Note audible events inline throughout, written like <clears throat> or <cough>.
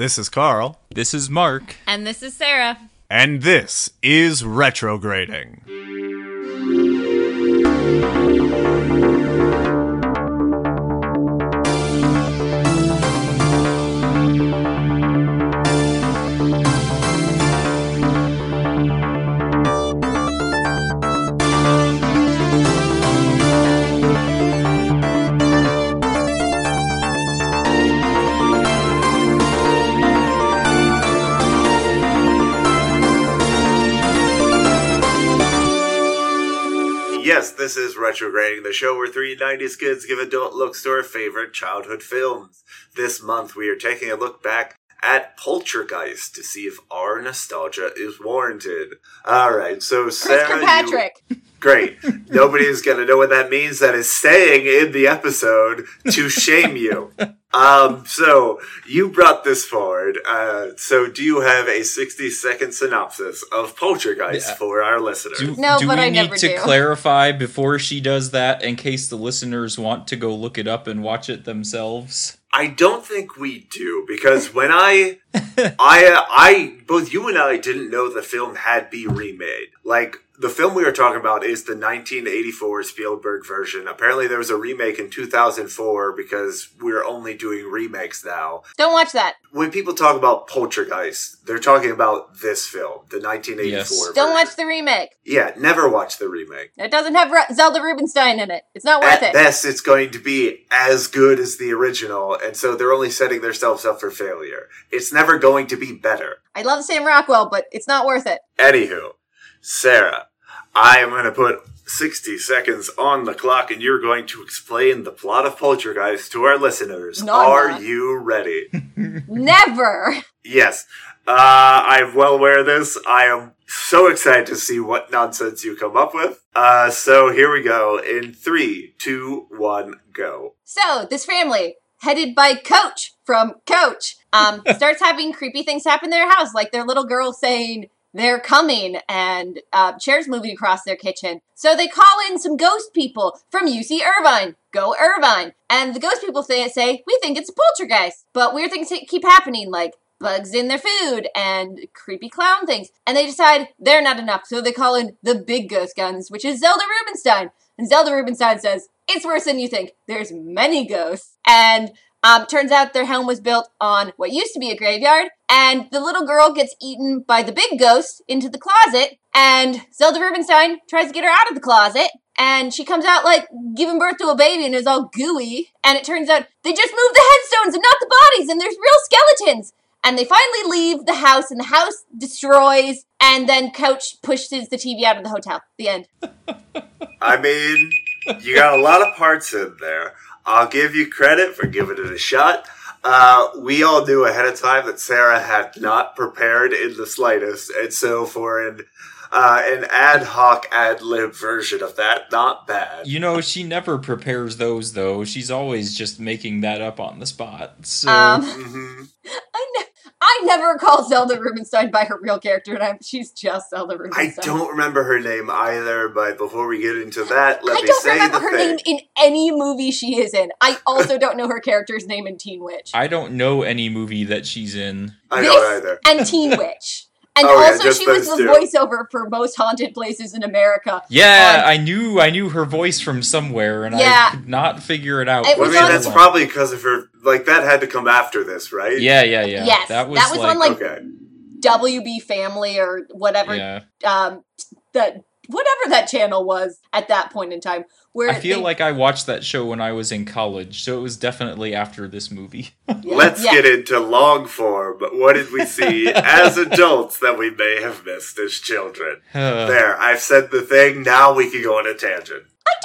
This is Carl, This is Mark. And this is Sarah. and this is Retrograding. This is Retrograding, the show where three 90s kids give adult looks to our favorite childhood films. This month we are taking a look back at Poltergeist to see if our nostalgia is warranted. Alright, so Sarah. Chris you- Kirkpatrick. Great. <laughs> Nobody's going to know what that means. That is staying in the episode to shame you. <laughs> Um, so you brought this forward. Uh, so do you have a 60 second synopsis of Poltergeist Yeah. for our listeners? Do, No, do but we I need never to do. clarify before she does that in case the listeners want to go look it up and watch it themselves? I don't think we do because when I, <laughs> I, uh, I, both you and I didn't know the film had been remade. Like the film we are talking about is the 1984 Spielberg version. Apparently, there was a remake in 2004 because we're only doing remakes now. Don't watch that. When people talk about Poltergeist, they're talking about this film, the 1984. Yes. version. Don't watch the remake. Yeah, never watch the remake. It doesn't have Ru- Zelda Rubinstein in it. It's not worth At it. best, it's going to be as good as the original, and so they're only setting themselves up for failure. It's never going to be better. I love Sam Rockwell, but it's not worth it. Anywho, Sarah, I am going to put 60 seconds on the clock, and you're going to explain the plot of Poltergeist to our listeners. No, Are not. you ready? <laughs> Never. yes. Uh, I'm well aware of this. I am so excited to see what nonsense you come up with. Uh, so here we go. In three, two, one, go. So this family, headed by Coach from Coach, um, <laughs> starts having creepy things happen in their house, like their little girl saying they're coming and uh, chairs moving across their kitchen. So they call in some ghost people from UC Irvine. Go Irvine! And the ghost people say, say we think it's a poltergeist, but weird things keep happening, like bugs in their food and creepy clown things. And they decide they're not enough, so they call in the big ghost guns, which is Zelda Rubinstein. And Zelda Rubinstein says, It's worse than you think. There's many ghosts. And um, turns out their home was built on what used to be a graveyard. And the little girl gets eaten by the big ghost into the closet. And Zelda Rubinstein tries to get her out of the closet. And she comes out like giving birth to a baby and is all gooey. And it turns out they just moved the headstones and not the bodies. And there's real skeletons. And they finally leave the house, and the house destroys. And then Coach pushes the TV out of the hotel. The end. <laughs> I mean, you got a lot of parts in there. I'll give you credit for giving it a shot. Uh, we all knew ahead of time that Sarah had not prepared in the slightest, and so for an uh, an ad hoc ad lib version of that, not bad. You know, she never prepares those though. She's always just making that up on the spot. So Um, hmm I, ne- I never call Zelda Rubinstein by her real character, and I'm, she's just Zelda Rubinstein. I don't remember her name either, but before we get into that, let I me don't say remember the her thing. name in any movie she is in. I also don't know her character's name in Teen Witch. I don't know any movie that she's in. I this don't either. and Teen Witch. And Oh, also, just she was the two. voiceover for most haunted places in America. Yeah, Um, I knew I knew her voice from somewhere, and Yeah. I could not figure it out. It Well, I mean, on- that's long. probably because of her. Like that had to come after this, right? Yeah, yeah, yeah. Yes, that was, that was like, on, like, Okay. WB Family or whatever yeah. um, that whatever that channel was at that point in time. Where I feel they- like I watched that show when I was in college, so it was definitely after this movie. <laughs> yeah, Let's yeah. get into long form. What did we see <laughs> as adults that we may have missed as children? Uh, <sighs> There, I've said the thing. Now we can go on a tangent.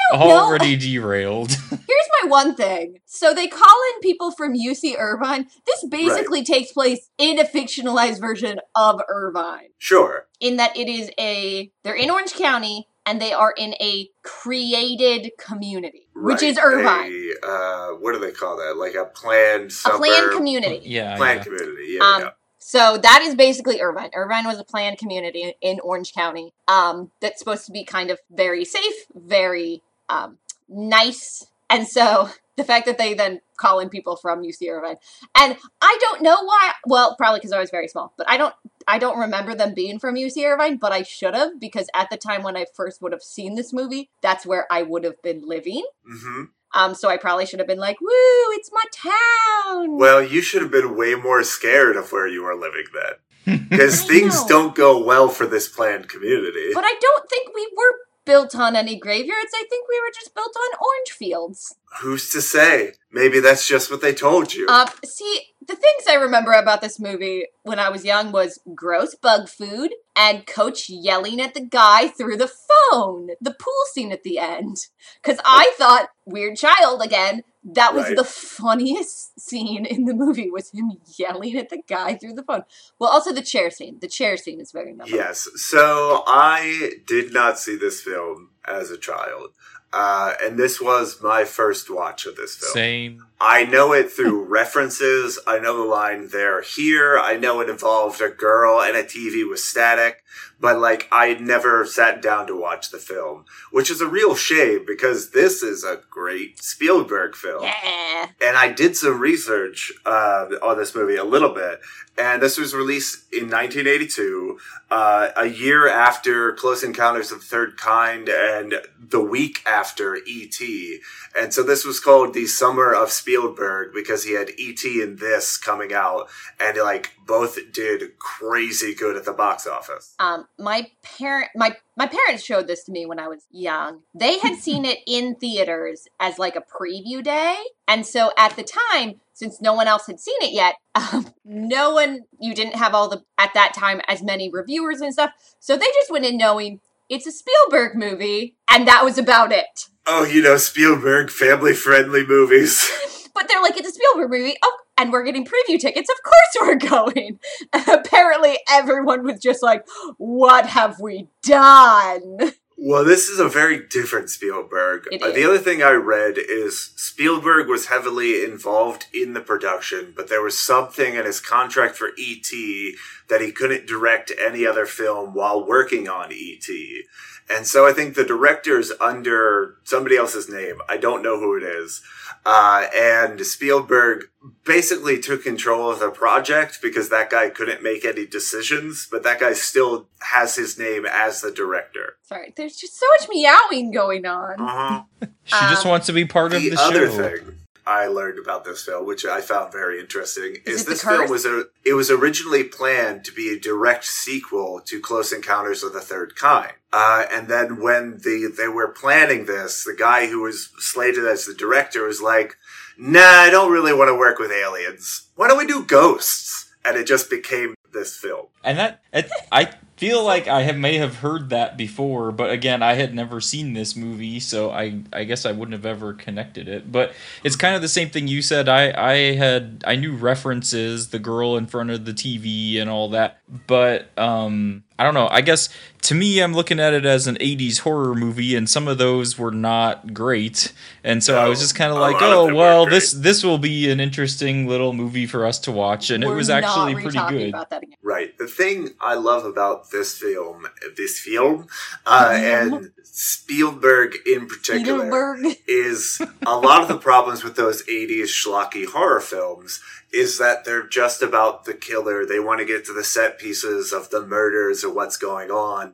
Don't know. already derailed. <laughs> Here's my one thing. So they call in people from UC Irvine. This basically takes place in a fictionalized version of Irvine. Sure. In that it is a they're in Orange County and they are in a created community, which is Irvine. A, uh, what do they call that? Like a planned A planned community. yeah, Planned yeah. community. Yeah. Um, yeah. So that is basically Irvine. Irvine was a planned community in Orange County um, that's supposed to be kind of very safe, very um, nice. And so <laughs> the fact that they then call in people from UC Irvine, and I don't know why. Well, probably because I was very small, but I don't. I don't remember them being from UC Irvine, but I should have because at the time when I first would have seen this movie, that's where I would have been living. hmm Um, so I probably should have been like, "Woo, it's my town." Well, you should have been way more scared of where you were living then. <laughs> Because things know. don't go well for this planned community. but I don't think we were built on any graveyards. I think we were just built on orange fields. Who's to say? Maybe that's just what they told you. Um, see, the things I remember about this movie when I was young was gross bug food and Coach yelling at the guy through the phone. The pool scene at the end, because I thought weird child again. That was Right. the funniest scene in the movie was him yelling at the guy through the phone. Well, also the chair scene. The chair scene is very memorable. Yes. So I did not see this film as a child. Uh, and this was my first watch of this film. Same. I know it through <laughs> references. I know the line "They're here." I know it involved a girl and a TV with static, but like I never sat down to watch the film, which is a real shame because this is a great Spielberg film. Yeah. And I did some research uh, on this movie a little bit, and this was released in 1982, uh, a year after Close Encounters of the Third Kind, and the week after E.T. And so this was called the Summer of Spielberg because he had E.T. and this coming out, and like both did crazy good at the box office. Um, my parent, my my parents showed this to me when I was young. They had <laughs> seen it in theaters as like a preview day, and so at the time, since no one else had seen it yet, <laughs> um, no one you didn't have all the at that time as many reviewers and stuff. So they just went in knowing it's a Spielberg movie, and that was about it. Oh, you know, Spielberg family friendly movies. <laughs> But they're like, it's a Spielberg movie. Oh, and we're getting preview tickets. Of course we're going. <laughs> Apparently, everyone was just like, what have we done? Well, this is a very different Spielberg. Uh, the other thing I read is Spielberg was heavily involved in the production, but there was something in his contract for E.T. that he couldn't direct any other film while working on E.T. And so I think the director's under somebody else's name. I don't know who it is. Uh, and Spielberg basically took control of the project because that guy couldn't make any decisions, but that guy still has his name as the director. Sorry, there's just so much meowing going on. Uh-huh. She just Um, wants to be part of the, the other show. thing I learned about this film, which I found very interesting, Is is, this film was a it was originally planned to be a direct sequel to Close Encounters of the Third Kind. Uh, and then when the they were planning this, the guy who was slated as the director was like, "Nah, I don't really want to work with aliens. Why don't we do ghosts?" And it just became this film. And that it, I feel like I have may have heard that before, but again, I had never seen this movie, so I I guess I wouldn't have ever connected it. But it's kind of the same thing you said. I I had I knew references, the girl in front of the TV and all that, but um I don't know. I guess to me, I'm looking at it as an 80s horror movie, and some of those were not great. And so I was just kind of like, oh, well, weren't this this will be an interesting little movie for us to watch. And it We're was actually re-talking pretty good. About that again. Right. The thing I love about this film, this film, uh, Film. and Spielberg in particular, Spielberg. is a lot of the problems with those 80s schlocky horror films is that they're just about the killer. They want to get to the set pieces of the murders or what's going on.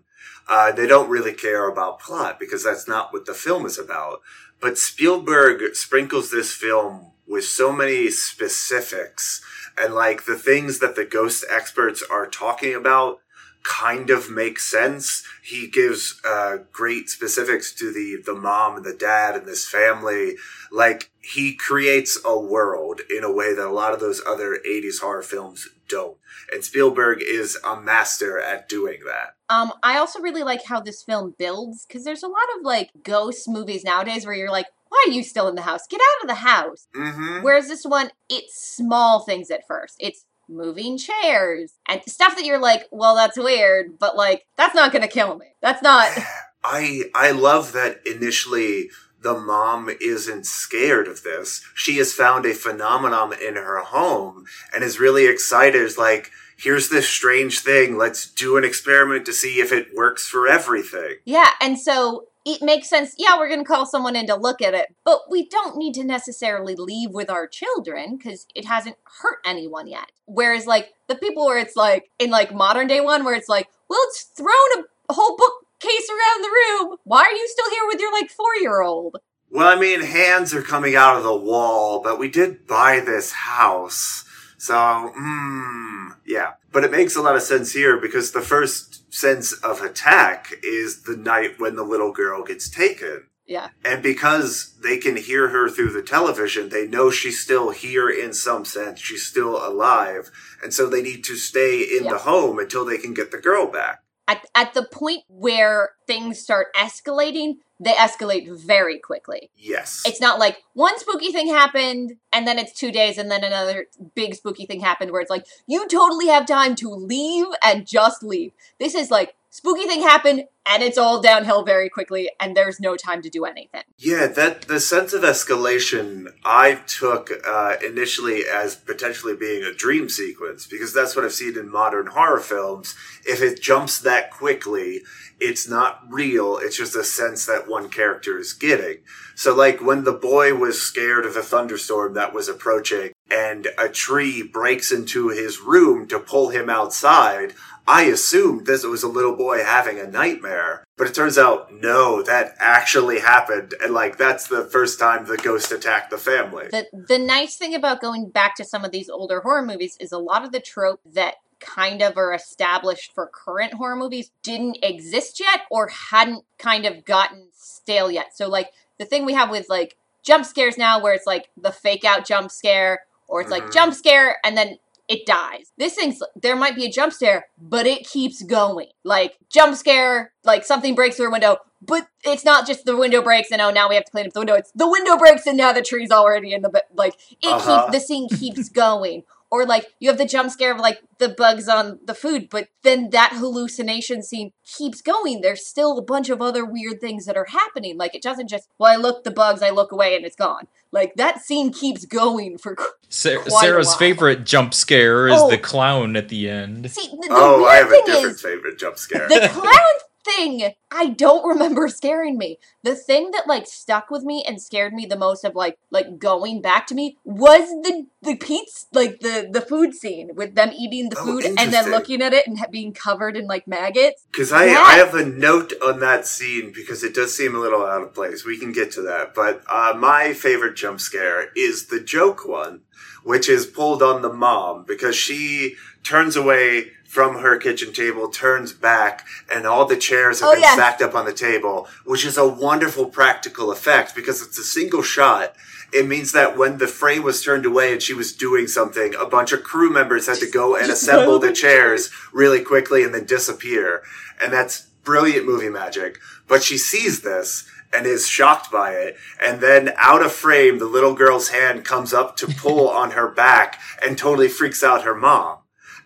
Uh, they don't really care about plot because that's not what the film is about. But Spielberg sprinkles this film with so many specifics and like the things that the ghost experts are talking about kind of makes sense. He gives uh, great specifics to the the mom and the dad and this family. Like he creates a world in a way that a lot of those other 80s horror films don't. And Spielberg is a master at doing that. Um, I also really like how this film builds because there's a lot of like ghost movies nowadays where you're like, why are you still in the house? Get out of the house. Mm-hmm. Whereas this one, it's small things at first. It's moving chairs and stuff that you're like, well, that's weird, but like, that's not gonna kill me. That's not. <sighs> I I love that initially the mom isn't scared of this. She has found a phenomenon in her home and is really excited. Is like, here's this strange thing. Let's do an experiment to see if it works for everything. Yeah, and so it makes sense. Yeah, we're going to call someone in to look at it, but we don't need to necessarily leave with our children because it hasn't hurt anyone yet. Whereas, like, the people where it's like, in like modern day one, where it's like, well, it's thrown a whole bookcase around the room. Why are you still here with your like four year old? Well, I mean, hands are coming out of the wall, but we did buy this house. So, hmm, yeah. But it makes a lot of sense here because the first sense of attack is the night when the little girl gets taken. Yeah. And because they can hear her through the television, they know she's still here in some sense. She's still alive. And so they need to stay in Yeah. the home until they can get the girl back. At, at the point where things start escalating, they escalate very quickly. Yes. It's not like one spooky thing happened and then it's two days and then another big spooky thing happened where it's like you totally have time to leave and just leave. This is like spooky thing happened and it's all downhill very quickly and there's no time to do anything. Yeah, that the sense of escalation I took uh, initially as potentially being a dream sequence because that's what I've seen in modern horror films. If it jumps that quickly, it's not real. It's just a sense that one character is getting. So, like when the boy was scared of a thunderstorm that was approaching, and a tree breaks into his room to pull him outside. I assumed this was a little boy having a nightmare, but it turns out no, that actually happened, and like that's the first time the ghost attacked the family. The the nice thing about going back to some of these older horror movies is a lot of the trope that kind of are established for current horror movies didn't exist yet or hadn't kind of gotten stale yet. So like the thing we have with like jump scares now where it's like the fake out jump scare or it's like Mhm. jump scare and then it dies. This thing's there might be a jump scare, but it keeps going. Like jump scare, like something breaks through a window, but it's not just the window breaks and oh now we have to clean up the window. It's the window breaks and now the tree's already in the like it Uh-huh. keeps the scene keeps going. Or like you have the jump scare of like the bugs on the food, but then that hallucination scene keeps going. There's still a bunch of other weird things that are happening. Like it doesn't just well I look the bugs, I look away and it's gone. Like that scene keeps going for <laughs> Sa- Quite a Sarah's while. favorite jump scare is Oh. the clown at the end. see. The, the oh, I have a different is, favorite jump scare. the clown thing i don't <laughs> remember scaring me the thing that like stuck with me and scared me the most of like like going back to me was the the pizza like the the food scene with them eating the Oh, food and then looking at it and being covered in like maggots Because I, Yeah. I have a note on that scene because it does seem a little out of place. We can get to that. But uh, my favorite jump scare is the joke one, which is pulled on the mom because she turns away from her kitchen table, turns back, and all the chairs have Oh, been yes. stacked up on the table, which is a wonderful practical effect because it's a single shot. It means that when the frame was turned away and she was doing something, a bunch of crew members had to go and <laughs> assemble the chairs really quickly and then disappear. And that's brilliant movie magic. But she sees this and is shocked by it. And then out of frame, the little girl's hand comes up to pull <laughs> on her back and totally freaks out her mom.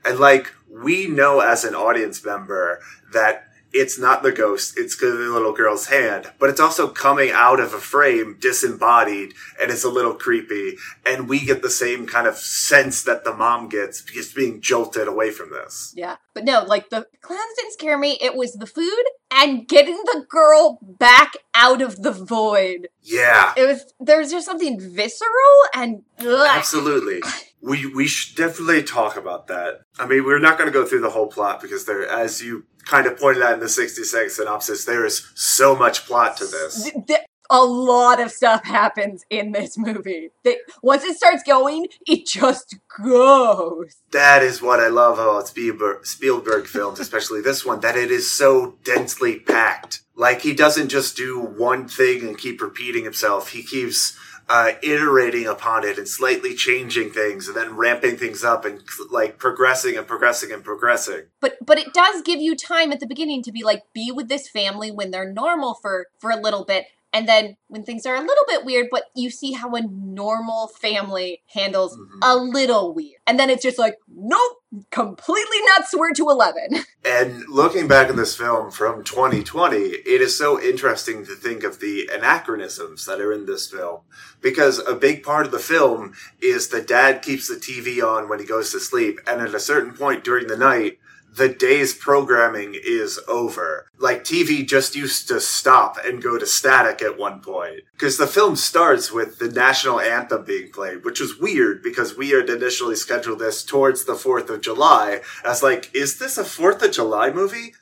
And like, we know as an audience member that it's not the ghost, it's the little girl's hand, but it's also coming out of a frame disembodied and it's a little creepy. And we get the same kind of sense that the mom gets because being jolted away from this. yeah but no like the clowns didn't scare me it was the food and getting the girl back out of the void Yeah. it was there was just something visceral and ugh. Absolutely. We we should definitely talk about that. I mean, we're not going to go through the whole plot because there, as you kind of pointed out in the 60 second synopsis, there is so much plot to this. Th- th- a lot of stuff happens in this movie. They, once it starts going, it just goes. That is what I love about Spielberg, Spielberg films, especially this one, that it is so densely packed. Like he doesn't just do one thing and keep repeating himself. He keeps uh, iterating upon it and slightly changing things and then ramping things up and like progressing and progressing and progressing. But but it does give you time at the beginning to be like be with this family when they're normal for for a little bit. And then when things are a little bit weird, but you see how a normal family handles Mhm. a little weird. And then it's just like, nope, completely nuts, we're to 11. <laughs> And looking back at this film from 2020, it is so interesting to think of the anachronisms that are in this film. Because a big part of the film is the dad keeps the TV on when he goes to sleep, and at a certain point during the night, the day's programming is over. Like TV just used to stop and go to static at one point. Because the film starts with the national anthem being played, which was weird because we had initially scheduled this towards the 4th of July. As like, is this a 4th of July movie?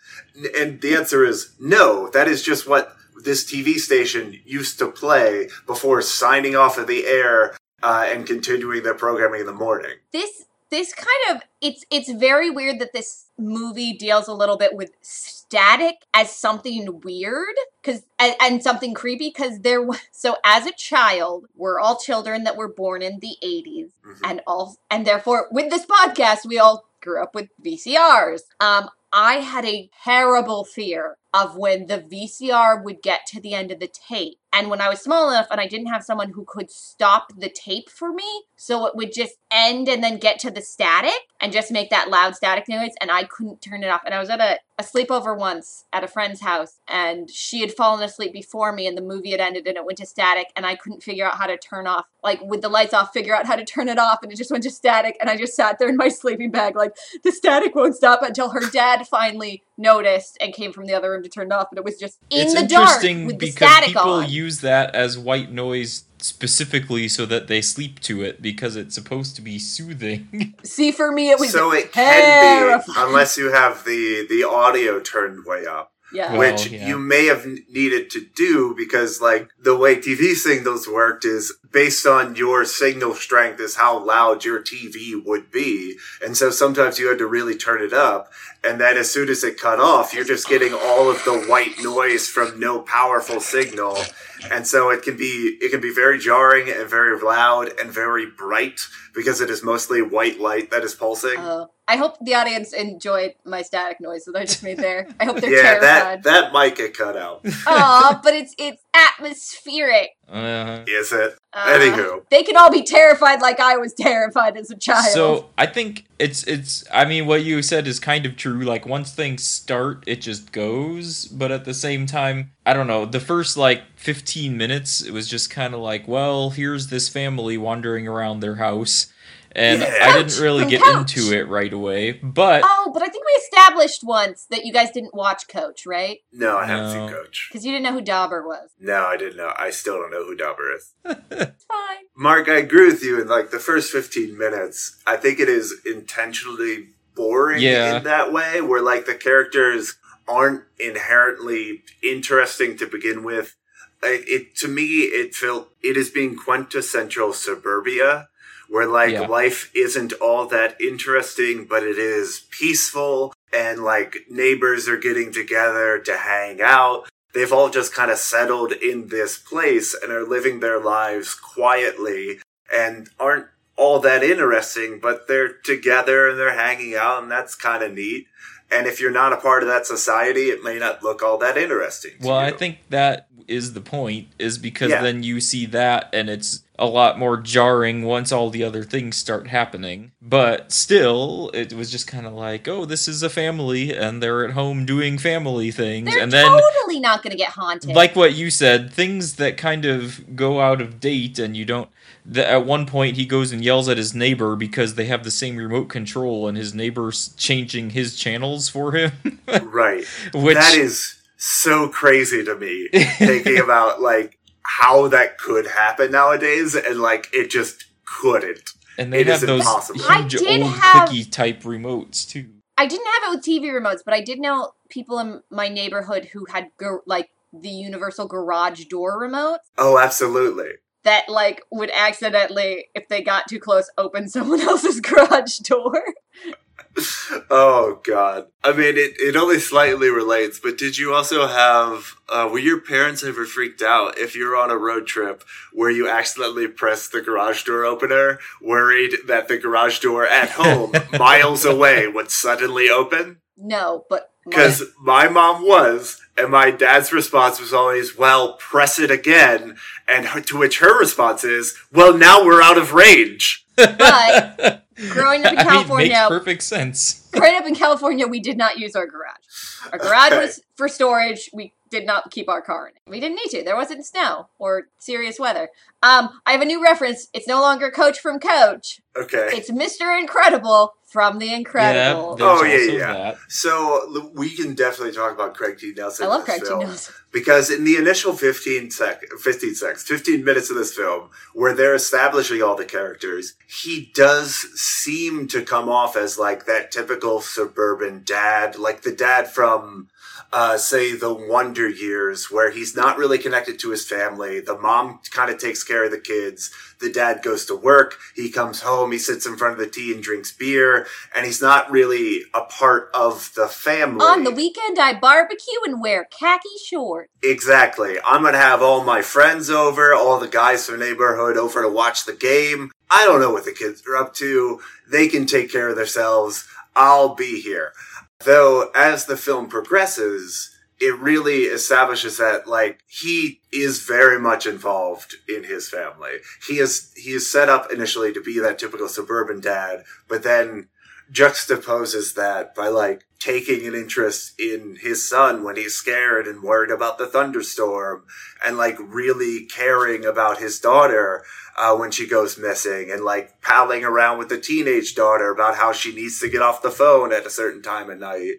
And the answer is no. That is just what this TV station used to play before signing off of the air uh, and continuing their programming in the morning. This this kind of it's it's very weird that this movie deals a little bit with static as something weird because and, and something creepy because there was <laughs> so as a child we're all children that were born in the 80s Mhm. and all and therefore with this podcast we all grew up with VCRs um I had a terrible fear of when the VCR would get to the end of the tape. And when I was small enough and I didn't have someone who could stop the tape for me, so it would just end and then get to the static and just make that loud static noise, and I couldn't turn it off. And I was at a, a sleepover once at a friend's house, and she had fallen asleep before me, and the movie had ended and it went to static, and I couldn't figure out how to turn off, like with the lights off, figure out how to turn it off, and it just went to static, and I just sat there in my sleeping bag, like, the static won't stop until her dad finally noticed and came from the other room to turn it off, but it was just in it's the dark interesting with the because static people on. use that as white noise specifically so that they sleep to it because it's supposed to be soothing. <laughs> See, for me, it was so it can be, unless you have the, the audio turned way up. yeah. Well, which yeah. you may have needed to do because like the way TV signals worked is based on your signal strength is how loud your TV would be. And so sometimes you had to really turn it up. And then as soon as it cut off, you're just getting all of the white noise from no powerful signal. And so it can be, it can be very jarring and very loud and very bright because it is mostly white light that is pulsing. Oh, I hope the audience enjoyed my static noise that I just made there. I hope they're yeah, terrified. that, that might get cut out. Aw, but it's it's atmospheric. uh, Is it? Uh, Anywho. they can all be terrified like I was terrified as a child. so I think it's it's I mean what you said is kind of true. Like once things start, it just goes. But at the same time, I don't know. The first like 15 minutes, it was just kind of like, well, here's this family wandering around their house. And Yeah. I didn't really get Couch. into it right away. But oh, but I think we established once that you guys didn't watch Coach, right? No, I haven't No. seen Coach. Because you didn't know who Dauber was. No, I didn't know. I still don't know who Dauber is. <laughs> Fine. Mark, I agree with you in like the first 15 minutes. I think it is intentionally boring Yeah. in that way, where like the characters aren't inherently interesting to begin with. It, it to me, it felt it is being quintessential suburbia, where like Yeah. life isn't all that interesting, but it is peaceful, and like neighbors are getting together to hang out they've all just kind of settled in this place and are living their lives quietly and aren't all that interesting, but they're together and they're hanging out and that's kind of neat. And if you're not a part of that society, it may not look all that interesting. Well, I think that is the point, is because Yeah. then you see that and it's a lot more jarring once all the other things start happening. But still, it was just kind of like, oh, this is a family and they're at home doing family things. They're and then, totally not going to get haunted. like what you said, things that kind of go out of date and you don't. The, at one point, he goes and yells at his neighbor because they have the same remote control and his neighbor's changing his channels for him. <laughs> right. Which that is so crazy to me thinking <laughs> about like how that could happen nowadays and like it just couldn't. And they It have those impossible. Huge old have- clicky type remotes too. I didn't have it with TV remotes, but I did know people in my neighborhood who had gar- like the universal garage door remote. Oh, absolutely. that like would accidentally, if they got too close, open <laughs> someone else's garage door. <laughs> Oh god. I mean it, it only slightly relates, but did you also have uh were your parents ever freaked out if you're on a road trip where you accidentally press the garage door opener, worried that the garage door at <laughs> home miles away would suddenly open? No, but my- Because my mom was, and my dad's response was always, well, press it again. And her, to which her response is, well, now we're out of range. But <laughs> growing up <laughs> in I mean, California, perfect sense. growing up in California, we did not use our garage. Our garage Okay. <laughs> was for storage. We did not keep our car in. We didn't need to. There wasn't snow or serious weather. Um, I have a new reference. It's no longer Coach from Coach. Okay. It's Mr. Incredible from The Yeah, Incredibles. there's Oh, yeah, yeah. that. So we can definitely talk about Craig T. Nelson. I love in this Craig T. Nelson. <laughs> Because in the initial 15 sec, 15 seconds, 15 minutes of this film, where they're establishing all the characters, he does seem to come off as like that typical suburban dad, like the dad from, uh, say the Wonder Years, where he's not really connected to his family. The mom kind of takes care of the kids. The dad goes to work. He comes home. He sits in front of the tea and drinks beer, and he's not really a part of the family. On the weekend, I barbecue and wear khaki shorts. Exactly. I'm going to have all my friends over, all the guys from the neighborhood over to watch the game. I don't know what the kids are up to. They can take care of themselves. I'll be here. Though, as the film progresses, it really establishes that, like, he is very much involved in his family. He is, he is set up initially to be that typical suburban dad, but then juxtaposes that by like taking an interest in his son when he's scared and worried about the thunderstorm and like really caring about his daughter uh, when she goes missing and like palling around with the teenage daughter about how she needs to get off the phone at a certain time at night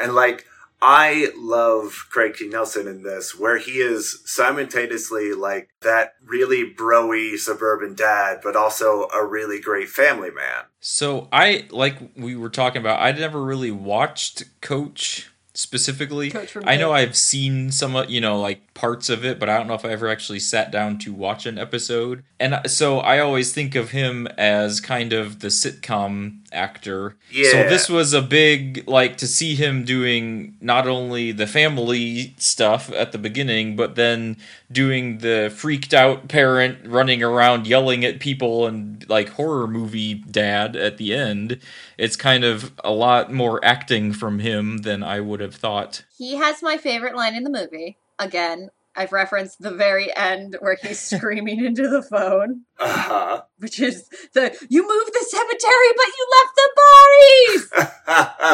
and like I love Craig T. Nelson in this, where he is simultaneously like that really broy suburban dad, but also a really great family man. So I like we were talking about. I never really watched Coach specifically. Coach from I know I've seen some, you know, like parts of it, but I don't know if I ever actually sat down to watch an episode. And so I always think of him as kind of the sitcom actor. So this was a big like to see him doing not only the family stuff at the beginning, but then doing the freaked out parent running around yelling at people and like horror movie dad at the end. It's kind of a lot more acting from him than I would have thought. He has my favorite line in the movie. Again, I've referenced the very end where he's <laughs> screaming into the phone, Uh-huh. which is the you moved the cemetery, but you left the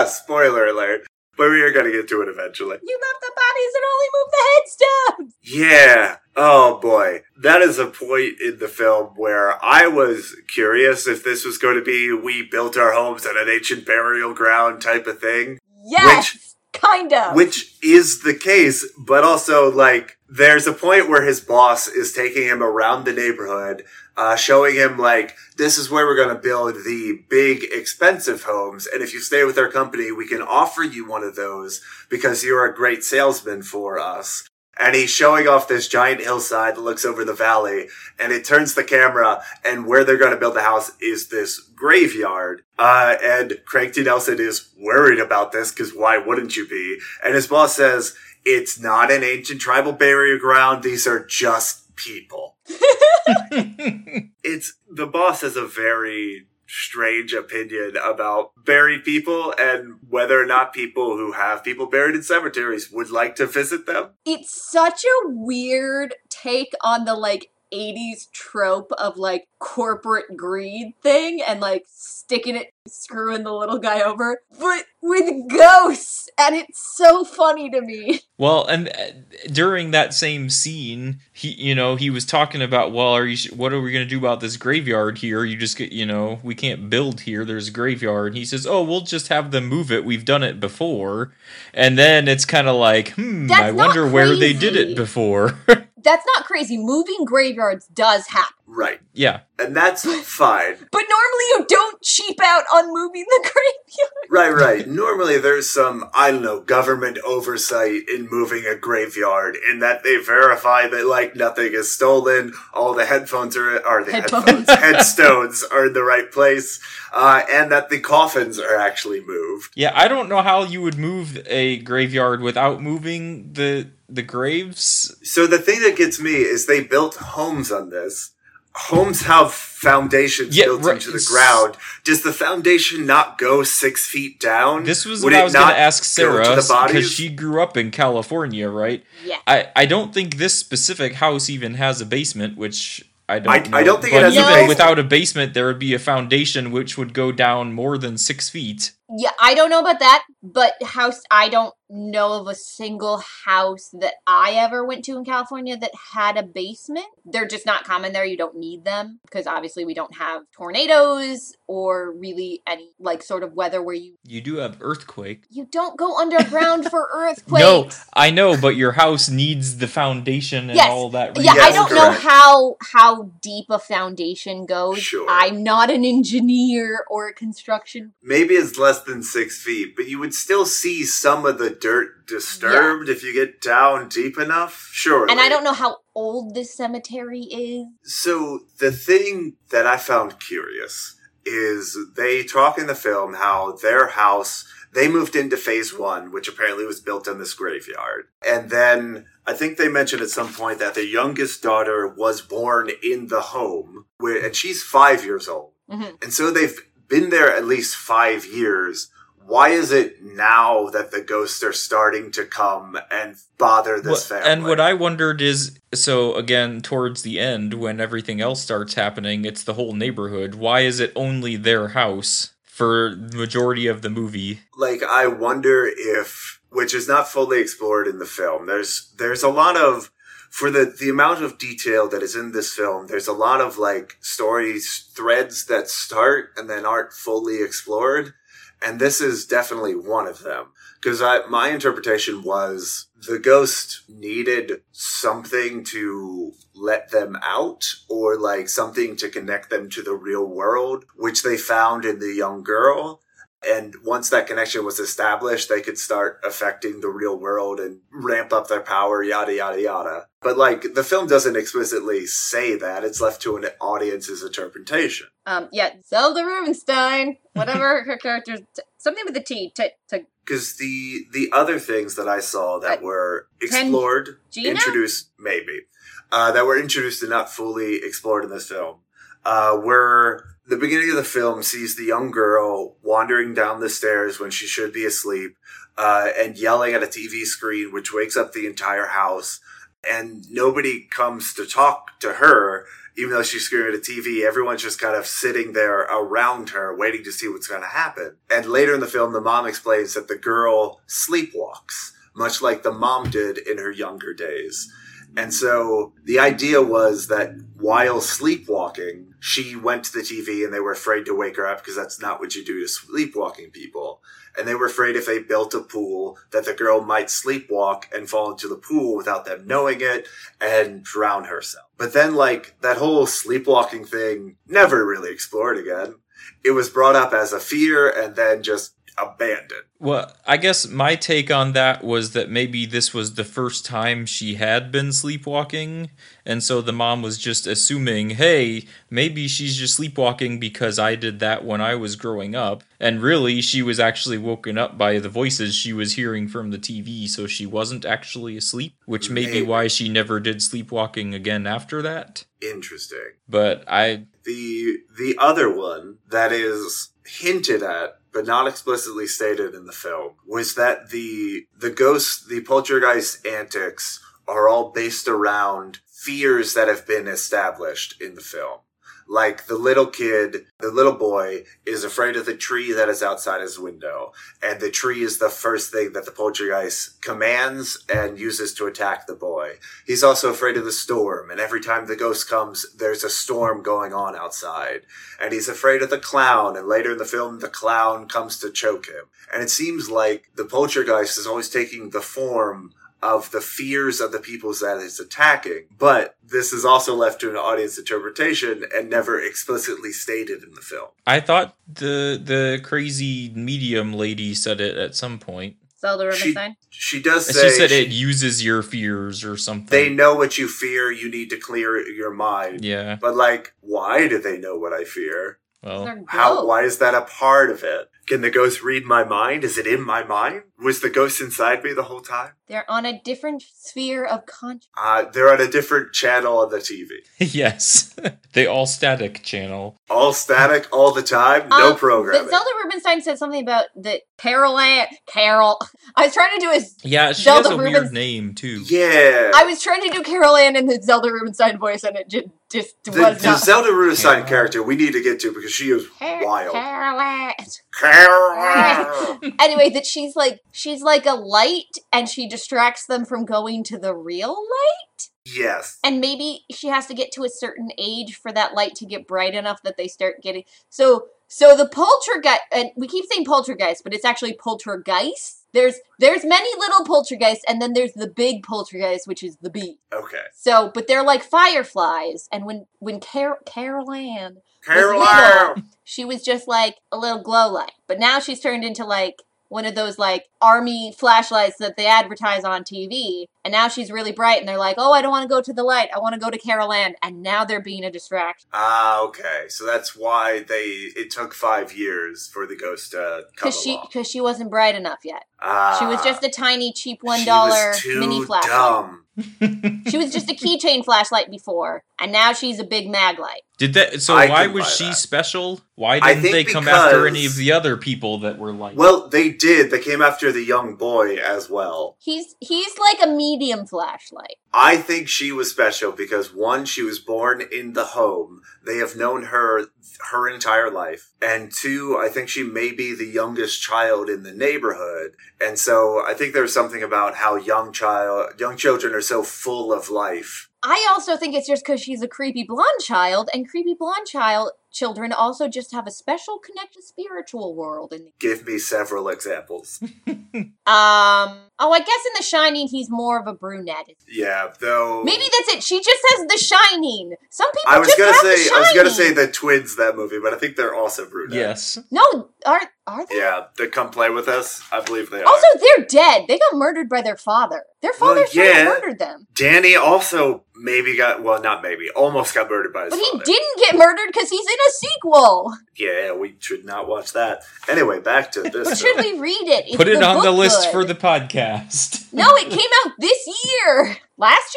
bodies. <laughs> Spoiler alert. But we are going to get to it eventually. You left the bodies and only moved the headstones. Yeah. Oh boy. That is a point in the film where I was curious if this was going to be we built our homes at an ancient burial ground type of thing. Yes, kind of. Which is the case, but also like there's a point where his boss is taking him around the neighborhood, uh, showing him like this is where we're going to build the big expensive homes, and if you stay with our company, we can offer you one of those because you're a great salesman for us. And he's showing off this giant hillside that looks over the valley, and it turns the camera, and where they're going to build the house is this graveyard. Uh, and Craig T. Nelson is worried about this, because why wouldn't you be? And his boss says, it's not an ancient tribal burial ground, these are just people. <laughs> it's, the boss has a very strange opinion about buried people and whether or not people who have people buried in cemeteries would like to visit them. it's such a weird take on the like 80s trope of like corporate greed thing and like sticking it screwing the little guy over but with ghosts and it's so funny to me Well, and uh, during that same scene, he, you know, he was talking about, well, are you, what are we going to do about this graveyard here? You just get, you know, we can't build here. There's a graveyard. And he says, oh, we'll just have them move it. We've done it before. And then it's kind of like, hmm, That's I wonder where they did it before. <laughs> that's not crazy moving graveyards does happen Right. yeah. And that's fine. but normally you don't cheap out on moving the <laughs> graveyard Right, right. Normally there's some, I don't know, government oversight in moving a graveyard in that they verify that like nothing is stolen, all the headphones are, or the Headphones. headphones, headstones are in the right place, uh, and that the coffins are actually moved. Yeah. I don't know how you would move a graveyard without moving the, the graves. So the thing that gets me is they built homes on this. Homes have foundations Yeah, built right. into the ground. Does the foundation not go six feet down? This was Would what I was going not to ask Sarah because she grew up in California, right? yeah I, I don't think this specific house even has a basement, which I don't. I- know. I don't think it but has a even basement. without a basement, there would be a foundation which would go down more than six feet. Yeah i don't know about that but house, I don't know of a single house that I ever went to in California that had a basement. They're just not common there. You don't need them because obviously we don't have tornadoes or really any like sort of weather where you You do have earthquake. you don't go underground for <laughs> earthquakes. No, I know, but your house needs the foundation and Yes. all that. Yeah, I don't know how how deep a foundation goes. Sure. I'm not an engineer or a construction. Maybe it's less than six feet, but you would still see some of the dirt disturbed if you get down deep enough. Sure. And I don't know how old this cemetery is. So the thing that I found curious is they talk in the film how their house they moved into phase one, which apparently was built in this graveyard. And then I think they mentioned at some point that their youngest daughter was born in the home, where, and she's five years old. Mhm. And so they've been there at least five years. Why is it now that the ghosts are starting to come and bother this Well, family? and what I wondered is so again towards the end when everything else starts happening, it's the whole neighborhood. Why is it only their house for the majority of the movie? like I wonder if which is not fully explored in the film. There's there's a lot of for the the amount of detail that is in this film, there's a lot of like stories threads that start and then aren't fully explored. And this is definitely one of them. Because I my interpretation was the ghost needed something to let them out or like something to connect them to the real world, which they found in the young girl. And once that connection was established, they could start affecting the real world and ramp up their power, yada, yada, yada. But like, the film doesn't explicitly say that. It's left to an audience's interpretation. Um, yeah, Zelda Rubinstein, whatever <laughs> her character's, t- something with a T. T. T. Because the, the other things that I saw that Uh, were explored, introduced, maybe, uh, that were introduced and not fully explored in this film, uh, were the beginning of the film sees the young girl wandering down the stairs when she should be asleep, uh, and yelling at a TV screen, which wakes up the entire house. And nobody comes to talk to her, even though she's screaming at a TV. Everyone's just kind of sitting there around her, waiting to see what's going to happen. And later in the film, the mom explains that the girl sleepwalks, much like the mom did in her younger days. And so the idea was that while sleepwalking, she went to the TV and they were afraid to wake her up because that's not what you do to sleepwalking people. And they were afraid if they built a pool that the girl might sleepwalk and fall into the pool without them knowing it and drown herself. But then like that whole sleepwalking thing never really explored again. It was brought up as a fear and then just abandoned. Well, I guess my take on that was that maybe this was the first time she had been sleepwalking, and so the mom was just assuming, hey, maybe she's just sleepwalking because I did that when I was growing up. And really, she was actually woken up by the voices she was hearing from the TV, so she wasn't actually asleep, which may be why she never did sleepwalking again after that. Interesting. But I the the other one that is hinted at but not explicitly stated in the film was that the the ghost the poltergeist antics are all based around fears that have been established in the film like the little kid the little boy is afraid of the tree that is outside his window and the tree is the first thing that the poltergeist commands and uses to attack the boy He's also afraid of the storm, and every time the ghost comes, there's a storm going on outside. And he's afraid of the clown, and later in the film, the clown comes to choke him. And it seems like the poltergeist is always taking the form of the fears of the peoples that it's attacking. But this is also left to an audience interpretation and never explicitly stated in the film. I thought the the crazy medium lady said it at some point. Zelda She, Rubinstein. she does She said she- it uses your fears or something. they know what you fear, you need to clear your mind. Yeah. But like, why do they know what I fear? Well, How? Why is that a part of it? Can the ghost read my mind? Is it in my mind? Was the ghost inside me the whole time? They're on a different sphere of consciousness. Uh, they're on a different channel on the TV. <laughs> yes. <laughs> they all static channel. All static, all the time, no Um, programming. But Zelda Rubinstein said something about the Carol Anne. Carol. <laughs> I was trying to do his. Yeah, she Zelda has a Rubens- weird name too. yeah. I was trying to do Carol Anne in the Zelda Rubinstein voice, and it just just The, was the not. Zelda Rubinstein Yeah. character we need to get to because she is wild. Caroline. Carol. <laughs> anyway, that she's like she's like a light, and she distracts them from going to the real light. yes. And maybe she has to get to a certain age for that light to get bright enough that they start getting so. So the poltergeist, and we keep saying poltergeist, but it's actually poltergeist. There's there's many little poltergeists, and then there's the big poltergeist, which is the bee. Okay. So, but they're like fireflies, and when when Car- Carol Anne Carol. little. she was just like a little glow light. But now she's turned into like one of those like army flashlights that they advertise on TV. And now she's really bright and they're like, oh, I don't want to go to the light. I want to go to Carol Anne. And now they're being a distraction. Ah, okay. So that's why they. It took five years for the ghost to come Because she, cause she wasn't bright enough yet. She was just a tiny, cheap $1 she was too mini flashlight. Dumb. She was just a keychain flashlight before. And now she's a big mag light. Did that? So I why was she that. special? Why didn't they come after any of the other people that were like? Well, they did. They came after the young boy as well. He's he's like a medium flashlight. I think she was special because one, she was born in the home. They have known her her entire life. And two, I think she may be the youngest child in the neighborhood. And so I think there's something about how young child young children are so full of life. I also think it's just because she's a creepy blonde child, and creepy blonde child children also just have a special connection to spiritual world. And Give me several examples. <laughs> um, oh, I guess in The Shining he's more of a brunette. Yeah, though Maybe that's it. She just says The Shining. Some people I was just gonna have say The I was gonna say the twins that movie, but I think they're also brunette. yes. no, are are they? Yeah, they come play with us. I believe they are. Also, they're dead. They got murdered by their father. Their father should have yeah. murdered them. Danny also maybe got well, not maybe, almost got murdered by his But he didn't get murdered because he's in a sequel. Yeah, we should not watch that. Anyway, back to this. Should we read it? Is Put it on the list good? for the podcast. <laughs> No, it came out this year. Last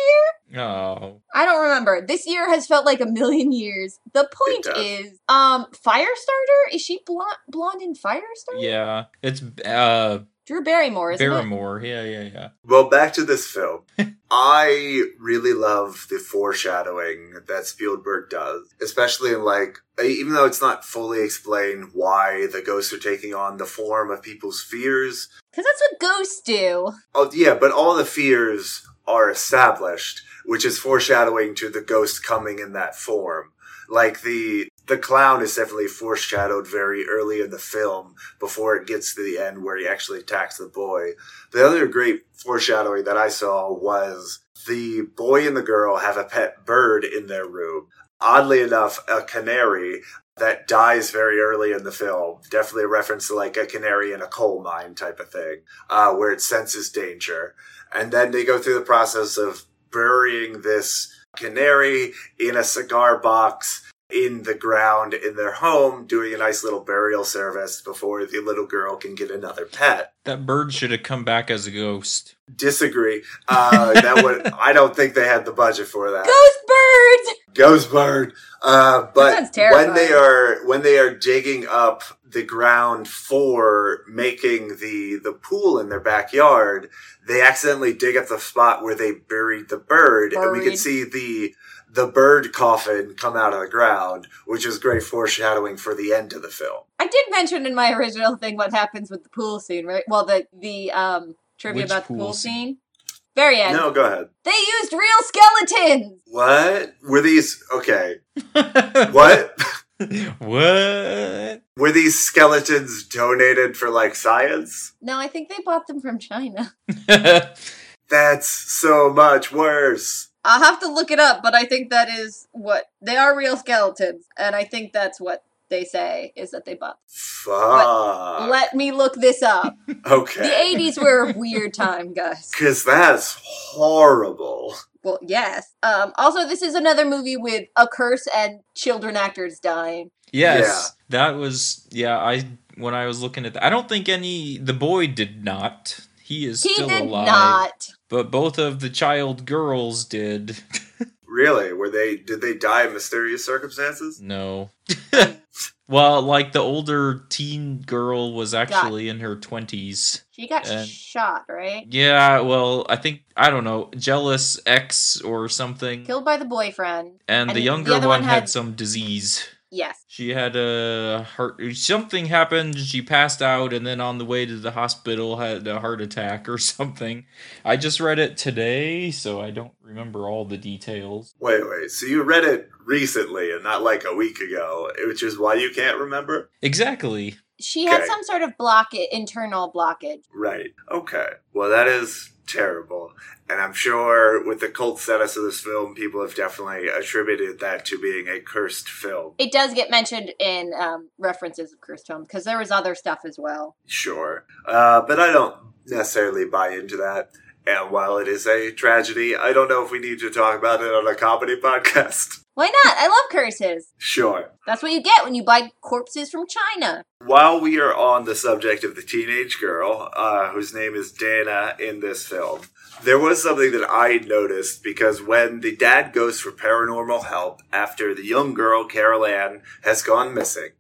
year? Oh, I don't remember. This year has felt like a million years. The point is, um, Firestarter? Is she blonde, blonde in Firestarter? yeah. It's uh Drew Barrymore, isn't it? Barrymore. Yeah, yeah, yeah. Well, back to this film. <laughs> I really love the foreshadowing that Spielberg does, especially in like, even though it's not fully explained why the ghosts are taking on the form of people's fears. Because that's what ghosts do. Oh, yeah, but all the fears are established, which is foreshadowing to the ghost coming in that form. Like the the clown is definitely foreshadowed very early in the film before it gets to the end where he actually attacks the boy. The other great foreshadowing that I saw was the boy and the girl have a pet bird in their room. Oddly enough, a canary that dies very early in the film. Definitely a reference to like a canary in a coal mine type of thing, uh, where it senses danger. And then they go through the process of burying this canary in a cigar box in the ground in their home, doing a nice little burial service before the little girl can get another pet. That bird should have come back as a ghost. Disagree. Uh, <laughs> that would I don't think they had the budget for that. Ghost bird. Ghost bird. Uh, but when they are when they are digging up the ground for making the the pool in their backyard, they accidentally dig up the spot where they buried the bird, and we can see the the bird coffin come out of the ground, which is great foreshadowing for the end of the film. I did mention in my original thing what happens with the pool scene, right? Well, the, the, um, trivia Which about the pool pool scene? scene. Very end. No, go ahead. They used real skeletons! What were these? Okay, <laughs> what what? were these skeletons donated for like science? No, I think they bought them from China. <laughs> That's so much worse. I'll have to look it up, but I think that is what they are real skeletons, and I think that's what they say is that they bought. Fuck. Let me look this up. <laughs> Okay. The 80s were a weird time, guys. Because that's horrible. Well, yes. Um, also, this is another movie with a curse and children actors dying. yes, that was yeah. I when I was looking at that, I don't think any. The boy did not. He is He still did alive. not. But both of the child girls did. <laughs> Really? Were they? Did they die in mysterious circumstances? no. <laughs> Well, like the older teen girl was actually in her 20s. She got And- shot, right? Yeah, well, I think I don't know, jealous ex or something. Killed by the boyfriend. and, and the the younger other one, one had, had- some disease. Yes. She had a heart something happened, she passed out and then on the way to the hospital had a heart attack or <laughs> something. I just read it today, so I don't remember all the details. Wait, wait. So you read it recently and not like a week ago, which is why you can't remember? Exactly. She had Okay. some sort of blockage, internal blockage. Right. Okay. Well, that is terrible. And I'm sure with the cult status of this film, people have definitely attributed that to being a cursed film. It does get mentioned in um, references of cursed film because there was other stuff as well. Sure. Uh, but I don't necessarily buy into that. And while it is a tragedy, I don't know if we need to talk about it on a comedy <laughs> podcast. Why not? I love curses. Sure. That's what you get when you buy corpses from China. While we are on the subject of the teenage girl, uh, whose name is Dana in this film, there was something that I noticed because when the dad goes for paranormal help after the young girl, Carol Anne, has gone missing,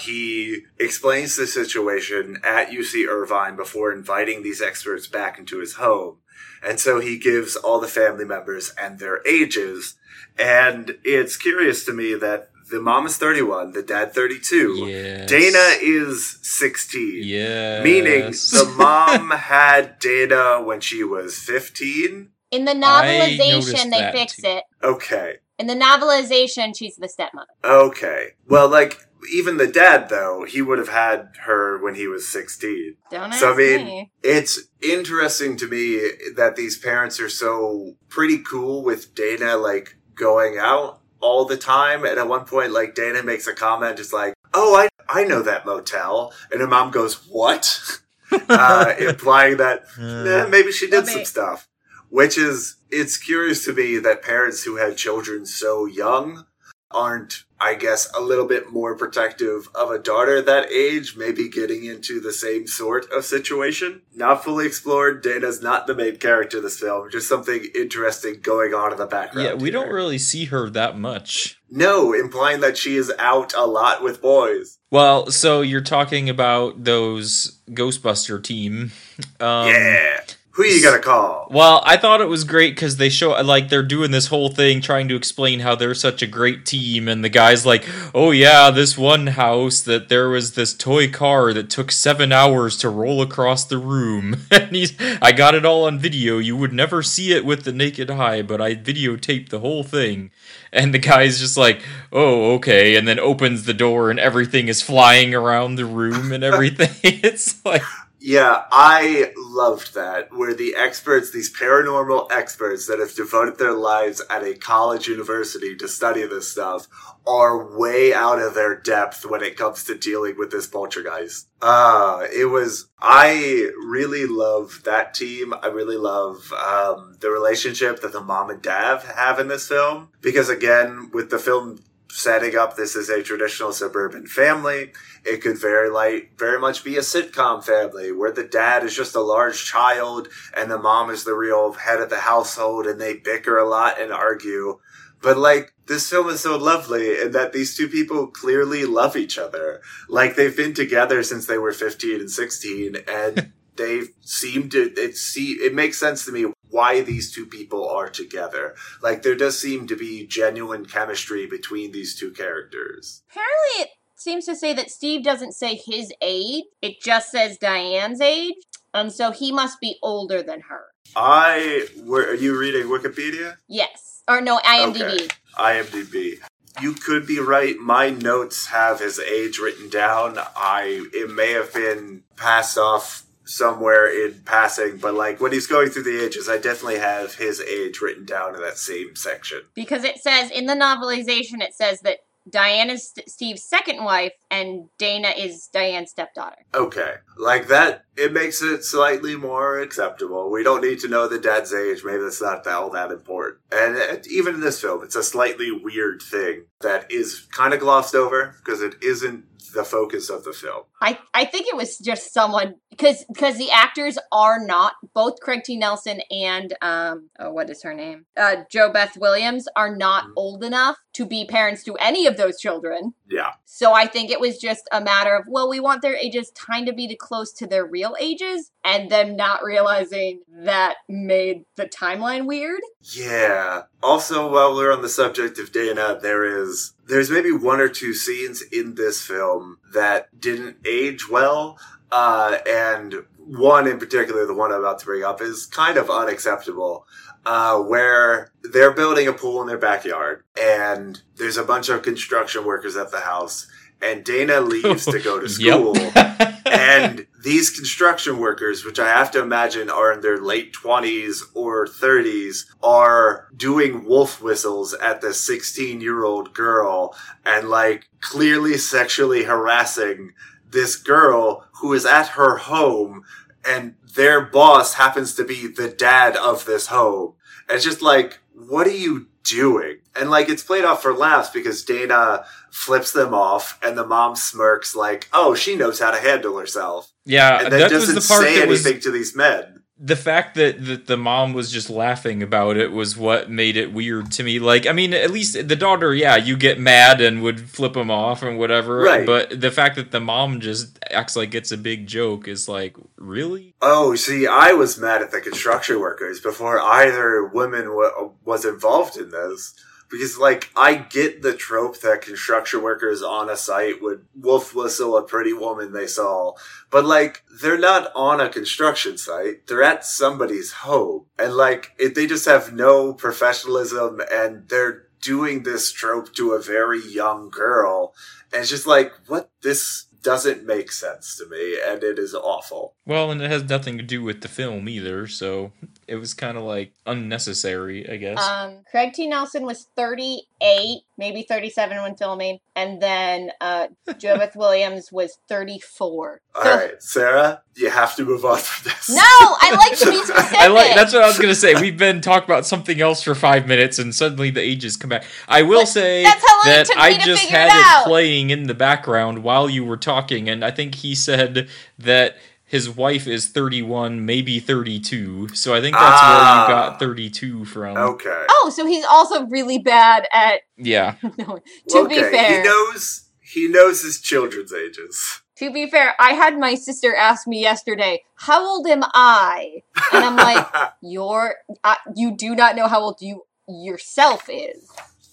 he explains the situation at UC Irvine before inviting these experts back into his home. And so he gives all the family members and their ages. And it's curious to me that the mom is 31, the dad 32. Yes. Dana is 16. Yeah. Meaning the mom had Dana when she was 15. In the novelization, they fix too. it. Okay. In the novelization, she's the stepmother. Okay. Well, like, even the dad, though, he would have had her when he was 16. Don't ask So, I mean, me. it's interesting to me that these parents are so pretty cool with Dana, like, going out all the time. And at one point, like, Dana makes a comment, it's like, oh, I, I know that motel. And her mom goes, what? <laughs> uh, implying that eh, maybe she did Well, some stuff. Which is, it's curious to me that parents who had children so young aren't, I guess, a little bit more protective of a daughter that age, maybe getting into the same sort of situation. Not fully explored. Dana's not the main character of this film. Just something interesting going on in the background. Yeah, we don't really see her that much. No, implying that she is out a lot with boys. Well, so you're talking about those Ghostbuster team. Um, yeah. Who you gonna call? Well, I thought it was great because they show like they're doing this whole thing trying to explain how they're such a great team, and the guy's like, "Oh yeah, this one house that there was this toy car that took seven hours to roll across the room, <laughs> and he's I got it all on video. You would never see it with the naked eye, but I videotaped the whole thing." And the guy's just like, "Oh, okay," and then opens the door, and everything is flying around the room and everything. <laughs> it's like. Yeah, I loved that. Where the experts, these paranormal experts that have devoted their lives at a college university to study this stuff, are way out of their depth when it comes to dealing with this poltergeist. Uh, it was, I really love that team. I really love, um, the relationship that the mom and dad have in this film. Because again, with the film setting up this as a traditional suburban family, it could very like very much be a sitcom family where the dad is just a large child and the mom is the real head of the household and they bicker a lot and argue. But like this film is so lovely in that these two people clearly love each other. Like they've been together since they were 15 and 16 and <laughs> they seem to it see it makes sense to me why these two people are together. Like there does seem to be genuine chemistry between these two characters. Apparently, it seems to say that Steve doesn't say his age, it just says Diane's age. And so he must be older than her. I were are you reading Wikipedia? Yes. Or no, IMDb. Okay. IMDb. You could be right. My notes have his age written down. I it may have been passed off somewhere in passing, but like when he's going through the ages, I definitely have his age written down in that same section. Because it says in the novelization, it says that Diane is St- Steve's second wife and Dana is Diane's stepdaughter. Okay. Like that, it makes it slightly more acceptable. We don't need to know the dad's age. Maybe that's not all that important. And uh, even in this film, it's a slightly weird thing that is kind of glossed over because it isn't the focus of the film. I, I think it was just someone because because the actors are not both Craig T. Nelson and um oh what is her name uh JoBeth Williams are not Mhm. old enough to be parents to any of those children. Yeah. So I think it was just a matter of well we want their ages kind of be close to their real ages and them not realizing that made the timeline weird. Yeah. Also, while we're on the subject of Dana, there is there's maybe one or two scenes in this film that didn't age well, uh, and one in particular, the one I'm about to bring up, is kind of unacceptable. Uh, where they're building a pool in their backyard, and there's a bunch of construction workers at the house, and Dana leaves to go to <laughs> school. <laughs> and these construction workers, which I have to imagine are in their late 20s or 30s, are doing wolf whistles at the 16 year old girl and like clearly sexually harassing this girl who is at her home and their boss happens to be the dad of this home. And it's just like, what are you doing? And like, it's played off for laughs because Dana flips them off and the mom smirks like, oh, she knows how to handle herself. yeah, And then that doesn't the part say that was anything to these men. The fact that, that the mom was just laughing about it was what made it weird to me. Like, I mean, at least the daughter, yeah, you get mad and would flip him off and whatever. Right. But the fact that the mom just acts like it's a big joke is like, really? Oh, see, I was mad at the construction workers before either woman w- was involved in this. Because, like, I get the trope that construction workers on a site would wolf whistle a pretty woman they saw. But, like, they're not on a construction site. They're at somebody's home. And, like, it, they just have no professionalism and they're doing this trope to a very young girl. And it's just like, what? This doesn't make sense to me and it is awful. Well, and it has nothing to do with the film either, so it was kind of like unnecessary, I guess. Um, Craig T. Nelson was 38, maybe 37 when filming, and then uh, <laughs> Jobeth Williams was 34. All So- right, Sarah, you have to move on from this. No, I like to be specific. <laughs> I like that's what I was gonna say. We've been talking about something else for five minutes, and suddenly the ages come back. I will But say that's how long it that I just had it it, playing in the background while you were talking, and I think he said that his wife is 31, maybe 32. So I think that's Ah. where you got 32 from. Okay. Oh, so he's also really bad at. <laughs> Yeah. No, to okay. be fair, he knows he knows his children's ages. to be fair, I had my sister ask me yesterday, "How old am I?" And I'm like, <laughs> "You're, uh, you do not know how old you yourself is.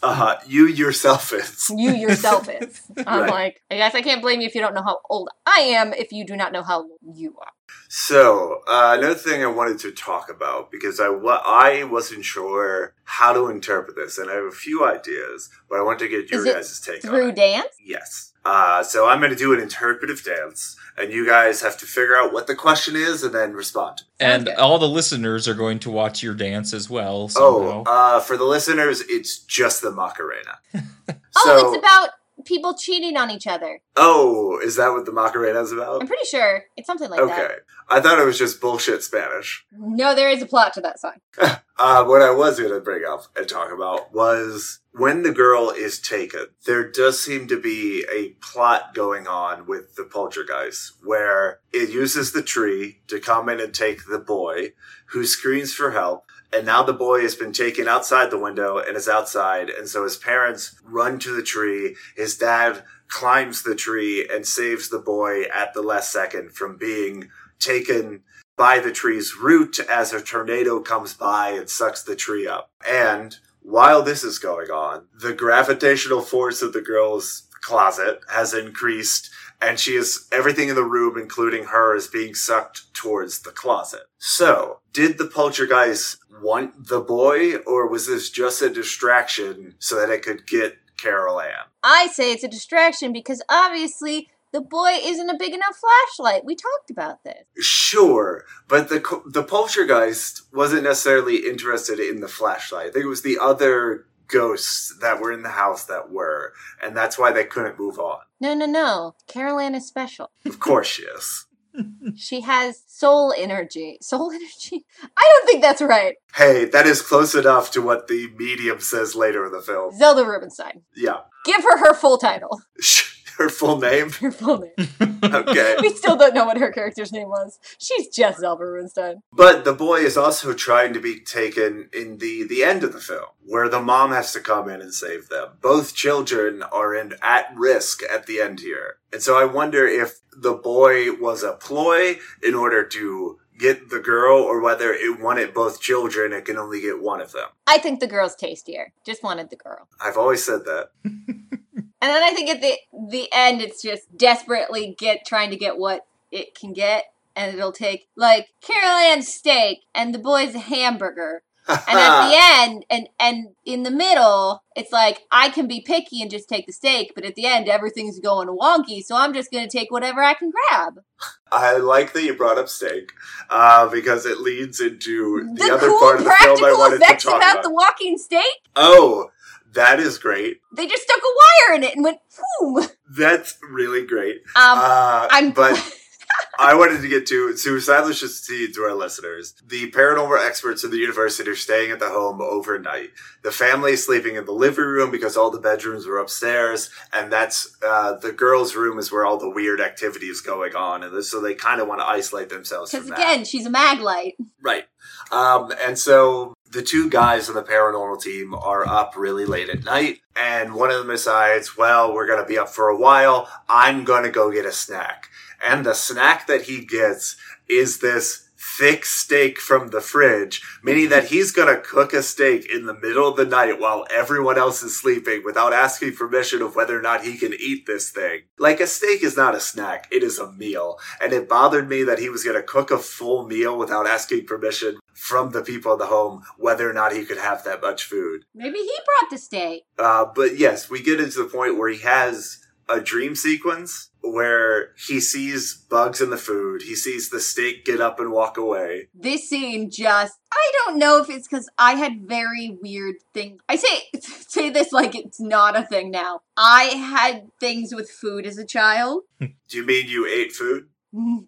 Uh, you yourself is. <laughs> You yourself is." <laughs> I'm Right. like, I guess I can't blame you if you don't know how old I am. If you do not know how old you are. So uh, another thing I wanted to talk about because I wa- I wasn't sure how to interpret this, and I have a few ideas, but I want to get your guys' take on Through it. dance. Yes. Uh, so I'm going to do an interpretive dance, and you guys have to figure out what the question is and then respond. And good. all the listeners are going to watch your dance as well. Oh, uh, for the listeners, it's just the Macarena. <laughs> Oh, it's about people cheating on each other. Oh, is that what the Macarena is about? I'm pretty sure it's something like Okay. that. Okay, I thought it was just bullshit Spanish. No, there is a plot to that song. <laughs> Uh, what I was going to bring up and talk about was when the girl is taken, there does seem to be a plot going on with the poltergeist where it uses the tree to come in and take the boy who screams for help. And now the boy has been taken outside the window and is outside. And so his parents run to the tree. His dad climbs the tree and saves the boy at the last second from being taken by the tree's root as a tornado comes by and sucks the tree up. And while this is going on, the gravitational force of the girl's closet has increased and she is everything in the room, including her, is being sucked towards the closet. So, did the poltergeist want the boy, or was this just a distraction so that it could get Carol Anne? I say it's a distraction because obviously the boy isn't a big enough flashlight. We talked about this. Sure, but the the poltergeist wasn't necessarily interested in the flashlight. I think it was the other ghosts that were in the house that were, and that's why they couldn't move on. No, no, no. Carol Anne is special. <laughs> Of course, she is. She has soul energy. Soul <laughs> energy? I don't think that's right. Hey, that is close enough to what the medium says later in the film. Zelda Rubinstein. Yeah. Give her her full title. Her full name? Her full name. Okay. <laughs> we still don't know what her character's name was. She's Jess Elba Runstein. But the boy is also trying to be taken in the the end of the film, where the mom has to come in and save them. Both children are in at risk at the end here, and so I wonder if the boy was a ploy in order to get the girl, or whether it wanted both children. It can only get one of them. I think the girl's tastier. Just wanted the girl. I've always said that. <laughs> And then I think at the the end, it's just desperately get trying to get what it can get, and it'll take like Carol Anne's steak and the boy's a hamburger. And at the <laughs> end, and and in the middle, it's like I can be picky and just take the steak, but at the end, everything's going wonky, so I'm just gonna take whatever I can grab. I like that you brought up steak uh, because it leads into the, The, other cool part of the film I practical wanted effects to talk about about. the walking steak. oh, that is great. They just stuck a wire in it and went boom. That's really great. Um, uh, I'm but <laughs> I wanted to get to establish this to, to our listeners. The paranormal experts in the university are staying at the home overnight. The family is sleeping in the living room because all the bedrooms were upstairs, and that's uh, the girls' room is where all the weird activity is going on, and so they kind of want to isolate themselves because from that. again, she's a mag light. Right. Um, and so the two guys on the paranormal team are up really late at night, and one of them decides, well, we're going to be up for a while. I'm going to go get a snack. And the snack that he gets is this thick steak from the fridge, meaning that he's going to cook a steak in the middle of the night while everyone else is sleeping without asking permission of whether or not he can eat this thing. Like a steak is not a snack, it is a meal. And it bothered me that he was going to cook a full meal without asking permission from the people in the home whether or not he could have that much food. Maybe he brought the steak. Uh, but yes, we get into the point where he has a dream sequence where he sees bugs in the food. He sees the steak get up and walk away. This scene just I don't know if it's because I had very weird things. I say <laughs> say this like it's not a thing now. I had things with food as a child. <laughs> Do you mean you ate food?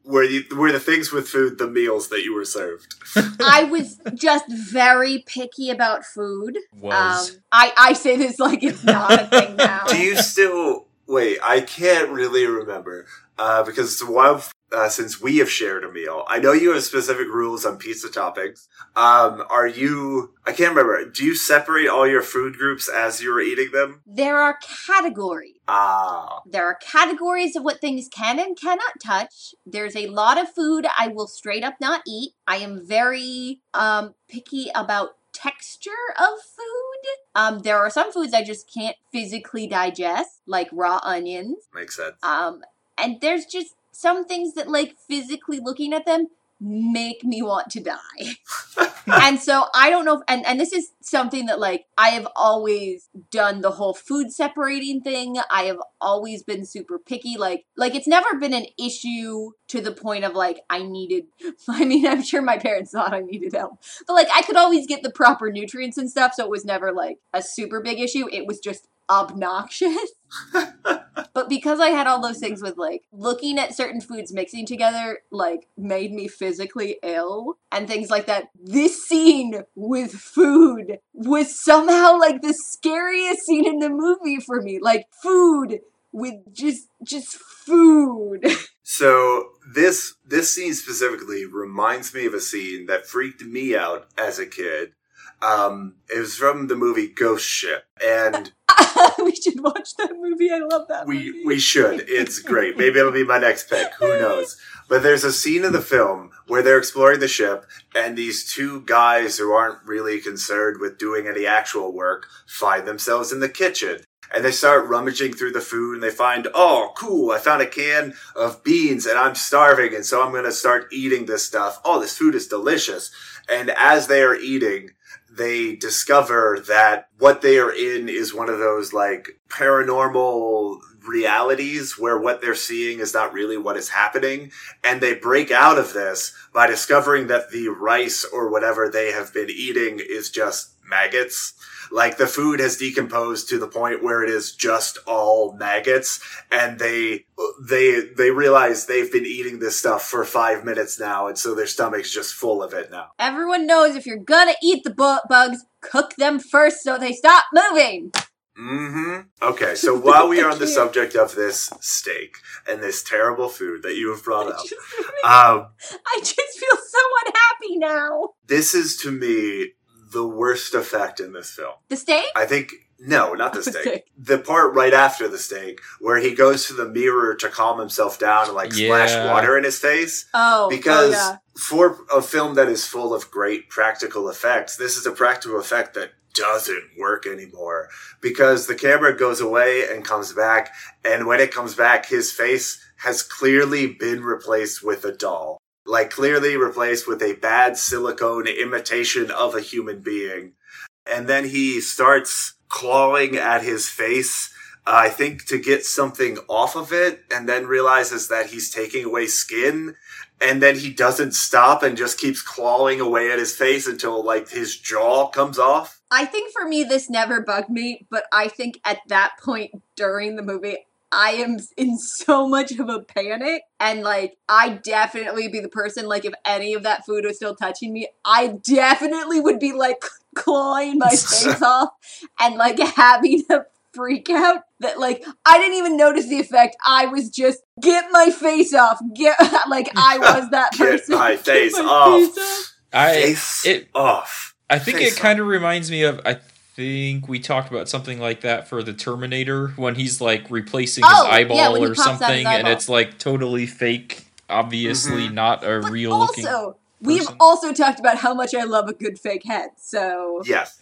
Were you were the things with food the meals that you were served? <laughs> I was just very picky about food. Was. Um, I I say this like it's not a thing <laughs> now. Do you still wait? I can't really remember uh, because it's a while uh, since we have shared a meal. I know you have specific rules on pizza toppings. Um, are you? I can't remember. Do you separate all your food groups as you were eating them? there are categories. Ah, There are categories of what things can and cannot touch. There's a lot of food I will straight up not eat. I am very um picky about texture of food. Um there are some foods I just can't physically digest, like raw onions. makes sense. Um and there's just some things that like physically looking at them make me want to die. <laughs> and so I don't know if, and and this is something that like I have always done the whole food separating thing. I have always been super picky like like it's never been an issue to the point of like I needed <laughs> I mean I'm sure my parents thought I needed help. But like I could always get the proper nutrients and stuff so it was never like a super big issue. It was just obnoxious. <laughs> But because I had all those things with like looking at certain foods mixing together, like made me physically ill and things like that. This scene with food was somehow like the scariest scene in the movie for me. Like food with just just food. <laughs> So this this scene specifically reminds me of a scene that freaked me out as a kid. Um, it was from the movie Ghost Ship, and <laughs> we should watch that movie. I love that we movie. we should. It's great. <laughs> Maybe it'll be my next pick. Who knows? But there's a scene in the film where they're exploring the ship, and these two guys who aren't really concerned with doing any actual work find themselves in the kitchen. And they start rummaging through the food and they find, oh, cool, I found a can of beans and I'm starving. And so I'm going to start eating this stuff. Oh, this food is delicious. And as they are eating, they discover that what they are in is one of those like paranormal realities where what they're seeing is not really what is happening. And they break out of this by discovering that the rice or whatever they have been eating is just maggots. Like the food has decomposed to the point where it is just all maggots and they, they, they realize they've been eating this stuff for five minutes now. And so their stomach's just full of it now. Everyone knows if you're gonna eat the bu- bugs, cook them first so they stop moving. Mm-hmm. Okay, so <laughs> while we are on the subject of this steak and this terrible food that you have brought I up, just, <laughs> um, I just feel so unhappy now. this is to me the worst effect in this film. The steak? I think no, not the <laughs> steak. Okay. The part right after the steak where he goes to the mirror to calm himself down and like splash water in his face. Oh, because oh, yeah. for a film that is full of great practical effects, this is a practical effect that doesn't work anymore because the camera goes away and comes back, and when it comes back, his face has clearly been replaced with a doll. Like clearly replaced with a bad silicone imitation of a human being. And then he starts clawing at his face uh, I think to get something off of it and then realizes that he's taking away skin and then he doesn't stop and just keeps clawing away at his face until like his jaw comes off. I think for me, this never bugged me, but I think at that point during the movie, I am in so much of a panic. And like, I definitely be the person, like, if any of that food was still touching me, I definitely would be like clawing my <laughs> face off and like having a freak out that like I didn't even notice the effect. I was just get my face off. Get <laughs> like I was <laughs> that Get person. my face my off. face off. I face it off. I think Face it kind of reminds me of I think we talked about something like that for the Terminator when he's like replacing his Oh, yeah, eyeball when he or pops out his something and it's like totally fake, obviously Mhm. not a But real looking. also, we've person. also talked about how much I love a good fake head. So, Yes.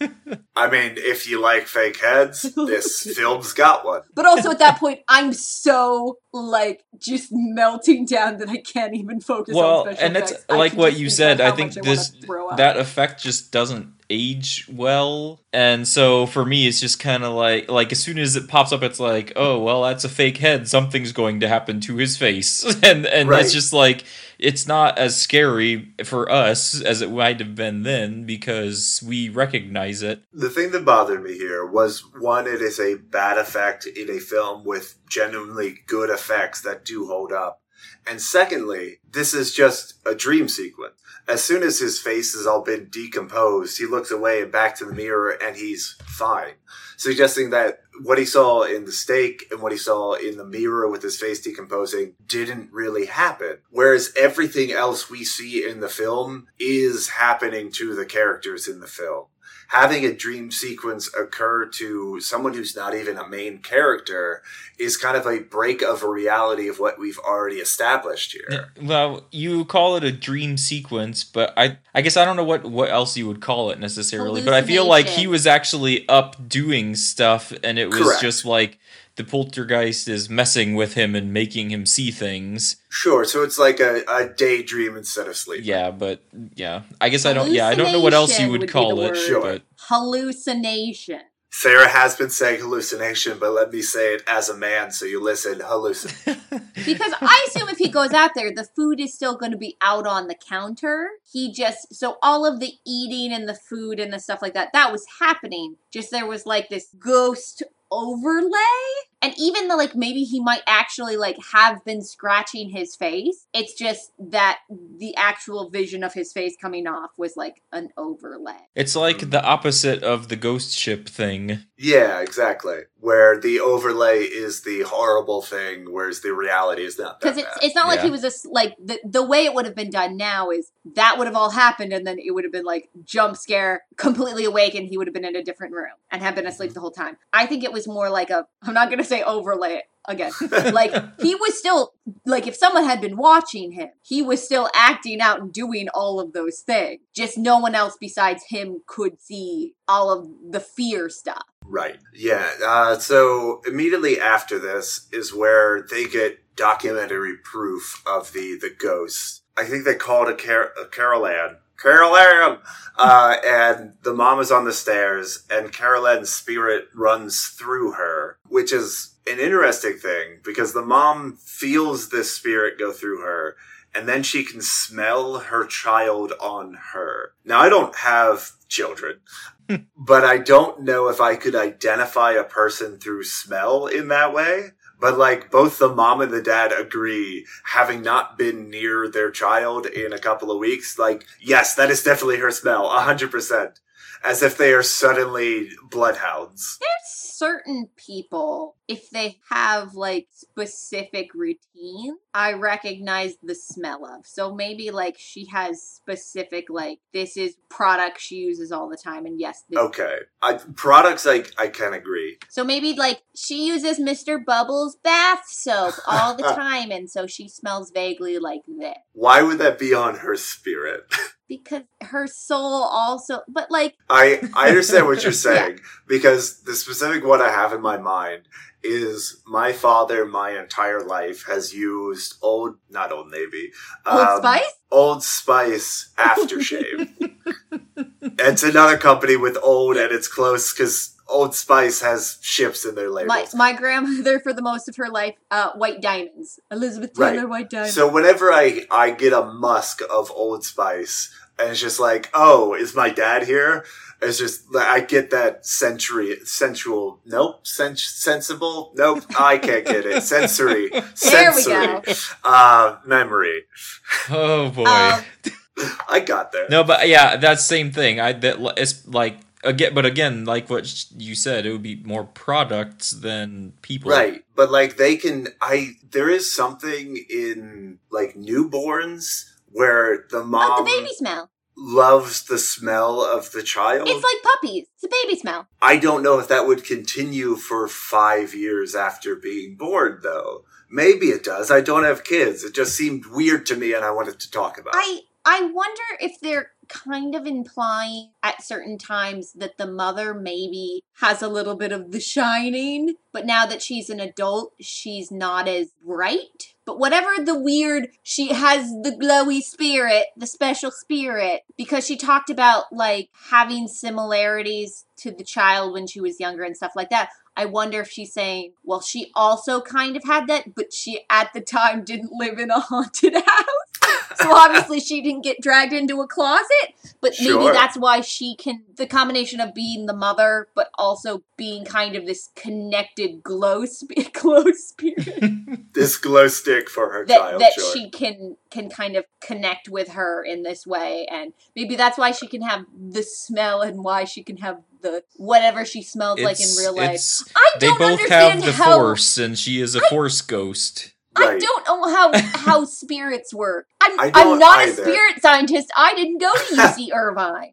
I mean, if you like fake heads, this <laughs> film's got one. but also at that point, I'm so like just melting down that I can't even focus well, on special and it's effects. I like what you said. I think this that effect just doesn't age well, and so for me, it's just kind of like like as soon as it pops up, it's like, oh well, that's a fake head. Something's going to happen to his face, <laughs> and and Right. it's just like it's not as scary for us as it might have been then because we recognize it. The thing that bothered me here was one, it is a bad effect in a film with genuinely good effects that do hold up. And secondly, this is just a dream sequence. As soon as his face has all been decomposed, he looks away and back to the mirror and he's fine. Suggesting that what he saw in the steak and what he saw in the mirror with his face decomposing didn't really happen. Whereas everything else we see in the film is happening to the characters in the film having a dream sequence occur to someone who's not even a main character is kind of a break of a reality of what we've already established here. Well, you call it a dream sequence, but I I guess I don't know what what else you would call it necessarily. But I feel like he was actually up doing stuff, and it was Correct. just like the poltergeist is messing with him and making him see things. Sure, so it's like a, a daydream instead of sleep. Yeah, but yeah, I guess I don't. Yeah, I don't know what else you would would call it. word. Sure. But hallucination. Sarah has been saying hallucination, but let me say it as a man so you listen. Hallucin. <laughs> Because I assume if he goes out there, the food is still going to be out on the counter. He just, so all of the eating and the food and the stuff like that, that was happening. Just there was like this ghost overlay. And even the like, maybe he might actually like have been scratching his face. It's just that the actual vision of his face coming off was like an overlay. it's like the opposite of the ghost ship thing. Yeah, exactly. Where the overlay is the horrible thing, whereas the reality is not because it's bad. it's not like Yeah. he was just like the the way it would have been done now is that would have all happened and then it would have been like jump scare completely awake and he would have been in a different room and have been asleep mm-hmm. the whole time i think it was more like a i'm not gonna say overlay again <laughs> like he was still like if someone had been watching him he was still acting out and doing all of those things just no one else besides him could see all of the fear stuff Right. Yeah. Uh, so immediately after this is where they get documentary proof of the the ghosts. I think they called a, Car- a Carol Anne. Carol Anne! Uh, and the mom is on the stairs, and Carol Anne's spirit runs through her, which is an interesting thing because the mom feels this spirit go through her, and then she can smell her child on her. Now, I don't have children, but I don't know if I could identify a person through smell in that way. But like both the mom and the dad agree, having not been near their child in a couple of weeks, like, yes, that is definitely her smell, a hundred percent. As if they are suddenly bloodhounds. There's certain people, if they have like specific routine, I recognize the smell of. So maybe like she has specific like this is product she uses all the time, and yes, this. Okay, I, products I I can agree. So maybe like she uses Mr. Bubbles bath soap all the <laughs> time, and so she smells vaguely like this. Why would that be on her spirit? <laughs> Because her soul also, but like I I understand what you're <laughs> saying because the specific one I have in my mind is my father my entire life has used old not old navy Old um, Spice. Old Spice aftershave. <laughs> it's another company with old and it's close because Old Spice has ships in their My, labels. my grandmother, for the most of her life, uh, white diamonds. Elizabeth Taylor, Right. white diamonds. So whenever I I get a musk of Old Spice and it's just like, oh, is my dad here? It's just I get that sensory, sensual. Nope, sens- sensible. Nope, I can't get it. <laughs> Sensory, There we sensory, uh, memory. Oh boy. Um, <laughs> I got there. No, but yeah, that's same thing. I that it's like again, but again, like what you said, it would be more products than people. Right, but like they can. I there is something in like newborns where the mom like the baby smell. loves the smell of the child. It's like puppies. It's a baby smell. I don't know if that would continue for five years after being born, though. Maybe it does. I don't have kids. It just seemed weird to me, and I wanted to talk about. it. I I wonder if they're kind of implying at certain times that the mother maybe has a little bit of the shining, but now that she's an adult, she's not as bright. But whatever the weird, she has the glowy spirit, the special spirit, because she talked about like having similarities to the child when she was younger and stuff like that. I wonder if she's saying, well, she also kind of had that, but she at the time didn't live in a haunted <laughs> house. <laughs> So obviously she didn't get dragged into a closet, but maybe that's why she can the combination of being the mother but also being kind of this connected glow sp- <laughs> glow spirit <laughs> this glow stick for her that child. that sure. she can can kind of connect with her in this way and maybe that's why she can have the smell and why she can have the whatever she smells like in real life. I don't they both understand have the how force, and she is a force ghost. I don't know how <laughs> how spirits work. I'm I'm don't either. a spirit scientist. I didn't go to UC <laughs> Irvine.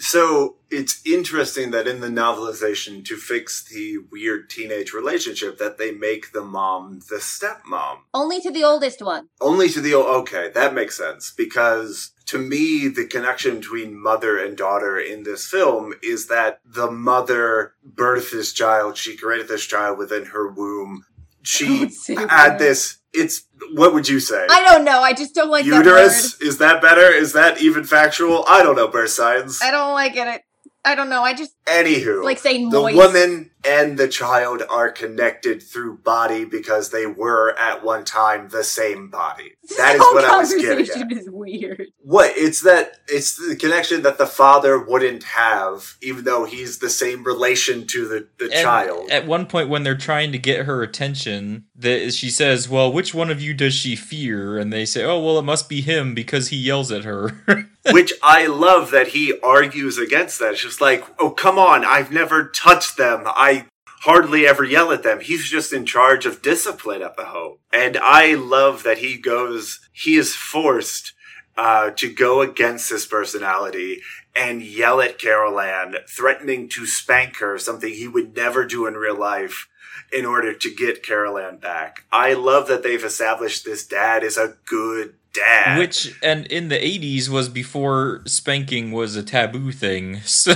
So it's interesting that in the novelization, to fix the weird teenage relationship, that they make the mom the stepmom. Only to the oldest one. Only to the okay, that makes sense because to me the connection between mother and daughter in this film is that the mother birthed this child, she created this child within her womb. She <laughs> had this it's what would you say? I don't know. I just don't like Uterus? that Is that better? Is that even factual? I don't know birth science. word. I don't like it. I don't know. I just Anywho, like saying the moist. woman and the child are connected through body because they were at one time the same body. That is This whole what I was getting conversation at. is weird. What? It's that it's the connection that the father wouldn't have, even though he's the same relation to the, the And child. At one point, when they're trying to get her attention, the, she says, "Well, which one of you does she fear?" And they say, "Oh, well, it must be him because he yells at her." <laughs> <laughs> Which I love that he argues against that. It's just like, oh, come on, I've never touched them. I hardly ever yell at them. He's just in charge of discipline at the home. And I love that he goes, he is forced uh, to go against his personality and yell at Carol Anne, threatening to spank her, something he would never do in real life. In order to get Carol Anne back, I love that they've established this dad is a good dad. Which, and in the '80s, was before spanking was a taboo thing. <laughs> So,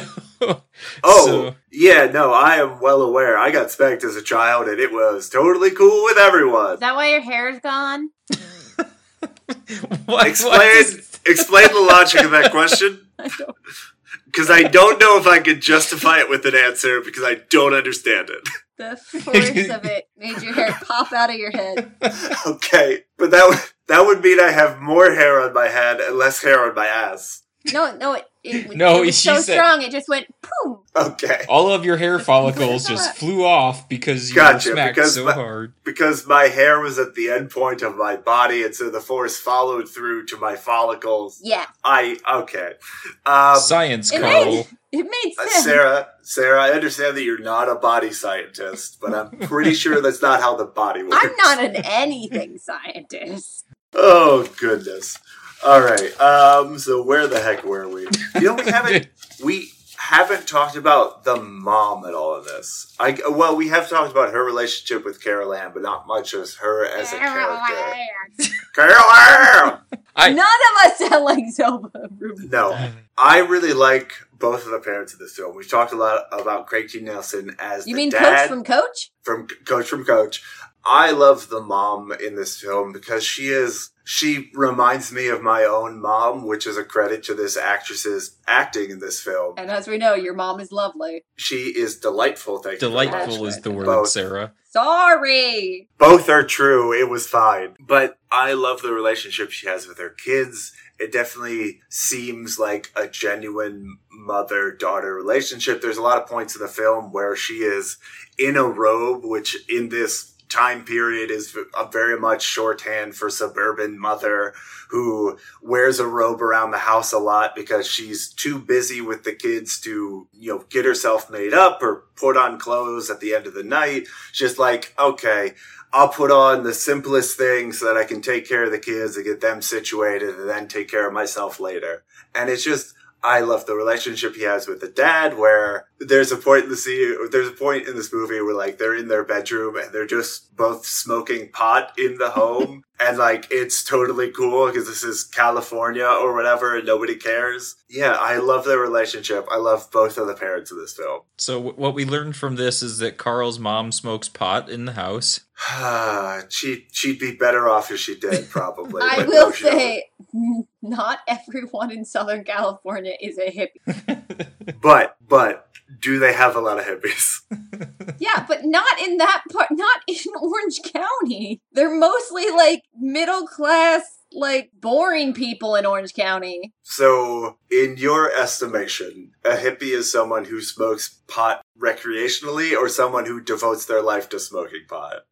Oh, so- yeah, no, I am well aware. I got spanked as a child and it was totally cool with everyone. Is that why your hair is gone? what, what Explain is- explain the logic of that <laughs> question because I don't know if I could justify it with an answer because I don't understand it. The force of it made your hair pop out of your head. <laughs> okay, but that would that would mean I have more hair on my head and less hair on my ass. No, no, it, it, <laughs> No, it was so said- strong. It just went boom. Okay. All of your hair <laughs> follicles just flew off because you Gotcha, were smacked because so my- hard. Because my hair was at the end point of my body, and so the force followed through to my follicles. Yeah, I okay. Um, Science, it Carl. Made it made uh, sense. Sarah, Sarah, I understand that you're not a body scientist, but I'm pretty sure that's not how the body works. <laughs> I'm not an anything scientist. Oh goodness. All right. Um. So where the heck were we? You know, we haven't <laughs> we haven't talked about the mom at all in this. I well, we have talked about her relationship with Carol Anne, but not much as her as a character. Carol Anne. I- None of us sound like Zelda. Rubin. No, I really like both of the parents of this film. We've talked a lot about Craig T. Nelson as You the mean dad Coach from Coach? from Coach from Coach. I love the mom in this film because she is she reminds me of my own mom, which is a credit to this actress's acting in this film. And as we know, your mom is lovely. She is delightful. Thank you. Delightful is the word, Both. Sarah. Sorry. Both are true. It was fine. But I love the relationship she has with her kids. It definitely seems like a genuine mother daughter relationship. There's a lot of points in the film where she is in a robe, which in this time period is a very much shorthand for suburban mother who wears a robe around the house a lot because she's too busy with the kids to, you know, get herself made up or put on clothes at the end of the night. She's like, okay, I'll put on the simplest thing so that I can take care of the kids and get them situated and then take care of myself later. And it's just, I love the relationship he has with the dad where there's a point in the scene, there's a point in this movie where like they're in their bedroom and they're just both smoking pot in the home. <laughs> and like it's totally cool because this is California or whatever and nobody cares. Yeah, I love their relationship. I love both of the parents of this film. So w- what we learned from this is that Carl's mom smokes pot in the house. <sighs> she she'd be better off if she did, probably. <laughs> I will no, say, <laughs> not everyone in Southern California is a hippie. But but do they have a lot of hippies? <laughs> Yeah, but not in that part, not <laughs> in Orange County. They're mostly like middle class, like boring people in Orange County. So, in your estimation, a hippie is someone who smokes pot recreationally or someone who devotes their life to smoking pot?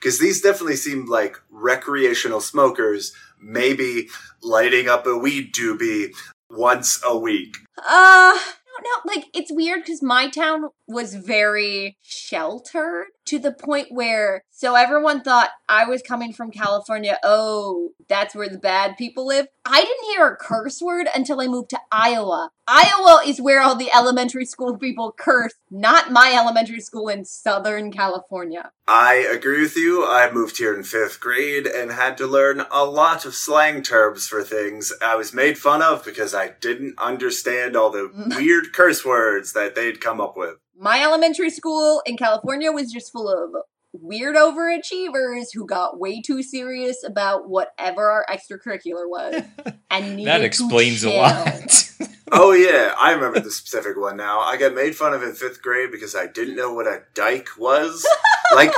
Because these definitely seem like recreational smokers, maybe lighting up a weed doobie once a week. Uh, don't know. Like, it's weird because my town was very sheltered to the point where, so everyone thought I was coming from California. Oh, that's where the bad people live. I didn't hear a curse word until I moved to Iowa. Iowa is where all the elementary school people curse, not my elementary school in Southern California. I agree with you. I moved here in fifth grade and had to learn a lot of slang terms for things I was made fun of because I didn't understand all the <laughs> weird curse words that they'd come up with. My elementary school in California was just full of weird overachievers who got way too serious about whatever our extracurricular was <laughs> and needed that to explains a lot. <laughs> Oh yeah, I remember the specific one now. I got made fun of in fifth grade because I didn't know what a dyke was. <laughs> Like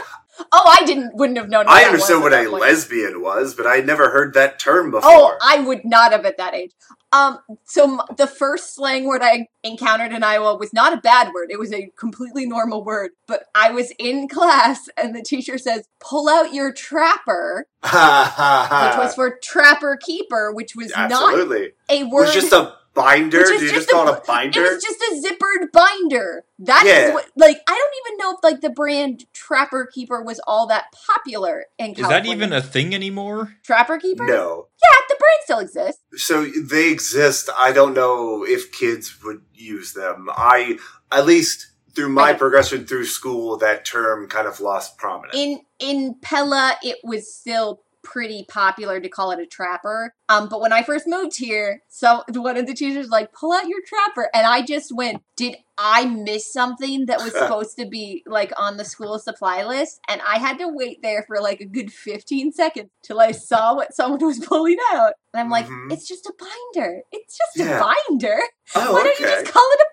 Oh, I didn't wouldn't have known. What I that understood was what a point. lesbian was, but I had never heard that term oh, before. Oh, I would not have at that age. Um, so m- the first slang word I encountered in Iowa was not a bad word. It was a completely normal word. But I was in class and the teacher says, "Pull out your trapper," ha ha ha. which was for trapper keeper, which was not absolutely. a It word. was just a binder. Do you just just call a- it a binder? It was just a zippered binder. That's Yeah. what, like, I don't even know if, like, the brand Trapper Keeper was all that popular in Is California. that even a thing anymore? Trapper Keeper? no. Yeah, the brand still exists. So they exist. I don't know if kids would use them. I, at least through my progression through school, that term kind of lost prominence. In in Pella, it was still pretty popular to call it a trapper. Um, but when I first moved here, so <laughs> one of the teachers like, "Pull out your trapper," and I just went, "Did I missed something that was <laughs> supposed to be like on the school supply list?" And I had to wait there for like a good fifteen seconds till I saw what someone was pulling out, and I'm like, Mhm. "It's just a binder. It's just Yeah. a binder. oh, Why okay. don't you just call it a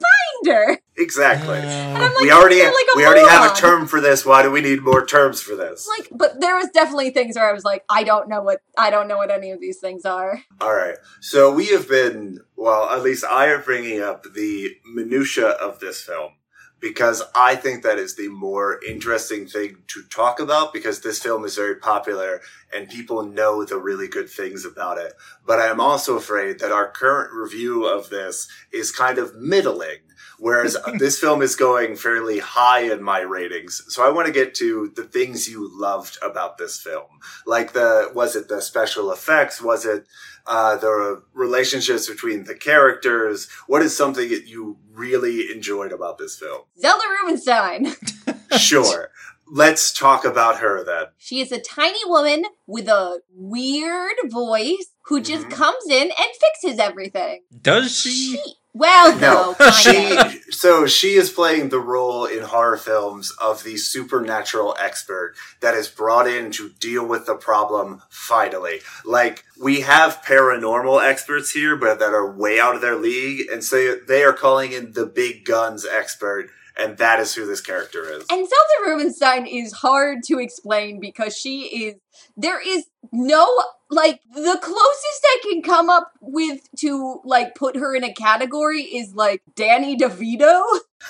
binder? Exactly. And I'm like, we already "You like we already have a term for this. Why do we need more terms for this? Like, but there was definitely things where I was like, I don't know what I don't know what any of these things are. All right. So we have been, well, at least I am bringing up the minutia of this film because I think that is the more interesting thing to talk about because this film is very popular and people know the really good things about it. But I am also afraid that our current review of this is kind of middling. Whereas <laughs> this film is going fairly high in my ratings. So I want to get to the things you loved about this film. Like the, was it the special effects? Was it uh, the relationships between the characters. What is something that you really enjoyed about this film? Zelda Rubinstein. <laughs> Sure. Let's talk about her then. She is a tiny woman with a weird voice who just Mhm. comes in and fixes everything. Does she? She, well, No, no, she. So she is playing the role in horror films of the supernatural expert that is brought in to deal with the problem. Finally, like we have paranormal experts here, but that are way out of their league, and so they are calling in the big guns expert, and that is who this character is. And Zelda Rubinstein is hard to explain because she is. There is no like the closest I can come up with to like put her in a category is like Danny DeVito. <laughs>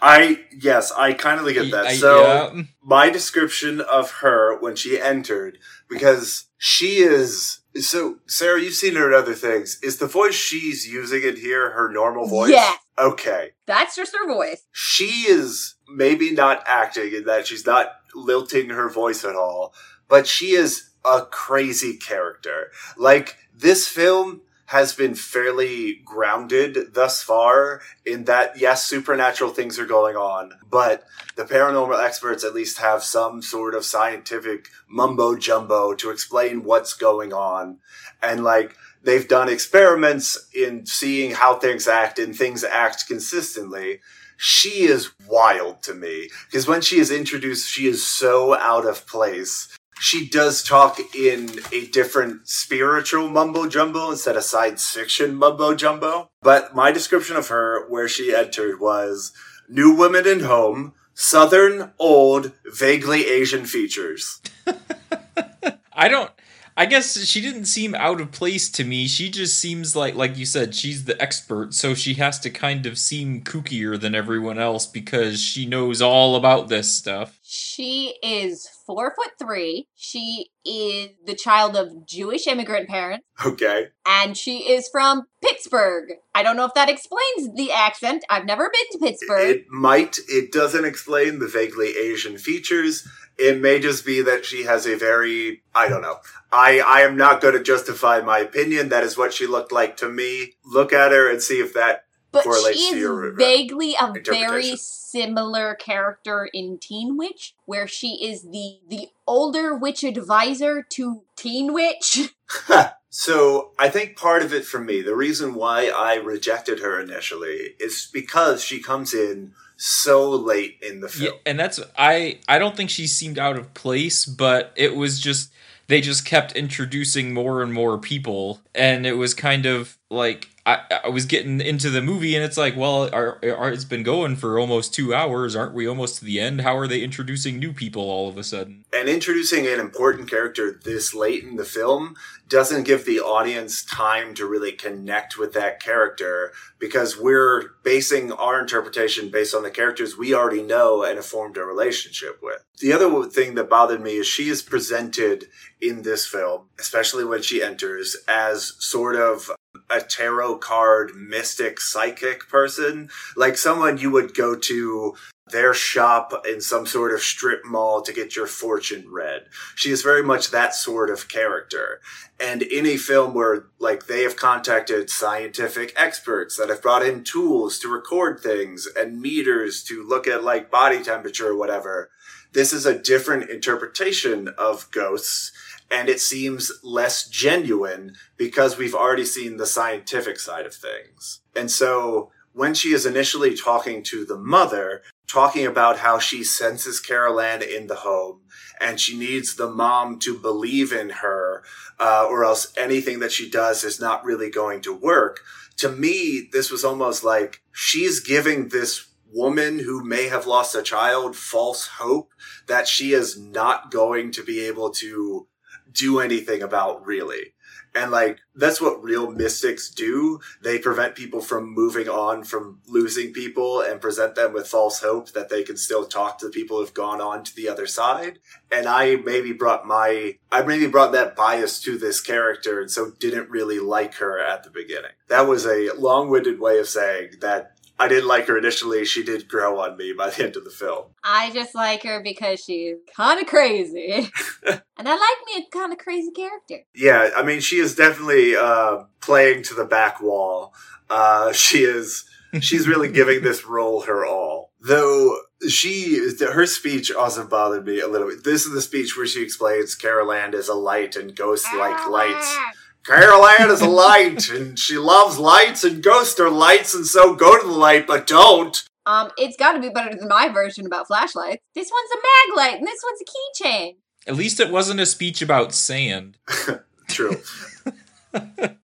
I yes, I kind of get that. So yeah. my description of her when she entered, because she is so Sarah, you've seen her in other things. Is the voice she's using in here her normal voice? Yes. Okay. That's just her voice. She is maybe not acting in that she's not lilting her voice at all, but she is a crazy character. Like this film has been fairly grounded thus far in that yes, supernatural things are going on, but the paranormal experts at least have some sort of scientific mumbo jumbo to explain what's going on. And like, they've done experiments in seeing how things act and things act consistently. She is wild to me because when she is introduced, she is so out of place. She does talk in a different spiritual mumbo jumbo instead of science fiction mumbo jumbo. But my description of her, where she entered, was new women in home, southern, old, vaguely Asian features. <laughs> I don't. I guess she didn't seem out of place to me. She just seems like, like you said, she's the expert, so she has to kind of seem kookier than everyone else because she knows all about this stuff. She is four foot three. She is the child of Jewish immigrant parents, Okay. and she is from Pittsburgh. I don't know if that explains the accent. I've never been to Pittsburgh. It might. It doesn't explain the vaguely Asian features. It may just be that she has a very, I don't know. I, I am not going to justify my opinion. That is what she looked like to me. Look at her and see if that but correlates she is your, uh, vaguely a very similar character in Teen Witch, where she is the the older witch advisor to Teen Witch. <laughs> So I think part of it for me, the reason why I rejected her initially is because she comes in so late in the Yeah, film. and that's I. I don't think she seemed out of place, but it was just they just kept introducing more and more people, and it was kind of like I, I was getting into the movie, and it's like, well, our, our, it's been going for almost two hours. Aren't we almost to the end? How are they introducing new people all of a sudden? And introducing an important character this late in the film doesn't give the audience time to really connect with that character because we're basing our interpretation based on the characters we already know and have formed a relationship with. The other thing that bothered me is she is presented in this film, especially when she enters, as sort of a tarot card mystic psychic person, like someone you would go to their shop in some sort of strip mall to get your fortune read. She is very much that sort of character. And in a film where like they have contacted scientific experts that have brought in tools to record things and meters to look at like body temperature or whatever, this is a different interpretation of ghosts and it seems less genuine because we've already seen the scientific side of things. And so when she is initially talking to the mother, talking about how she senses Carol Anne in the home and she needs the mom to believe in her uh, or else anything that she does is not really going to work. To me, this was almost like she's giving this woman who may have lost a child false hope that she is not going to be able to do anything about really. And like, that's what real mystics do. They prevent people from moving on from losing people and present them with false hope that they can still talk to the people who've gone on to the other side. And I maybe brought my, I maybe brought that bias to this character and so didn't really like her at the beginning. That was a long-winded way of saying that I didn't like her initially. She did grow on me by the end of the film. I just like her because she's kind of crazy. <laughs> and I like me a kind of crazy character. Yeah, I mean, she is definitely uh, playing to the back wall. Uh, she is. She's really <laughs> giving this role her all. Though she, her speech also bothered me a little bit. This is the speech where she explains Carol Anne is a light and ghost like lights. Carol Anne is a light, and she loves lights, and ghosts are lights, and so go to the light, but don't. Um, it's got to be better than my version about flashlights. This one's a mag light, and this one's a keychain. At least it wasn't a speech about sand. <laughs> True.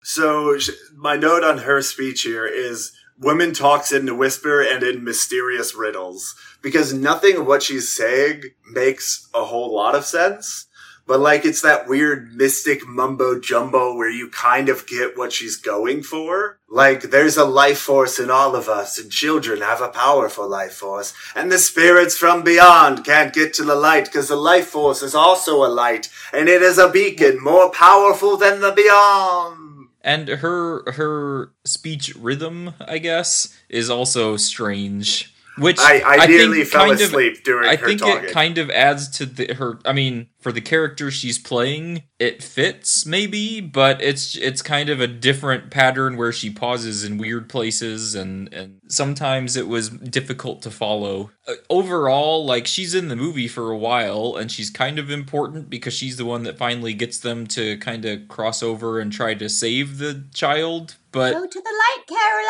so, sh- my note on her speech here is women talks in a whisper and in mysterious riddles because nothing of what she's saying makes a whole lot of sense. But like it's that weird mystic mumbo jumbo where you kind of get what she's going for. Like there's a life force in all of us and children have a powerful life force and the spirits from beyond can't get to the light because the life force is also a light and it is a beacon more powerful than the beyond. And her her speech rhythm, I guess, is also strange. Which I, I, I nearly think fell kind of- asleep during I her think talking. it kind of adds to the, her. I mean, for the character she's playing, it fits maybe, but it's it's kind of a different pattern where she pauses in weird places, and and sometimes it was difficult to follow. Uh, overall, like she's in the movie for a while, and she's kind of important because she's the one that finally gets them to kind of cross over and try to save the child. But Go to the light, Carol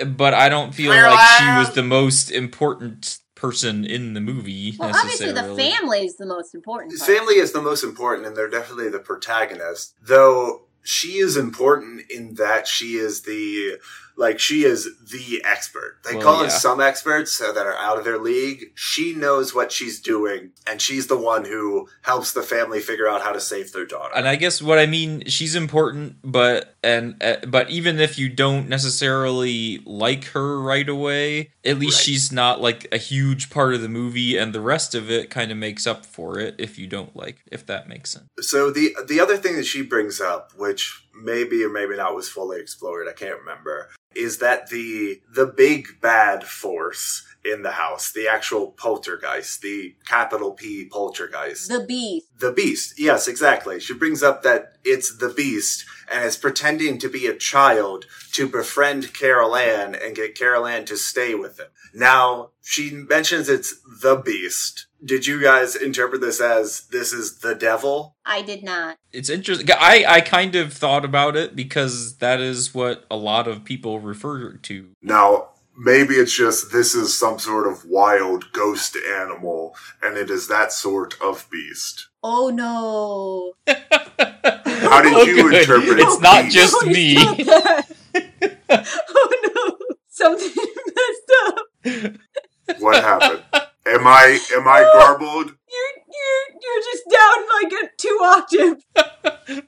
Anne. but I don't feel Clear like she was the most important person in the movie Well, obviously, the family is the most important. His part. family is the most important, and they're definitely the protagonist. Though she is important in that she is the like she is the expert. They Well, call yeah. in some experts that are out of their league. She knows what she's doing, and she's the one who helps the family figure out how to save their daughter. and I guess what I mean, she's important, but and uh, but even if you don't necessarily like her right away, at least Right. she's not like a huge part of the movie, and the rest of it kind of makes up for it if you don't like, if that makes sense. So the the other thing that she brings up, which maybe or maybe not was fully explored, I can't remember, is that the the big bad force in the house, the actual poltergeist, the capital P poltergeist. the beast. The beast. Yes, exactly. She brings up that it's the beast and is pretending to be a child to befriend Carol Anne and get Carol Anne to stay with him. Now, she mentions it's the beast. Did you guys interpret this as this is the devil? I did not. It's interesting. I I kind of thought about it because that is what a lot of people refer to. Now, maybe it's just this is some sort of wild ghost animal, and it is that sort of beast. Oh no! <laughs> How did oh, you Good. interpret It's beast? not just oh, Don't me. stop <laughs> oh no! Something <laughs> messed up. What happened? Am I am I oh, garbled? You're you're you're just down like a two octave.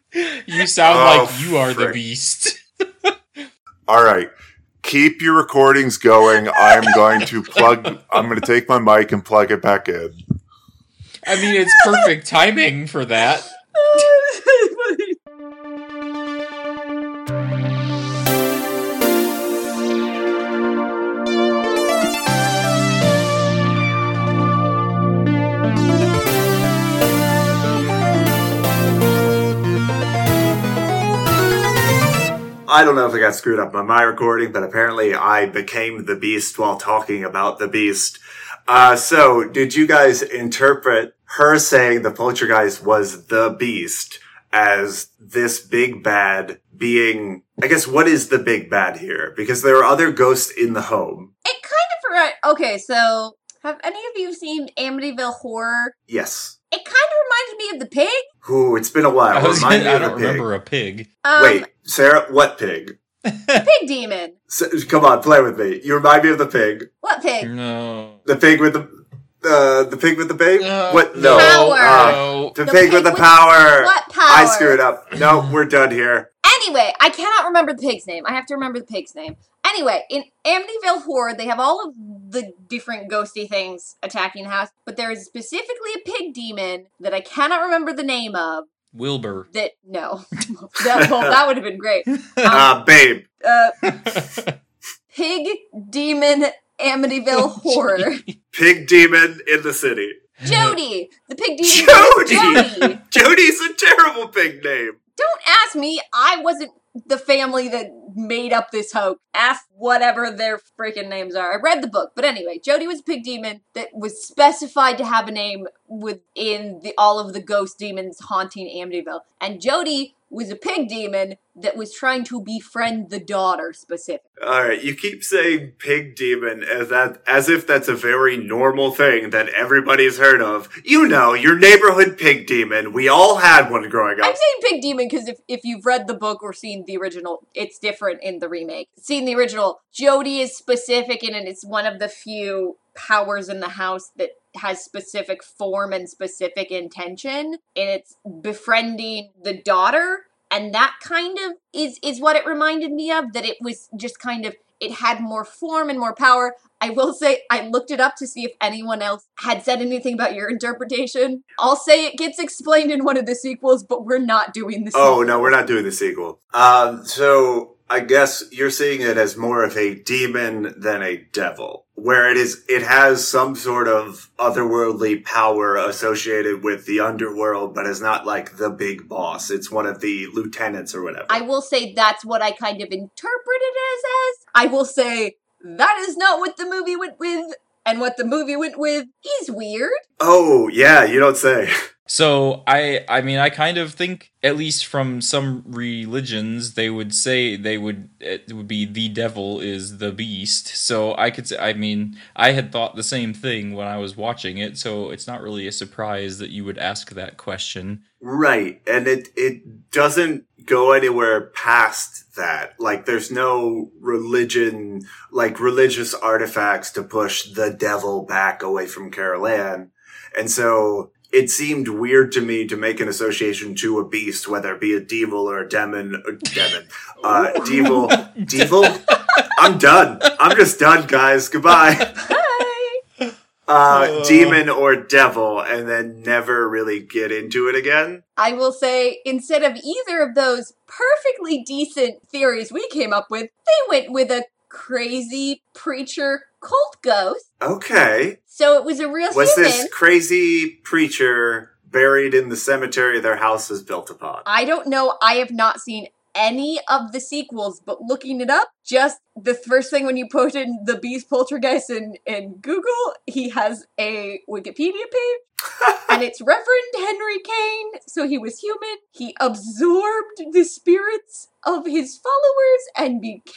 You sound Oh, like you are the beast. All right. Keep your recordings going. I'm going to plug I'm going to take my mic and plug it back in. I mean, it's perfect timing for that. <laughs> I don't know if I got screwed up on my recording, but apparently I became the beast while talking about the beast. Uh, so did you guys interpret her saying the poltergeist was the beast as this big bad being, I guess, what is the big bad here? Because there are other ghosts in the home. It kind of. Okay, so have any of you seen Amityville Horror? Yes. It kind of reminds me of the pig. Ooh, it's been a while. I, was Remind gonna, me I of don't pig. remember a pig. Um, Wait, Sarah, what pig? <laughs> pig demon. S- come on, play with me. You remind me of the pig. What pig? No. The pig with the uh, the pig with the babe. No. what? No. Power. No. the, The pig, pig with the with- power. What power? I screwed up. No, we're done here. Anyway, I cannot remember the pig's name. I have to remember the pig's name. Anyway, in Amityville Horror, they have all of the different ghosty things attacking the house, but there is specifically a pig demon that I cannot remember the name of. Wilbur. That no, <laughs> <laughs> that, well, that would have been great. <laughs> Um, Ah, babe. uh, pig demon Amityville Horror. Pig demon in the city. Jody, the pig demon. Jody! Jody. Jody's a terrible pig name. Don't ask me. I wasn't the family that made up this hoax. Ask whatever their freaking names are. I read the book, but anyway, Jody was a pig demon that was specified to have a name within the all of the ghost demons haunting Amityville, and Jody was a pig demon that was trying to befriend the daughter specifically. All right, you keep saying pig demon as that as if that's a very normal thing that everybody's heard of. You know, your neighborhood pig demon. We all had one growing up. I'm saying pig demon because if, if you've read the book or seen the original, it's different in the remake. Seen the original, Jody is specific in it. It's one of the few powers in the house that has specific form and specific intention, and it's befriending the daughter. And that kind of is is what it reminded me of. That it was just kind of it had more form and more power. I will say I looked it up to see if anyone else had said anything about your interpretation. I'll say it gets explained in one of the sequels, but we're not doing the sequel. Oh no, we're not doing the sequel. Um, so I guess you're seeing it as more of a demon than a devil, where it is. It has some sort of otherworldly power associated with the underworld, but is not like the big boss. It's one of the lieutenants or whatever. I will say that's what I kind of interpreted as as. I will say that is not what the movie went with, and what the movie went with is weird. oh yeah, you don't say. So I I mean I kind of think at least from some religions they would say they would it would be the devil is the beast. So I could say I mean I had thought the same thing when I was watching it, so it's not really a surprise that you would ask that question. Right. And it, it doesn't go anywhere past that. Like there's no religion, like religious artifacts to push the devil back away from Carol Anne. And so it seemed weird to me to make an association to a beast, whether it be a devil or a demon, or demon, uh, devil, <laughs> devil. I'm done. I'm just done, guys. Goodbye. <laughs> Hi. Uh, demon or devil, and then never really get into it again. I will say instead of either of those perfectly decent theories we came up with, they went with a crazy preacher cult ghost. Okay. So it was a real Was human. this crazy preacher buried in the cemetery their house was built upon? I don't know. I have not seen any of the sequels, but looking it up, just the first thing when you put in the Beast Poltergeist in, in Google, he has a Wikipedia page. and <laughs> it's Reverend Henry Kane. So he was human. He absorbed the spirits of his followers and became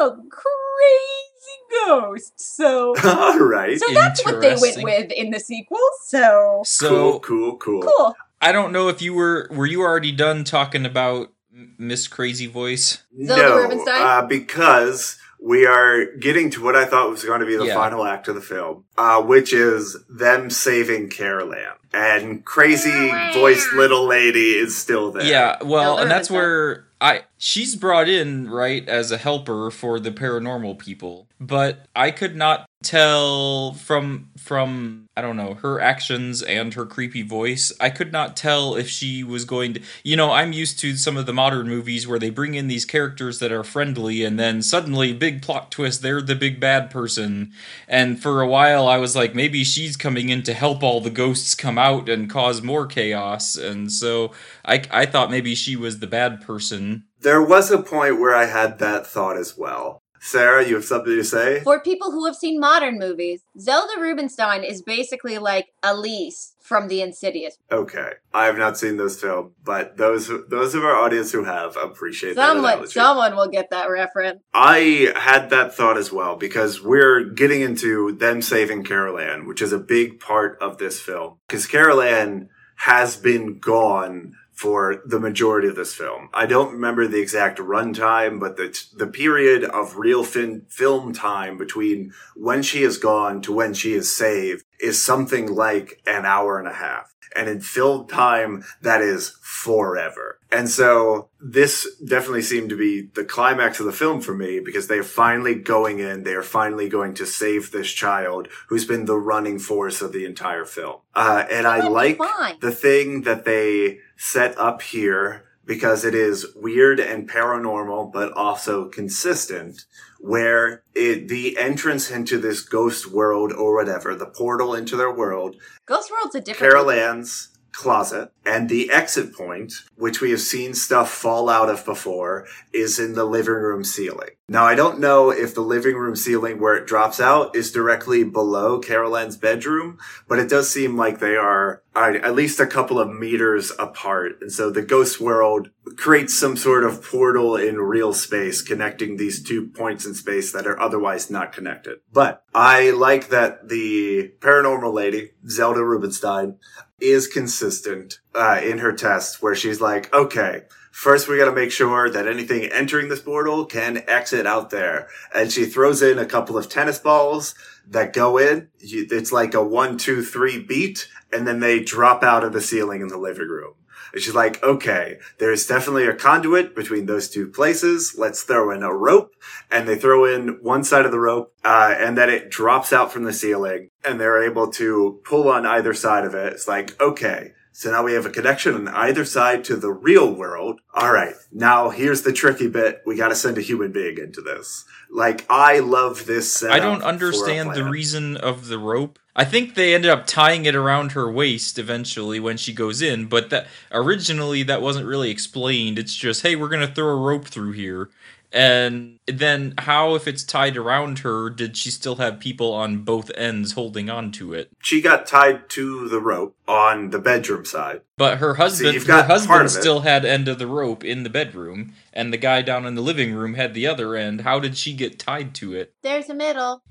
a crazy ghost. So, <laughs> All right. so that's what they went with in the sequel. So So cool, cool, cool. cool. I don't know if you were were you already done talking about M- Miss Crazy Voice? Zelda no, Rubinstein? uh, because we are getting to what I thought was going to be the Yeah. final act of the film, uh, which is them saving Carol Anne. And crazy voiced little lady is still there. Yeah, well, Zelda and that's where I she's brought in right as a helper for the paranormal people, but I could not tell from from I don't know her actions and her creepy voice. I could not tell if she was going to. You know, I'm used to some of the modern movies where they bring in these characters that are friendly, and then suddenly, big plot twist, they're the big bad person. And for a while, I was like, maybe she's coming in to help all the ghosts come out and cause more chaos. And so I I thought maybe she was the bad person. There was a point where I had that thought as well. Sarah, you have something to say? For people who have seen modern movies, Zelda Rubinstein is basically like Elise from The Insidious. Okay, I have not seen this film, but those those of our audience who have appreciate that Someone, analogy. someone will get that reference. I had that thought as well because we're getting into them saving Carol Anne, which is a big part of this film. Because Carol Anne has been gone for the majority of this film. I don't remember the exact runtime, but the the period of real fin- film time between when she is gone to when she is saved is something like an hour and a half. And in film time, that is forever. And so this definitely seemed to be the climax of the film for me because they are finally going in. They are finally going to save this child who's been the running force of the entire film. Uh, and I like the thing that they set up here because it is weird and paranormal, but also consistent where it, the entrance into this ghost world or whatever, the portal into their world Ghost World's a different. Carol Anne's closet and the exit point, which we have seen stuff fall out of before, is in the living room ceiling. Now, I don't know if the living room ceiling where it drops out is directly below Carol Anne's bedroom, but it does seem like they are at least a couple of meters apart. And so the ghost world creates some sort of portal in real space connecting these two points in space that are otherwise not connected. But I like that the paranormal lady, Zelda Rubinstein, is consistent uh, in her tests where she's like, okay, first we got to make sure that anything entering this portal can exit out there. And she throws in a couple of tennis balls that go in. It's like a one, two, three beat, and then they drop out of the ceiling in the living room. And she's like, okay, there's definitely a conduit between those two places. Let's throw in a rope. And they throw in one side of the rope, uh, and then it drops out from the ceiling and they're able to pull on either side of it. It's like, okay. So now we have a connection on either side to the real world. All right. Now here's the tricky bit. We got to send a human being into this. Like, I love this setup I don't understand the reason of the rope. I think they ended up tying it around her waist eventually when she goes in, but that originally that wasn't really explained. It's just, hey, we're gonna throw a rope through here. And then how if it's tied around her, did she still have people on both ends holding on to it? She got tied to the rope on the bedroom side. But her husband you've her husband still had end of the rope in the bedroom, and the guy down in the living room had the other end. How did she get tied to it? There's a middle.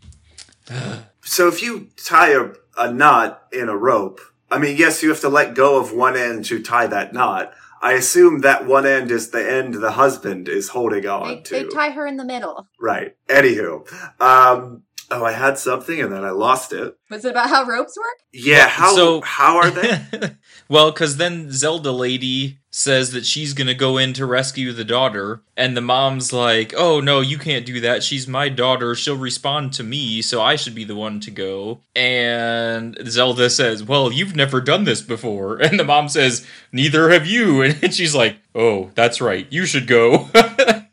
<sighs> So if you tie a, a knot in a rope, I mean, yes, you have to let go of one end to tie that knot. I assume that one end is the end the husband is holding on They, to. they tie her in the middle. right. Anywho, um, oh, I had something and then I lost it. Was it about how ropes work? Yeah. How So- how are they? <laughs> well, because then Zelda lady says that she's gonna go in to rescue the daughter, and the mom's like, "Oh no, you can't do that. She's my daughter. She'll respond to me, so I should be the one to go." And Zelda says, "Well, you've never done this before," <laughs> and the mom says, "Neither have you." <laughs> And she's like, "Oh, that's right. You should go."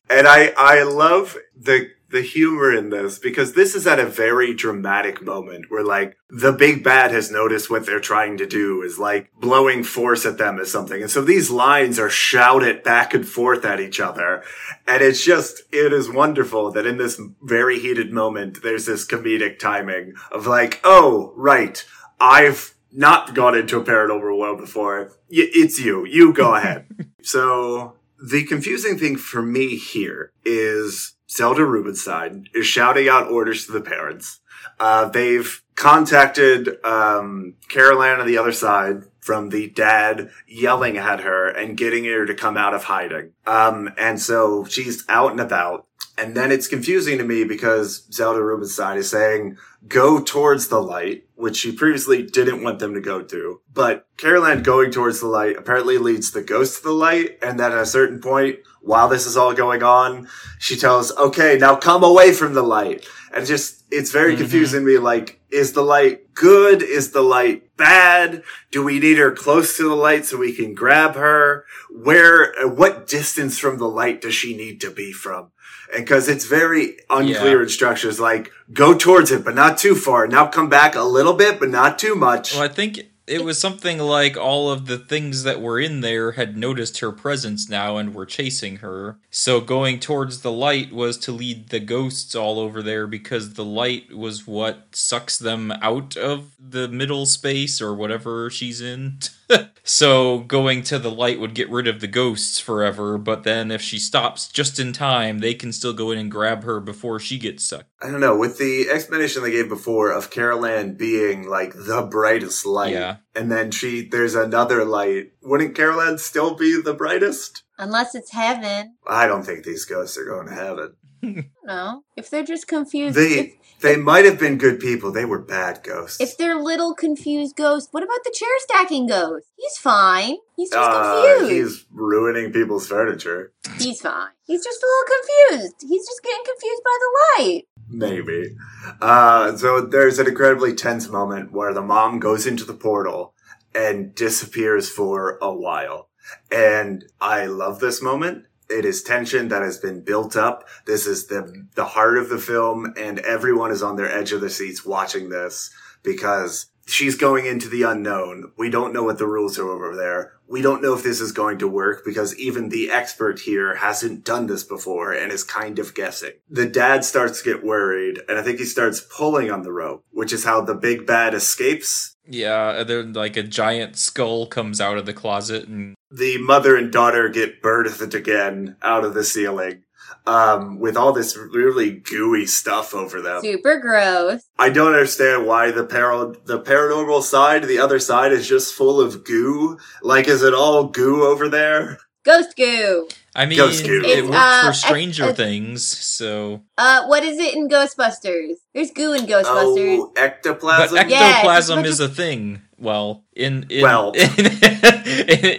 and I I love the the humor in this because this is at a very dramatic moment where like the big bad has noticed what they're trying to do is like blowing force at them as something. And so these lines are shouted back and forth at each other. And it's just, it is wonderful that in this very heated moment, there's this comedic timing of like, oh, right. I've not gone into a paranormal world before. It's you. You go ahead. <laughs> so the confusing thing for me here is Zelda Rubinstein is shouting out orders to the parents. Uh, they've contacted um, on the other side from the dad yelling at her and getting her to come out of hiding. Um, and so she's out and about. And then it's confusing to me because Zelda Rubinstein is saying, go towards the light, which she previously didn't want them to go to. But Carol Anne going towards the light apparently leads the ghost to the light. And then at a certain point, while this is all going on, she tells, okay, now come away from the light. And just, it's very Mhm. confusing to me. Like, is the light good? Is the light bad? Do we need her close to the light so we can grab her? Where, uh, what distance from the light does she need to be from? And cause it's very unclear Yeah. instructions like, go towards it, but not too far. Now come back a little bit, but not too much. Well, I think it was something like all of the things that were in there had noticed her presence now and were chasing her. So going towards the light was to lead the ghosts all over there because the light was what sucks them out of the middle space or whatever she's in. <laughs> so going to the light would get rid of the ghosts forever, but then if she stops just in time, they can still go in and grab her before she gets sucked. I don't know. With the explanation they gave before of Carol Anne being like the brightest light, Yeah. and then she there's another light. Wouldn't Carol Anne still be the brightest? Unless it's heaven. I don't think these ghosts are going to heaven. <laughs> No. If they're just confused. They if, they might have been good people. They were bad ghosts. if they're little confused ghosts, what about the chair stacking ghost? He's fine. He's just Uh, confused. he's ruining people's furniture. He's fine. He's just a little confused. He's just getting confused by the light. Maybe. Uh, so there's an incredibly tense moment where the mom goes into the portal and disappears for a while. And I love this moment. It is tension that has been built up. This is the, the heart of the film and everyone is on their edge of their seats watching this because she's going into the unknown. We don't know what the rules are over there. We don't know if this is going to work because even the expert here hasn't done this before and is kind of guessing. The dad starts to get worried and I think he starts pulling on the rope, which is how the big bad escapes. Yeah, then like a giant skull comes out of the closet and The mother and daughter get birthed again out of the ceiling. Um, with all this really gooey stuff over them. Super gross. I don't understand why the para- the paranormal side, the other side is just full of goo. Like, is it all goo over there? Ghost goo. I mean Ghost goo. it It's, worked uh, for Stranger uh, Things, so Uh, what is it in Ghostbusters? There's goo in Ghostbusters. Oh, but ectoplasm. Yeah, ectoplasm is a thing. Well, in in, Well. <laughs> in,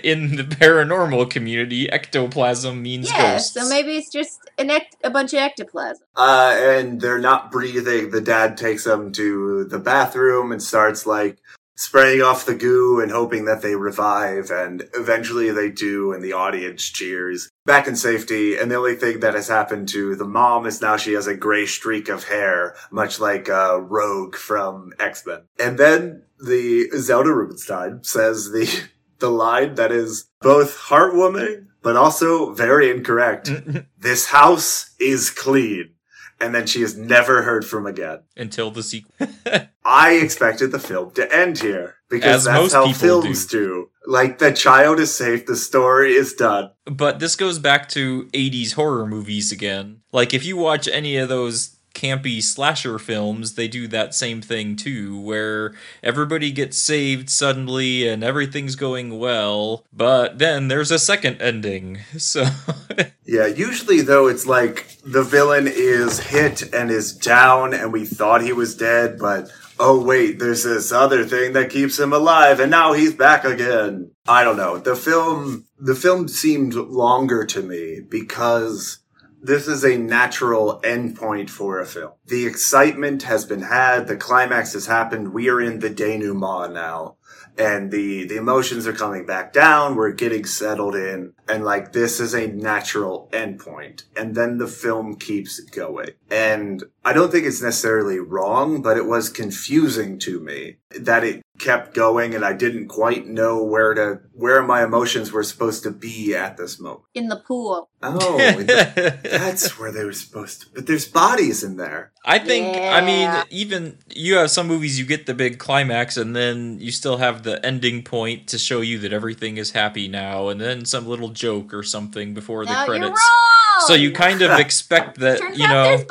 in the paranormal community, ectoplasm means yeah, ghosts. so maybe it's just an ect- a bunch of ectoplasm. Uh, and they're not breathing. The dad takes them to the bathroom and starts like spraying off the goo and hoping that they revive. And eventually they do, and the audience cheers. Back in safety, and the only thing that has happened to the mom is now she has a gray streak of hair, much like uh, Rogue from X Men. And then the Zelda Rubinstein says the <laughs> the line that is both heartwarming but also very incorrect. <laughs> This house is clean. And then she is never heard from again. Until the sequel. <laughs> I expected the film to end here because As that's how films do. Like the child is safe, the story is done. But this goes back to 80s horror movies again. Like, if you watch any of those campy slasher films, they do that same thing too, where everybody gets saved suddenly and everything's going well, but then there's a second ending. <laughs> So, Yeah, usually though it's like the villain is hit and is down and we thought he was dead, but oh wait, there's this other thing that keeps him alive and now he's back again. I don't know. The film the film seemed longer to me because this is a natural endpoint for a film. The excitement has been had, the climax has happened, we are in the denouement now. And the, the emotions are coming back down, we're getting settled in, and like this is a natural endpoint. And then the film keeps going. And I don't think it's necessarily wrong, but it was confusing to me that it kept going and I didn't quite know where to, where my emotions were supposed to be at this moment. In the pool. Oh, I that's where they were supposed to. But there's bodies in there. Think, I mean, even you have some movies you get the big climax and then you still have the ending point to show you that everything is happy now, and then some little joke or something before the no, credits. So you kind of <laughs> expect that, Turns you know,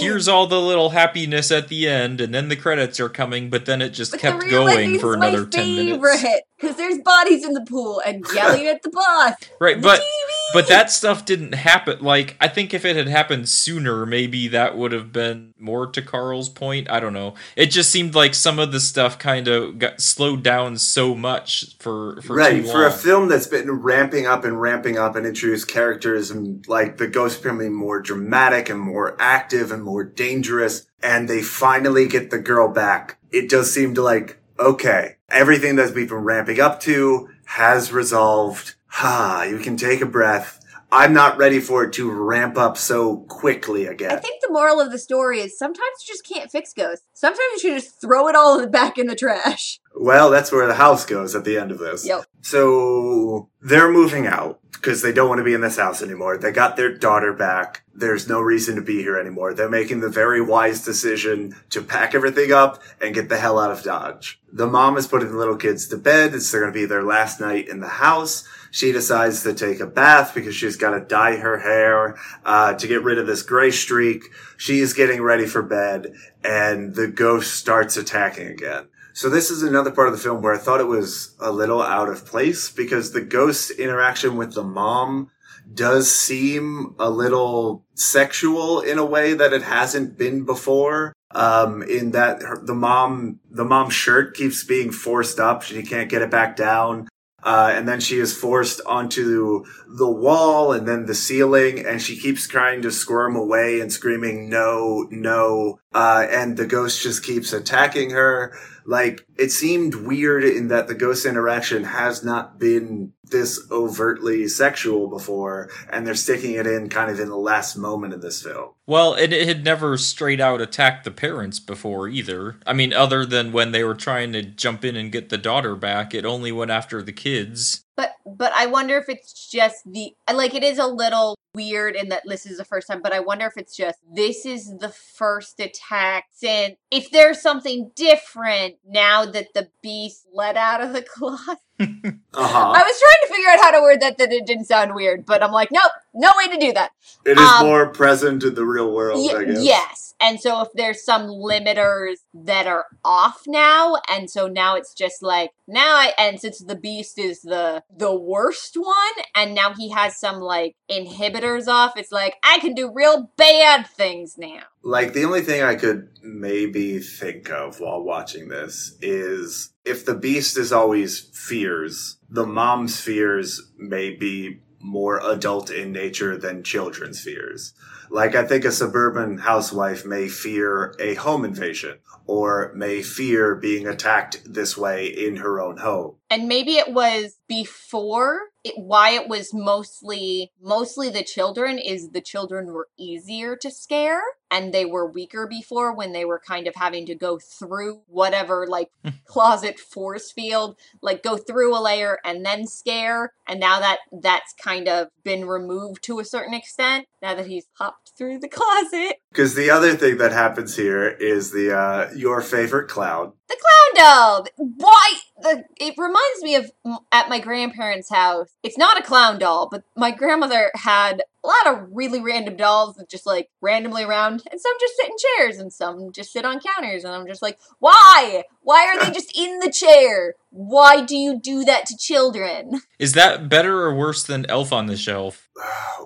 here's all the little happiness at the end, and then the credits are coming, but then it just But kept going for another 10 minutes. because there's bodies in the pool and yelling at the boss. Right, but TV. But that stuff didn't happen. Like I think if it had happened sooner, maybe that would have been more to Carl's point. I don't know. It just seemed like some of the stuff kind of got slowed down so much for for right for a film that's been ramping up and ramping up and introduced characters and like the ghost becoming more dramatic and more active and more dangerous and they finally get the girl back it does seem to like okay everything that's we've been ramping up to has resolved ha you can take a breath i'm not ready for it to ramp up so quickly again. I think the moral of the story is sometimes you just can't fix ghosts. Sometimes you should just throw it all <laughs> back in the trash. Well, that's where the house goes at the end of this. Yep. So they're moving out because they don't want to be in this house anymore. They got their daughter back. There's no reason to be here anymore. They're making the very wise decision to pack everything up and get the hell out of Dodge. The mom is putting the little kids to bed. It's going to be their last night in the house. She decides to take a bath because she's got to dye her hair uh, to get rid of this gray streak. She's getting ready for bed, and the ghost starts attacking again. So this is another part of the film where I thought it was a little out of place because the ghost interaction with the mom does seem a little sexual in a way that it hasn't been before. Um, in that her, the mom, the mom's shirt keeps being forced up. She can't get it back down. Uh, and then she is forced onto the wall and then the ceiling and she keeps trying to squirm away and screaming, no, no. Uh, and the ghost just keeps attacking her. Like, it seemed weird in that the ghost interaction has not been this overtly sexual before, and they're sticking it in kind of in the last moment of this film. Well, it, it had never straight out attacked the parents before either. I mean, other than when they were trying to jump in and get the daughter back, it only went after the kids. But but I wonder if it's just the like it is a little weird in that this is the first time, but I wonder if it's just this is the first attack since if there's something different now that the beast let out of the <laughs> closet. Uh-huh. I was trying to figure out how to word that that it didn't sound weird, but I'm like, nope, no way to do that. It is Um, more present in the real world, yes. And so if there's some limiters that are off now, and so now it's just like now I and since the beast is the the worst one, and now he has some like inhibitors off, it's like I can do real bad things now. Like the only thing I could maybe think of while watching this is if the beast is always fears, the mom's fears may be more adult in nature than children's fears. Like I think a suburban housewife may fear a home invasion or may fear being attacked this way in her own home. And maybe it was before it, why it was mostly mostly the children is the children were easier to scare and they were weaker before when they were kind of having to go through whatever like closet force field like go through a layer and then scare. And now that that's kind of been removed to a certain extent now that he's popped through the closet. Because the other thing that happens here is the uh, your favorite clown. the clown doll why the it reminds me of at my grandparents house it's not a clown doll but my grandmother had a lot of really random dolls that just like randomly around and some just sit in chairs and some just sit on counters and i'm just like why why are they <laughs> just in the chair why do you do that to children Is that better or worse than Elf on the Shelf?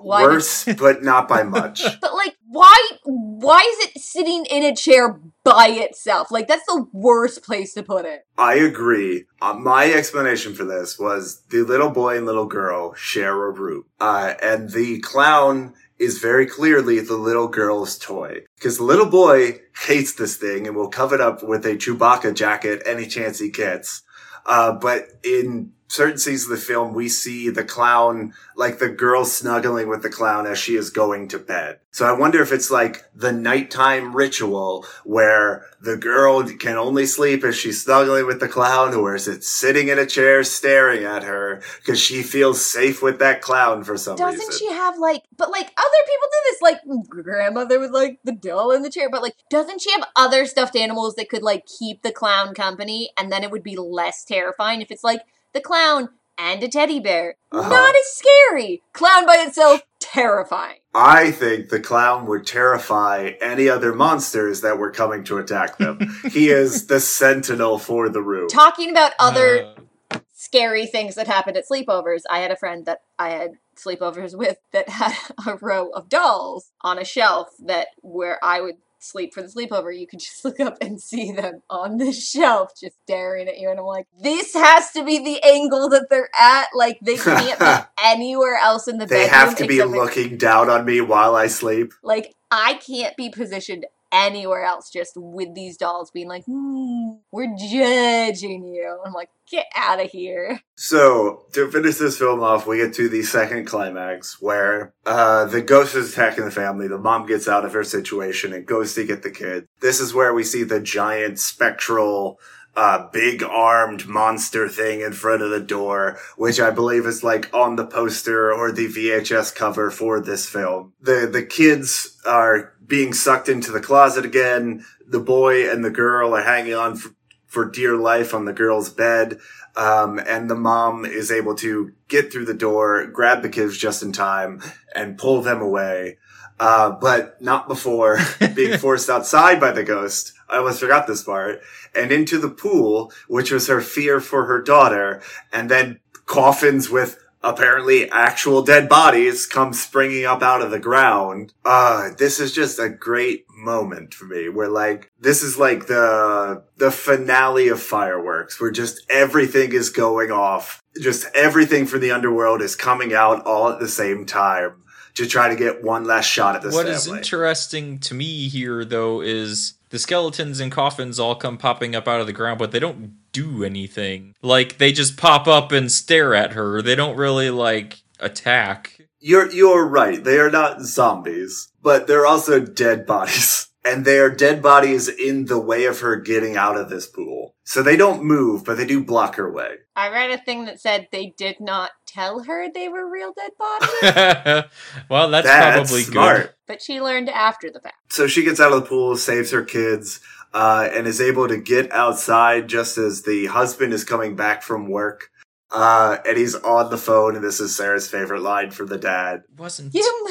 Why Worse, but not by <laughs> much. but like why why is it sitting in a chair by itself like that's the worst place to put it I agree. Uh, my explanation for this was the little boy and little girl share a room. Uh, and the clown is very clearly the little girl's toy. Because the little boy hates this thing and will cover it up with a Chewbacca jacket any chance he gets. Uh, but in certain scenes of the film, we see the clown, like the girl snuggling with the clown as she is going to bed. So I wonder if it's like the nighttime ritual where the girl can only sleep if she's snuggling with the clown or is it sitting in a chair staring at her because she feels safe with that clown for some reason? Doesn't she have like, but like other people do this, like mm, grandmother with like the doll in the chair, but like, doesn't she have other stuffed animals that could like keep the clown company and then it would be less terrifying if it's like the clown and a teddy bear? Uh-huh. Not as scary. Clown by itself, terrifying. I think the clown would terrify any other monsters that were coming to attack them. <laughs> he is the sentinel for the room. Talking about other Uh, scary things that happened at sleepovers. I had a friend that I had sleepovers <laughs> with that had a row of dolls on a shelf that where I would sleep for the sleepover, you could <laughs> just look up and see them on the shelf just staring at you and I'm like, this has to be the angle that they're at. Like they can't be <laughs> anywhere else in the They bedroom. have to be for- looking down on me while I sleep. like I can't be positioned anywhere else just with these dolls being like, hmm, we're judging you. I'm like, get out of here. So, to finish this film off, we get to the second climax where uh, the ghost is attacking the family. The mom gets out of her situation and goes to get the kid. This is where we see the giant spectral uh, big armed monster thing in front of the door, which I believe is like on the poster or the VHS cover for this film. The, the kids are being sucked into the closet again. The boy and the girl are hanging on for, for dear life on the girl's bed. Um, and the mom is able to get through the door, grab the kids just in time and pull them away. Uh, but not before <laughs> being forced outside by the ghost. I almost forgot this part and into the pool, which was her fear for her daughter. And then coffins with apparently actual dead bodies come springing up out of the ground. Uh, this is just a great moment for me where like, this is like the, the finale of fireworks where just everything is going off. Just everything from the underworld is coming out all at the same time to try to get one last shot at this What family. is interesting to me here, though, is the skeletons and coffins all come popping up out of the ground, but they don't do anything. Like they just pop up and stare at her. They don't really like attack. You're you're right. They are not zombies, but they're also dead bodies. <laughs> And they are dead bodies in the way of her getting out of this pool. So they don't move, but they do block her way. I read a thing that said they did not tell her they were real dead bodies, <laughs> well, that's, That's probably smart. good. but she learned after the fact. So she gets out of the pool, saves her kids, uh, and is able to get outside just as the husband is coming back from work. Uh, and he's on the phone, and this is Sarah's favorite line from the dad. Wasn't You <laughs>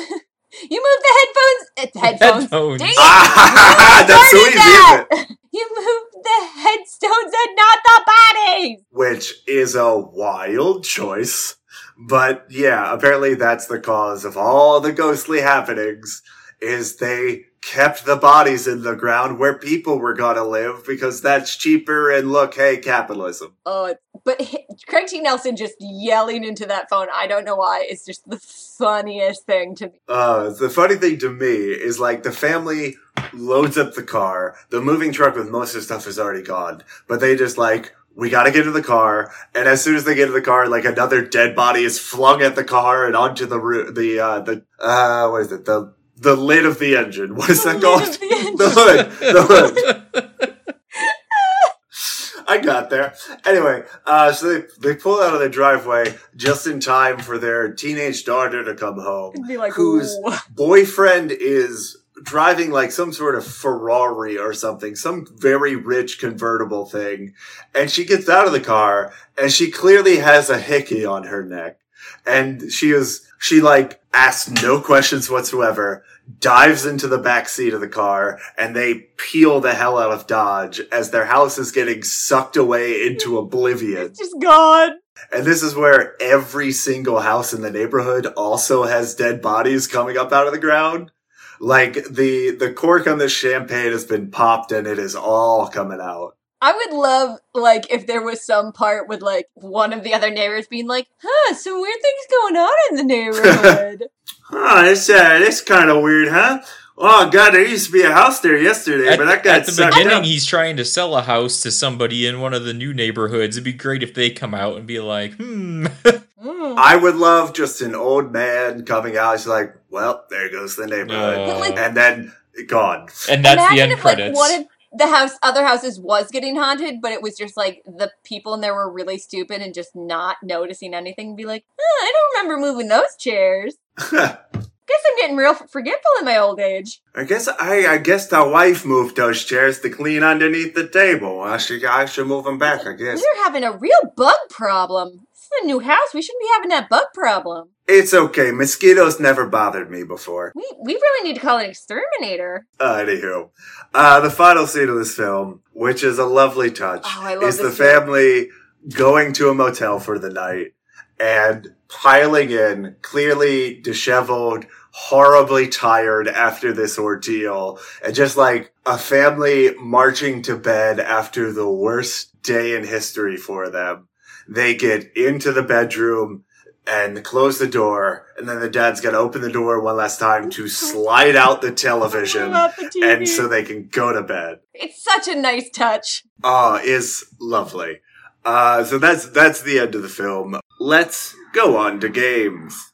you moved the headphones. Uh, headphones. Headphones. Dang <laughs> it. Ah, that's so Started easy, that. isn't it? You moved the headstones and not the bodies. which is a wild choice. But yeah, apparently that's the cause of all the ghostly happenings is they kept the bodies in the ground where people were gonna live because that's cheaper and look, hey, capitalism. Oh, but Craig T. Nelson just yelling into that phone. I don't know why. It's just the funniest thing to me. Uh, the funny thing to me is like the family loads up the car. The moving truck with most of the stuff is already gone, but they just like, we gotta get in the car. And as soon as they get in the car, like another dead body is flung at the car and onto the, roo- the, uh, the, uh, what is it? The, the lid of the engine. <laughs> What is The that called? the <laughs> the hood. The hood. I got there. Anyway, uh, so they, they pull out of the driveway just in time for their teenage daughter to come home be like, whose boyfriend is driving like some sort of Ferrari or something, some very rich convertible thing. And she gets out of the car and she clearly has a hickey on her neck. And she is, she like asks no questions whatsoever, dives into the back seat of the car and they peel the hell out of Dodge as their house is getting sucked away into oblivion. It's just gone. And this is where every single house in the neighborhood also has dead bodies coming up out of the ground. Like the the cork on the champagne has been popped and it is all coming out. I would love, like, if there was some part with, like, one of the other neighbors being like, huh, some weird things going on in the <laughs> neighborhood. Huh, this uh, this kind of weird, huh? Oh god, there used to be a house there yesterday, At, but that got at the beginning, up. he's trying to sell a house to somebody in one of the new neighborhoods. It'd be great if they come out and be like, "Hmm, Hmm. I would love just an old man coming out. He's like, "Well, there goes the neighborhood," But, like- Uh, and then gone. and that's the Imagine end if, credits." Like, one of the house, other houses was getting haunted, but it was just like the people in there were really stupid and just not noticing anything. And be like, huh, I don't remember moving those chairs. <laughs> Guess I'm getting real forgetful in my old age. I guess I, I guess the wife moved those chairs to clean underneath the table. I should I should move them back. I guess We're having a real bug problem. This is a new house. We shouldn't be having that bug problem. it's okay. Mosquitoes never bothered me before. We we really need to call an exterminator. Uh, anywho, uh, the final scene of this film, which is a lovely touch, Oh, is the scene. family going to a motel for the night and piling in, clearly disheveled, horribly tired after this ordeal, and just like a family marching to bed after the worst day in history for them. They get into the bedroom and close the door, and then the dad's gonna open the door one last time to slide out the television the and so they can go to bed. it's such a nice touch. Oh, is lovely. Uh, so that's that's the end of the film. Let's go on to games.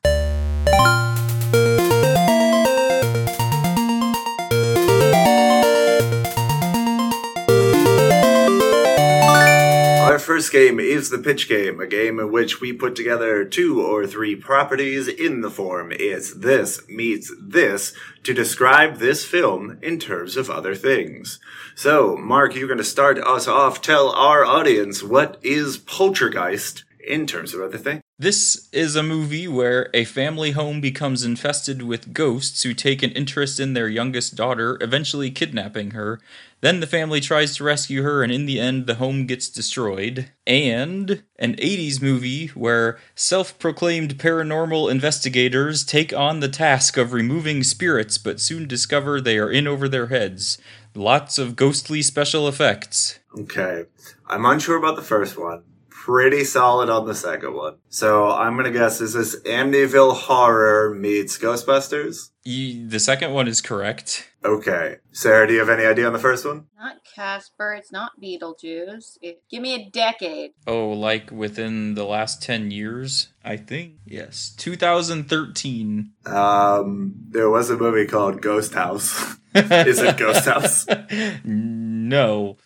Our first game is the pitch game, a game in which we put together two or three properties in the form it's this meets this to describe this film in terms of other things. So, Mark, you're going to start us off. Tell our audience what is Poltergeist in terms of other things. This is a movie where a family home becomes infested with ghosts who take an interest in their youngest daughter, eventually kidnapping her. Then the family tries to rescue her, and in the end, the home gets destroyed. And an 80s movie where self proclaimed paranormal investigators take on the task of removing spirits, but soon discover they are in over their heads. Lots of ghostly special effects. Okay. I'm unsure about the first one. Pretty solid on the second one. So I'm gonna guess is this Amityville Horror meets Ghostbusters? Y- the second one is correct. Okay. Sarah, do you have any idea on the first one? Not Casper. It's not Beetlejuice. It, give me a decade. Oh, like within the last 10 years, I think. Yes. 2013. Um, there was a movie called Ghost House. <laughs> Is it Ghost House? <laughs> no.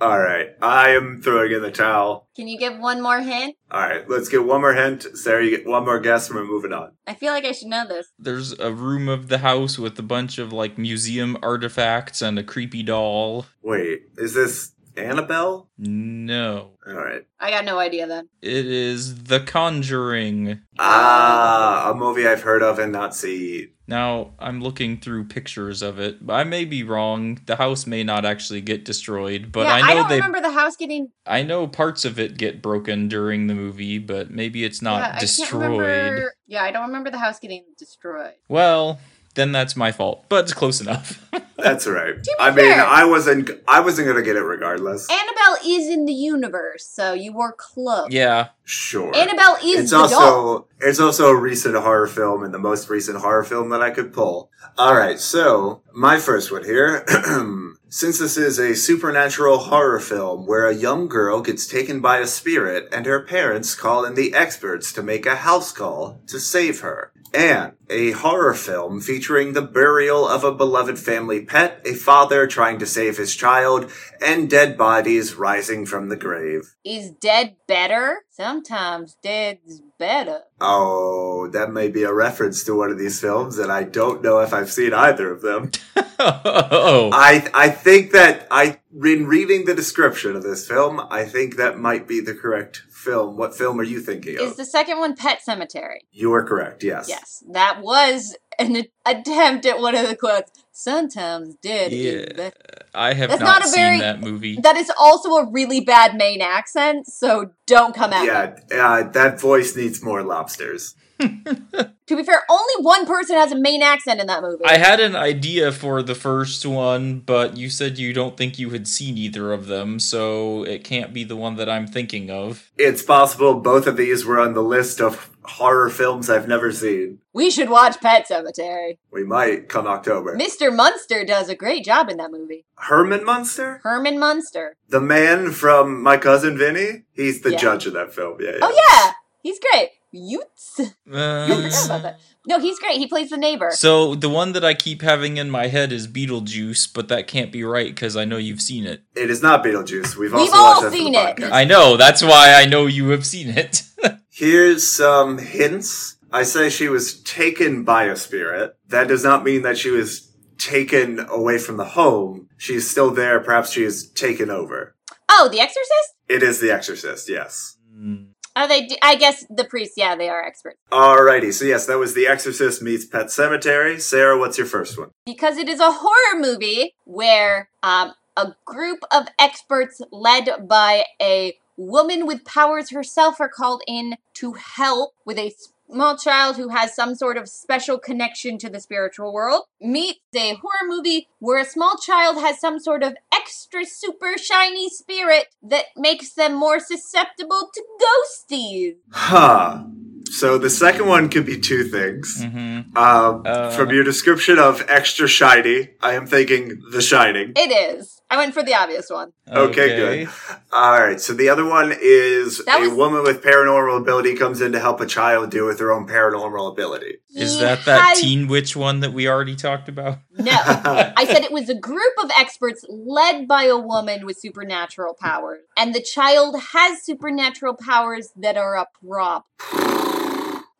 All right. I am throwing in the towel. Can you give one more hint? All right. Let's get one more hint. Sarah, you get one more guess and we're moving on. I feel like I should know this. There's a room of the house with a bunch of like museum artifacts and a creepy doll. Wait, is this Annabelle? No. All right. I got no idea then. It is The Conjuring. Ah, a movie I've heard of and not seen. Now, I'm looking through pictures of it. I may be wrong. The house may not actually get destroyed, but yeah, I know don't they remember the house getting. I know parts of it get broken during the movie, but maybe it's not yeah, I can't destroyed. remember- Yeah, I don't remember the house getting destroyed. Well, then that's my fault, but it's close enough. <laughs> That's all right. be I mean, I wasn't. I wasn't gonna get it regardless. Annabelle is in the universe, so you were close. yeah. Sure. Annabelle is it's the also doll. it's also a recent horror film and the most recent horror film that I could pull. All right, so my first one here. <clears throat> Since this is a supernatural horror film where a young girl gets taken by a spirit and her parents call in the experts to make a house call to save her. And a horror film featuring the burial of a beloved family pet, a father trying to save his child, and dead bodies rising from the grave. Is dead better? Sometimes dead's better. Oh, that may be a reference to one of these films, and I don't know if I've seen either of them. <laughs> oh. I I think that I in reading the description of this film, I think that might be the correct film. What film are you thinking of? Is the second one Pet Sematary? you are correct. Yes. Yes, that was an attempt at one of the quotes. Sometimes dead is Yeah. I have That's not, not a seen very- that movie. That is also a really bad Maine accent, so don't come at me. Yeah, uh, that voice needs more lobsters. To be fair, only one person has a Maine accent in that movie. I had an idea for the first one, but you said you don't think you had seen either of them, so it can't be the one that I'm thinking of. It's possible both of these were on the list of horror films I've never seen. we should watch Pet Sematary. We might come October. Mr. Munster does a great job in that movie. Herman Munster, Herman Munster. the man from My Cousin Vinny. He's the Yeah. judge of that film. Yeah. yeah. Oh yeah, he's great. Utes. <laughs> Uh, forgot about that. No, he's great. He plays the neighbor. so the one that I keep having in my head is Beetlejuice, but that can't be right because I know you've seen it. It is not Beetlejuice. We've, We've also all watched seen the it. podcast. I know, that's why I know you have seen it. <laughs> Here's some hints. I say she was taken by a spirit. That does not mean that she was taken away from the home. She's still there. Perhaps she is taken over. Oh, The Exorcist. It is The Exorcist, yes. Hmm. Oh, they. Do, I guess the priests. Yeah, they are experts Alrighty, so yes, that was The Exorcist meets Pet Sematary. Sarah, what's your first one? because it is a horror movie where um, a group of experts led by a woman with powers herself are called in to help with a small child who has some sort of special connection to the spiritual world. Meets a horror movie where a small child has some sort of extra super shiny spirit that makes them more susceptible to ghosties. Huh. So the second one could be two things. hmm Um, Uh. from your description of extra shiny, I am thinking The Shining. It is. I went for the obvious one. Okay, good. All right. So the other one is That a was- woman with paranormal ability comes in to help a child deal with her own paranormal ability. Is that that has- Teen Witch one that we already talked about? <laughs> No. I said it was a group of experts led by a woman with supernatural powers. And the child has supernatural powers that are a prop.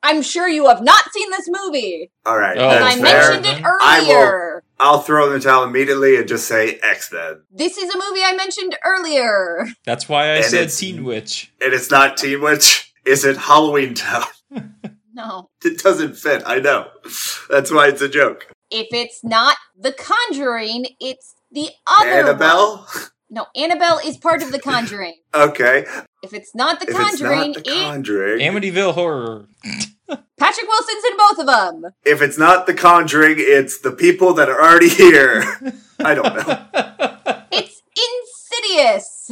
I'm sure you have not seen this movie. All right. Oh, And that's I fair. mentioned it I will- earlier. I'll throw in the towel immediately and just say X Men. This is a movie I mentioned earlier. That's why I And said Teen Witch. And it's not Teen Witch. Is it Halloweentown? <laughs> No. It doesn't fit. I know. That's why it's a joke. If it's not The Conjuring, it's the other one. Annabelle. No, Annabelle is part of The <laughs> Conjuring. Okay. If it's not The If it's Conjuring, not the it- Conjuring, Amityville Horror. Patrick Wilson's in both of them. if it's not the Conjuring, it's the people that are already here. I don't know. <laughs> It's Insidious.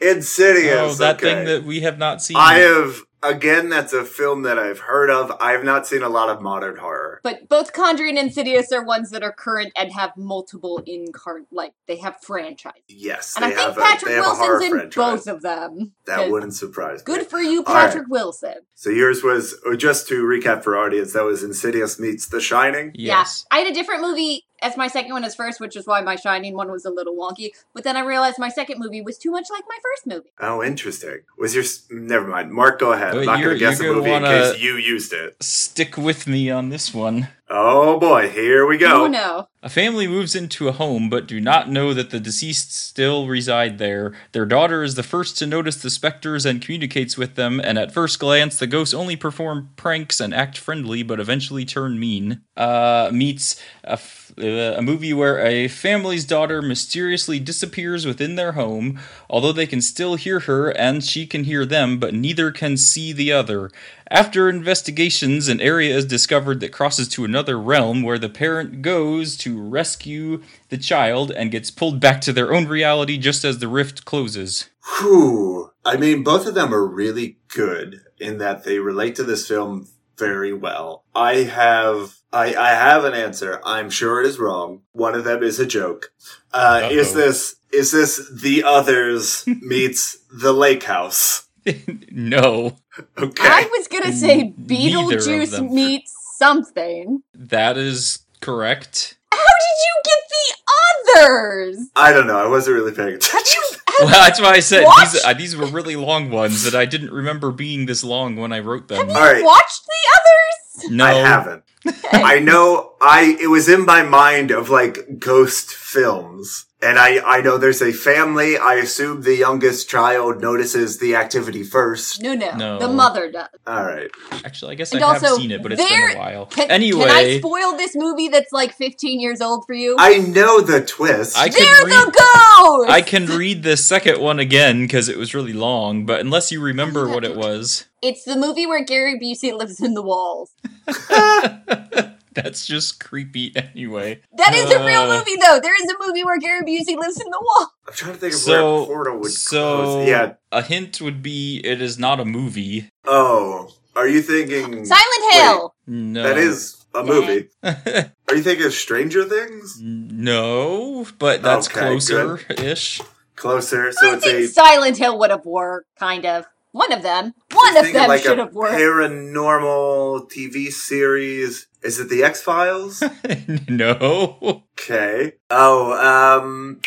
Insidious. oh, that okay. thing that we have not seen. I have again. That's a film that I've heard of. I have not seen a lot of modern horror. But both Conjuring and Insidious are ones that are current and have multiple incarn like they have franchises. Yes, And I think have Patrick they a horror Wilson's in franchise. both of them. That wouldn't surprise me. Good for you, All right. Patrick Wilson. So yours was or just to recap for our audience. That was Insidious meets The Shining. yes. Yeah. I had a different movie as my second one as first, which is why my Shining one was a little wonky. But then I realized my second movie was too much like my first movie. Oh, interesting. Was your never mind? Mark, go ahead. But I'm not you're- going to guess the movie in wanna- case you used it. Stick with me on this one. Oh boy, here we go. Oh no. A family moves into a home but do not know that the deceased still reside there. Their daughter is the first to notice the specters and communicates with them, and at first glance, the ghosts only perform pranks and act friendly but eventually turn mean. Uh, meets a, f- uh, a movie where a family's daughter mysteriously disappears within their home, although they can still hear her and she can hear them, but neither can see the other. After investigations, an area is discovered that crosses to another realm where the parent goes to rescue the child and gets pulled back to their own reality just as the rift closes. Whew. I mean, both of them are really good in that they relate to this film very well. I have, I, I have an answer. I'm sure it is wrong. One of them is a joke. Uh, is this, is this The Others <laughs> meets The Lake House? <laughs> no, Okay. I was gonna say Beetlejuice them. meets something. that is correct. How did you get the others? I don't know. I wasn't really paying Have attention. you Well, that's why I said What? these, uh, these were really long ones that I didn't remember being this long when I wrote them. Have All right. watched the others? No, I haven't. <laughs> I know I it was in my mind of like ghost films. And I, I know there's a family. I assume the youngest child notices the activity first. No, no, No. The mother does. All right. actually, I guess And I have seen it, but it's there- been a while. Can, anyway, can I spoil this movie that's like 15 years old for you? I know the twist. I They're can read- the ghosts! I can read the second one again because it was really long, but unless you remember what it was, It's the movie where Gary Busey lives in the walls. <laughs> <laughs> that's just creepy anyway. That is a real Uh, movie, though. There is a movie where Gary Busey lives in the wall. I'm trying to think of So, where Portal would so close. Yeah. a hint would be it is not a movie. Oh. Are you thinking Silent Hill. No, that is a movie? <laughs> Are you thinking of Stranger Things? no, but that's Okay, closer ish. Closer. So I it's think a Silent Hill would have worked, kind of. One of them. One of them like should have worked. paranormal TV series. Is it the X Files? <laughs> no, okay. Oh, um,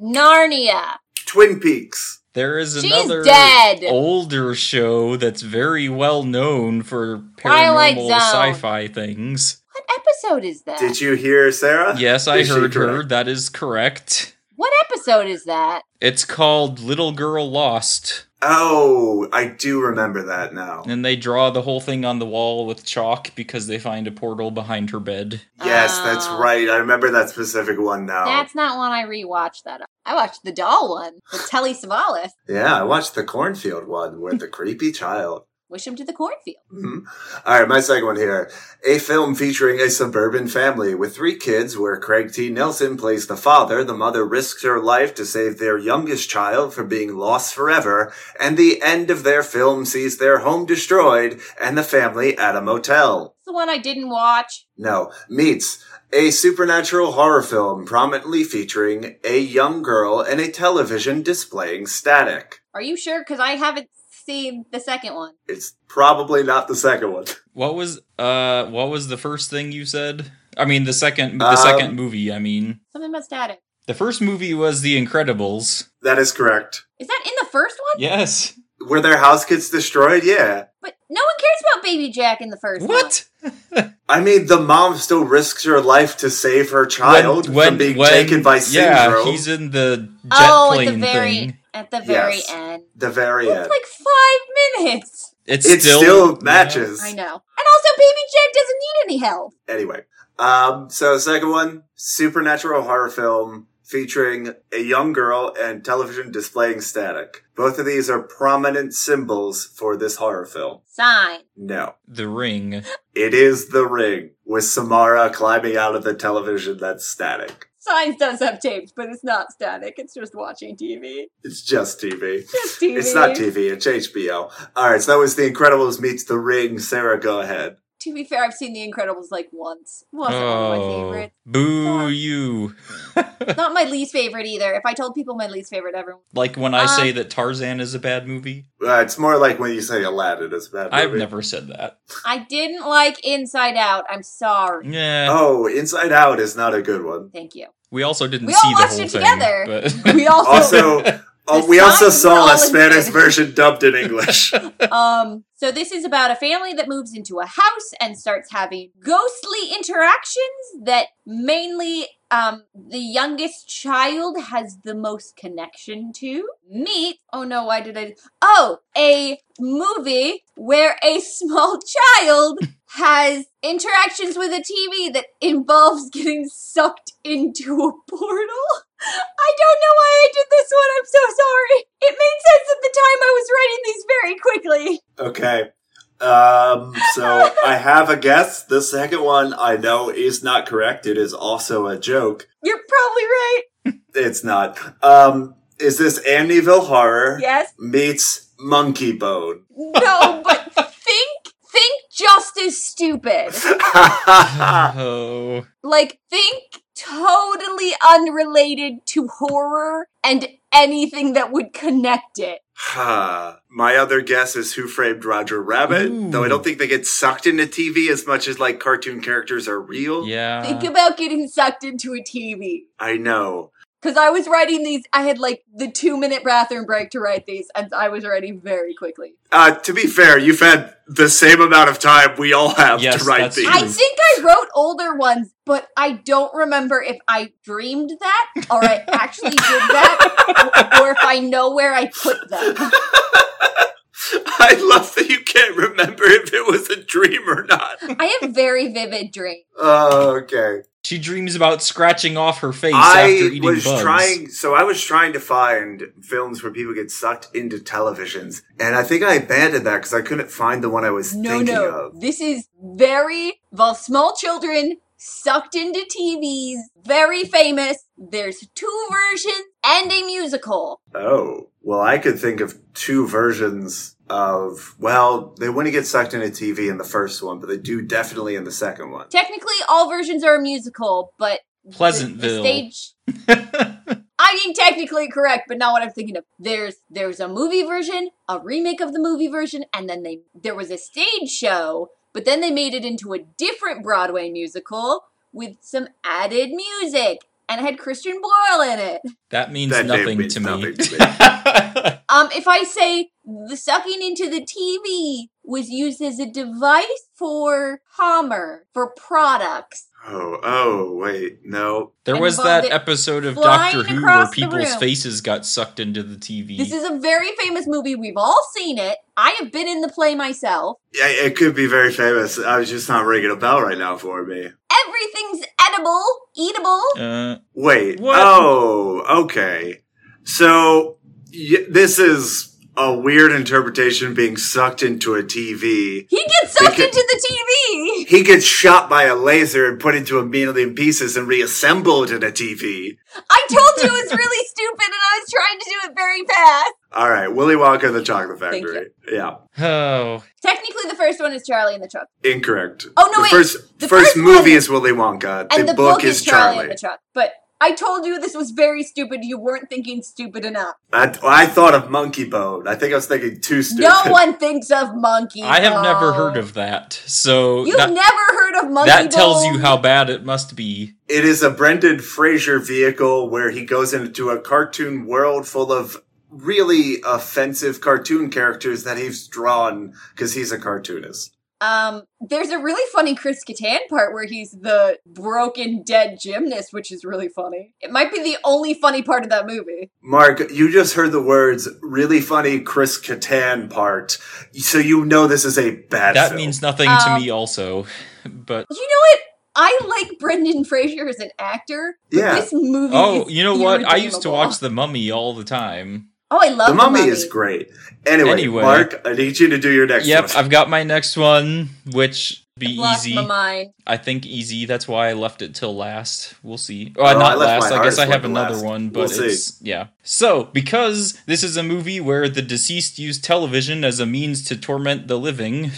Narnia. Twin Peaks. there is She's another dead. older show that's very well known for paranormal sci-fi things. What episode is that? Did you hear Sarah? Yes, I Is heard her. That is correct. What episode is that? It's called Little Girl Lost. Oh, I do remember that now. And they draw the whole thing on the wall with chalk because they find a portal behind her bed. Yes, that's Oh. right. I remember that specific one now. That's not one I rewatched that. I watched the doll one with Telly Savalas. Yeah, I watched the cornfield one with the creepy child. Wish him to the cornfield. Mhm. All right, my second one here. A film featuring a suburban family with three kids where Craig T. Nelson plays the father. The mother risks her life to save their youngest child from being lost forever. And the end of their film sees their home destroyed and the family at a motel. It's the one I didn't watch. No, meets A supernatural horror film prominently featuring a young girl and a television displaying static. Are you sure? Because I haven't seen the second one. It's probably not the second one. What was uh what was the first thing you said? I mean the second the Um, second movie, I mean. Something about static. The first movie was The Incredibles. That is correct. Is that in the first one? Yes. Where their house gets destroyed, yeah. But no one cares about Baby Jack in the first one. What? <laughs> I mean, the mom still risks her life to save her child from being taken by syndrome. Yeah, he's in the jet Oh, at the plane very thing. At the very Yes. end. the very It's end. like five minutes. It's, it still, still, matches. I know. And also, Baby Jack doesn't need any help. Anyway, um, so second one, supernatural horror film featuring a young girl and television displaying static. Both of these are prominent symbols for this horror film. Sign. No. The Ring. It is The Ring, with Samara climbing out of the television that's static. Signs does have tapes, but it's not static. It's just watching TV. It's just TV. Just TV. It's not TV, it's HBO. Alright, so that was The Incredibles meets The Ring. Sarah, go ahead. To be fair, I've seen The Incredibles like once. Wasn't one of my Oh, favorites. boo you. <laughs> Not my least favorite either. If I told people my least favorite, everyone. like when I Um, say that Tarzan is a bad movie. Uh, it's more like when you say Aladdin is a bad movie. I've never said that. I didn't like Inside Out. I'm sorry. Yeah. Oh, Inside Out is not a good one. Thank you. We also didn't We see all the watched whole it thing. together. but- <laughs> <laughs> We also, Also, The we also signs were all saw a Spanish Spanish. version dubbed in English. <laughs> um. So this is about a family that moves into a house and starts having ghostly interactions that mainly um the youngest child has the most connection to. Meet. Oh no! Why did I? Oh, a movie where a <laughs> small child has interactions with a TV that involves <laughs> getting sucked into a portal. I don't know why I did this one. I'm so sorry. It made sense at the time I was writing these very quickly. okay. Um, so I have a guess. The second one I know is not correct. It is also a joke. You're probably right. It's not. Um, is this Amityville Horror Yes. meets Monkeybone? No, but think think just as stupid. <laughs> oh. Like think totally unrelated to horror and anything that would connect it. Ha. My other guess is Who Framed Roger Rabbit, Ooh. though I don't think they get sucked into TV as much as like cartoon characters are real. Yeah. Think about getting sucked into a TV. I know. Because I was writing these, I had like the two minute bathroom break to write these, and I was writing very quickly. Uh, to be fair, you've had the same amount of time we all have Yes, to write that's these. I think I wrote older ones, but I don't remember if I dreamed that or I actually did that or if I know where I put them. I love that you can't remember if it was a dream or not. I have very vivid dreams. Oh, okay. She dreams about scratching off her face after I eating was bugs. trying, so I was trying to find films where people get sucked into televisions, and I think I abandoned that because I couldn't find the one I was No, thinking no. of. This is very, well, small children sucked into TVs, very famous. There's two versions and a musical. Oh, well, I could think of two versions of, well, they wouldn't get sucked into TV in the first one, but they do definitely in the second one. Technically, all versions are a musical, but the- Pleasantville. The stage. <laughs> I mean, technically correct, but not what I'm thinking of. There's there's a movie version, a remake of the movie version, and then they there was a stage show, but then they made it into a different Broadway musical with some added music, and it had Christian Borle in it. that means That nothing means to me. nothing to <laughs> Um, if I say the sucking into the TV was used as a device for Hammer for products. Oh, oh, wait, no. there And was that episode of Doctor Who where people's faces got sucked into the TV. This is a very famous movie. We've all seen it. I have been in the play myself. Yeah, it could be very famous. I was just not ringing a bell right now for me. Everything's edible, eatable. uh, Wait. What? Oh, okay. So y- this is a weird interpretation being sucked into a TV. He gets sucked Because- into the TV. He gets shot by a laser and put into a million pieces and reassembled in a TV. I told you it was really <laughs> stupid, and I was trying to do it very fast. All right, Willy Wonka and the Chocolate Thank Factory. Yeah, Oh, Technically, the first one is Charlie and the Chocolate, incorrect. Oh, no, the wait. First, The first first movie one- is Willy Wonka. and the, book, is Charlie. and the Chocolate. But I told you this was very stupid. You weren't thinking stupid enough. I, I thought of Monkeybone. I think I was thinking too stupid. No one thinks of Monkey. I have never heard of that. So You've that, never heard of Monkey that tells you how bad it must be. It is a Brendan Fraser vehicle where he goes into a cartoon world full of really offensive cartoon characters that he's drawn because he's a cartoonist. Um, there's a really funny Chris Kattan part where he's the broken dead gymnast, which is really funny. It might be the only funny part of that movie. Mark, you just heard the words really funny Chris Kattan part, so you know this is a bad That film. means nothing Um, to me, also. But You know what? I like Brendan Fraser as an actor. but Yeah. This movie. oh, is you know what? I used to watch The Mummy all the time. Oh, I love The Mummy is great. Anyway, Anyway. Mark, I need you to do your next Yep, one. I've got my next one, which be Lost easy. my mind. I think easy. That's why I left it till last. We'll see. Oh, I uh, not left last. I guess I have another last. one, We'll but see. it's yeah. So, because this is a movie where the deceased used television as a means to torment the living,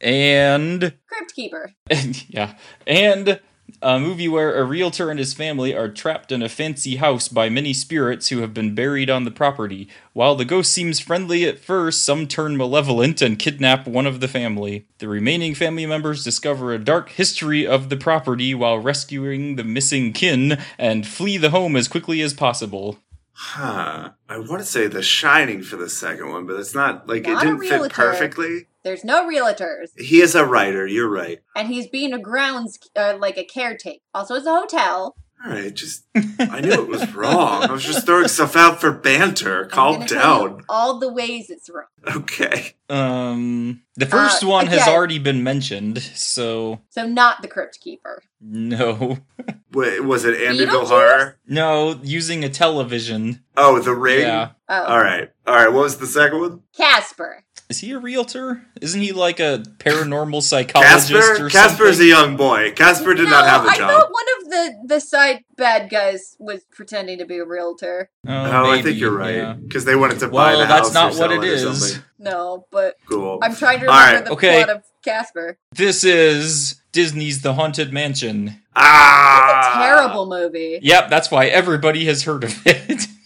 and Crypt Keeper. <laughs> yeah, and a movie where a realtor and his family are trapped in a fancy house by many spirits who have been buried on the property. While the ghost seems friendly at first, some turn malevolent and kidnap one of the family. The remaining family members discover a dark history of the property while rescuing the missing kin and flee the home as quickly as possible. Huh. I want to say The Shining for the second one, but it's not like Not it didn't fit perfectly. There's no realtors, He is a writer. You're right. and he's being a grounds uh, like a caretaker. Also, it's a hotel. All right, just I knew it was wrong. I was just throwing stuff out for banter. I'm Calm tell you down. All the ways it's wrong. Okay. Um, the first Uh, one has again- already been mentioned, so So not the Crypt Keeper. no. <laughs> Wait, was it Amityville Beetlejuice? Horror? No, using a television. Oh, The Ring. Yeah. Oh, All right. All right. What was the second one? Casper. Is he a realtor? Isn't he like a paranormal psychologist Casper. or Casper's a young boy. Casper did no, not have a I job. I thought one of the the side bad guys was pretending to be a realtor. Oh, Oh, I think you're right because they wanted to buy the house. Well, that's not or what sell it or is. something. No, but Cool. I'm trying to remember right, the okay. plot of Casper. This is Disney's The Haunted Mansion. ah, Terrible movie. Yep, that's why everybody has heard of it. <laughs>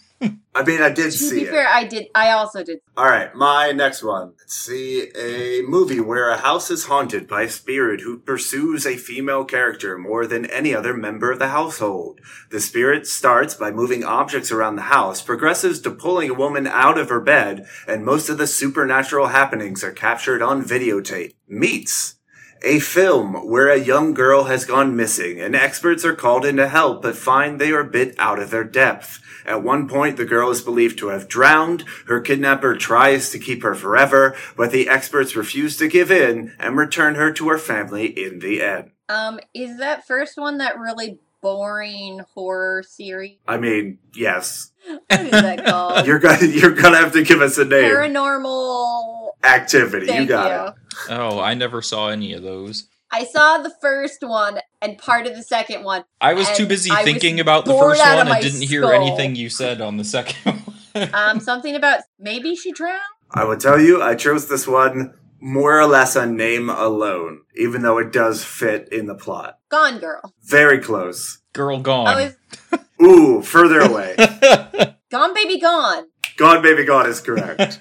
I mean, I did To see be it. fair, I did. I also did. All right, my next one. See a movie where a house is haunted by a spirit who pursues a female character more than any other member of the household. The spirit starts by moving objects around the house, progresses to pulling a woman out of her bed, and most of the supernatural happenings are captured on videotape. Meets a film where a young girl has gone missing and experts are called in to help but find they are a bit out of their depth. At one point, the girl is believed to have drowned. Her kidnapper tries to keep her forever, but the experts refuse to give in and return her to her family in the end. Um, is that first one that really boring horror series? I mean, yes. What is that called? <laughs> You're gonna, you're gonna have to give us a name. Paranormal. Activity. Thank you got it. oh, I never saw any of those. I saw the first one and part of the second one. I was too busy I thinking about the first one and didn't hear anything you said on the second <laughs> one. Um, something about maybe she drowned. I will tell you, I chose this one more or less on name alone, even though it does fit in the plot. Gone Girl. Very close. Girl I gone. was Ooh, further away. <laughs> Gone Baby Gone. Gone Baby Gone is correct.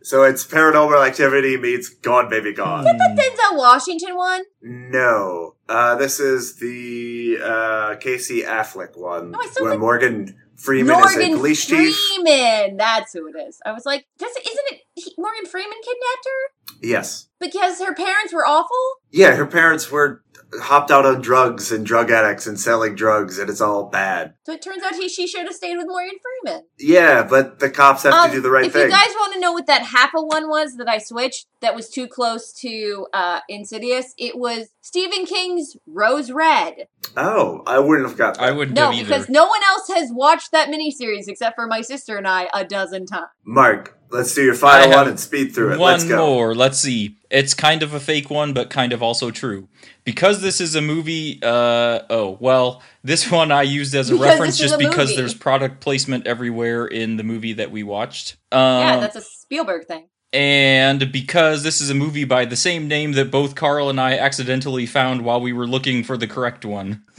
<laughs> so it's Paranormal Activity meets Gone Baby Gone. Is that the Denzel Washington one. No, uh, this is the uh, Casey Affleck one, No, I still where think- Morgan Freeman is a Morgan police chief. Freeman. That's who it is. I was like, does isn't it he, Morgan Freeman kidnapped her Yes, because her parents were awful? yeah, her parents were hopped out on drugs and drug addicts and selling drugs, and it's all bad. So it turns out he she should have stayed with Morgan Freeman. Yeah, but the cops have Um, to do the right if thing. If you guys want to know what that Happa one was that I switched, that was too close to uh, Insidious, it was Stephen King's Rose Red. oh, I wouldn't have got that. I wouldn't No, have either. because no one else has watched that miniseries except for my sister and I a dozen times. Mark, let's do your final I have one and speed through it. One Let's go. more. let's see. It's kind of a fake one, but kind of also true. Because this is a movie, uh, oh, well, this <laughs> one I used as a Because reference just a because movie. there's product placement everywhere in the movie that we watched. Um, yeah, that's a Spielberg thing. And because this is a movie by the same name that both Carl and I accidentally found while we were looking for the correct one. <laughs>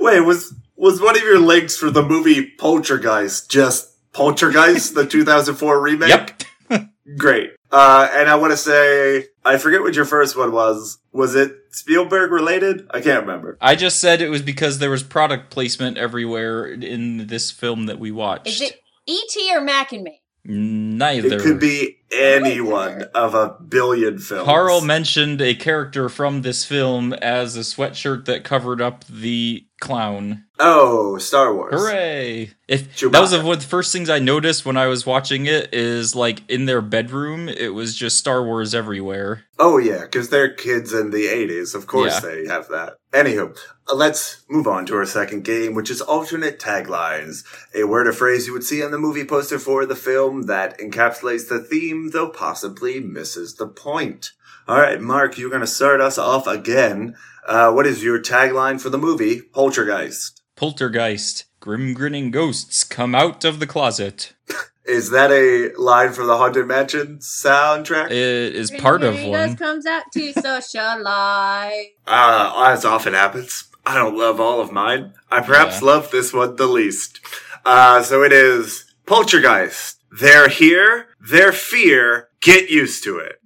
Wait, was was one of your links for the movie Poltergeist just Poltergeist, the 2004 remake? Yep. <laughs> Great. Uh, and I want to say, I forget what your first one was. Was it Spielberg related? I can't remember. I just said it was because there was product placement everywhere in this film that we watched. Is it E.T. or Mac and Me? Neither. It could be any one of a billion films. Carl mentioned a character from this film as a sweatshirt that covered up the clown. Oh, Star Wars. Hooray! If Chewbacca. that was one of the first things I noticed when I was watching it is like in their bedroom, it was just Star Wars everywhere. Oh yeah, because they're kids in the 80s. Of course Yeah. they have that. Anywho, uh, let's move on to our second game, which is alternate taglines. A word or phrase you would see on the movie poster for the film that encapsulates the theme, though possibly misses the point. Alright, Mark, you're gonna start us off again. Uh, what is your tagline for the movie, Poltergeist? Poltergeist, grim grinning ghosts come out of the closet. <laughs> Is that a line from the Haunted Mansion soundtrack? It is part of Ghost one. comes out to <laughs> socialize. Uh, as often happens, I don't love all of mine. I perhaps Yeah. love this one the least. Uh, so it is Poltergeist. They're here. They're fear. Get used to it.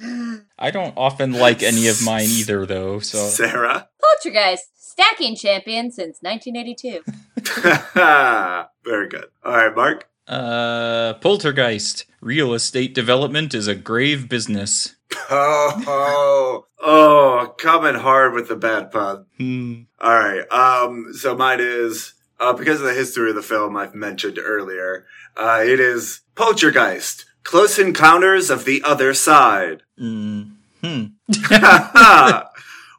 <laughs> I don't often like any of <laughs> mine either, though. So Sarah. Poltergeist, stacking champion since 1982. <laughs> Very good. All right, Mark. Uh, Poltergeist. Real estate development is a grave business. Oh, <laughs> oh, oh, coming hard with the bad pun. Hmm. All right. Um, so mine is, uh, because of the history of the film I've mentioned earlier, uh, it is Poltergeist. Close Encounters of the Other Side. Mm. Hmm. <laughs> <laughs>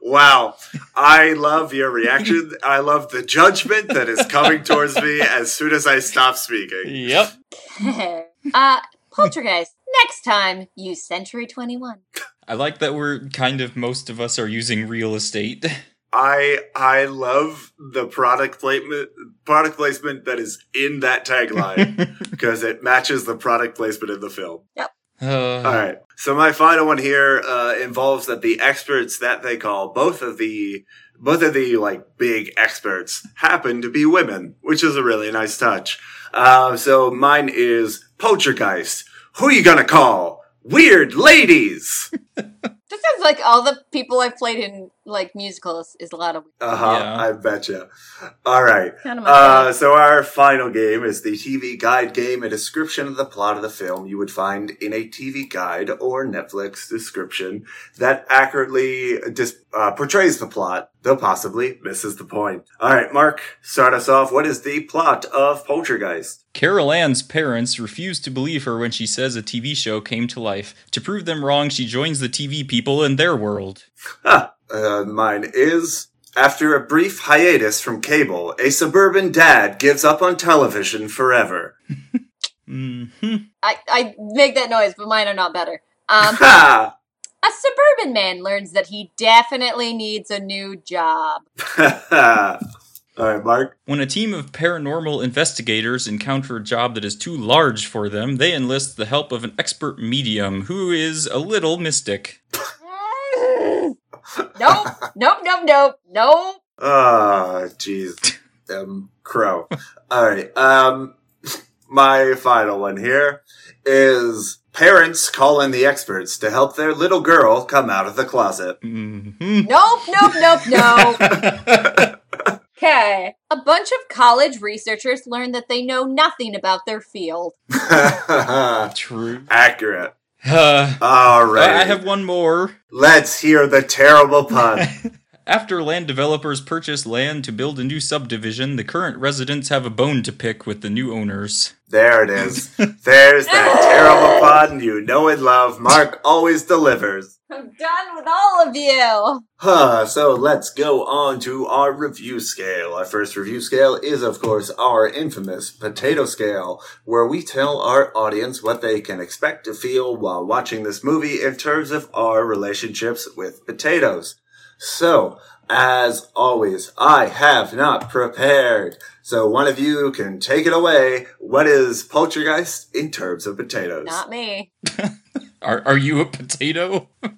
wow. I love your reaction. I love the judgment that is coming towards me as soon as I stop speaking. Yep. <laughs> uh, Poltergeist, next time, use Century 21. I like that we're kind of most of us are using real estate. I I love the product placement product placement that is in that tagline <laughs> because it matches the product placement in the film. Uh, All right. So my final one here uh, involves that the experts that they call both of the both of the like big experts happen to be women, which is a really nice touch. Uh, so mine is Poltergeist. Who are you gonna call? Weird ladies. <laughs> This sounds like all the people I've played in like musicals is a lot of Uh huh. Yeah. I betcha. All right. kind of my Uh, so our final game is the TV guide game, a description of the plot of the film you would find in a TV guide or Netflix description that accurately dis- uh, portrays the plot, though possibly misses the point. All right, Mark, start us off. What is the plot of Poltergeist? Carol Anne's parents refuse to believe her when she says a TV show came to life. To prove them wrong, she joins the TV people in their world. Ah, uh, mine is. After a brief hiatus from cable, a suburban dad gives up on television forever. <laughs> hmm I, I make that noise, but mine are not better. Um, <laughs> a suburban man learns that he definitely needs a new job. <laughs> All right, Mark. When a team of paranormal investigators encounter a job that is too large for them, they enlist the help of an expert medium who is a little mystic. Nope, nope, nope, nope, nope. Ah, jeez. Um, crow. All right. Um, my final one here is parents call in the experts to help their little girl come out of the closet. hmm Nope, nope, nope, nope. Okay. A bunch of college researchers learn that they know nothing about their field. <laughs> True. Uh, All right. I have one more. Let's hear the terrible pun. <laughs> After land developers purchase land to build a new subdivision, the current residents have a bone to pick with the new owners. There it is. There's that <laughs> terrible pun you know and love. Mark always delivers. I'm done with all of you. Huh, so let's go on to our review scale. Our first review scale is, of course, our infamous potato scale, where we tell our audience what they can expect to feel while watching this movie in terms of our relationships with potatoes. So, as always, I have not prepared. So one of you can take it away. What is Poltergeist in terms of potatoes? Not me. <laughs> Are are you a potato? <laughs>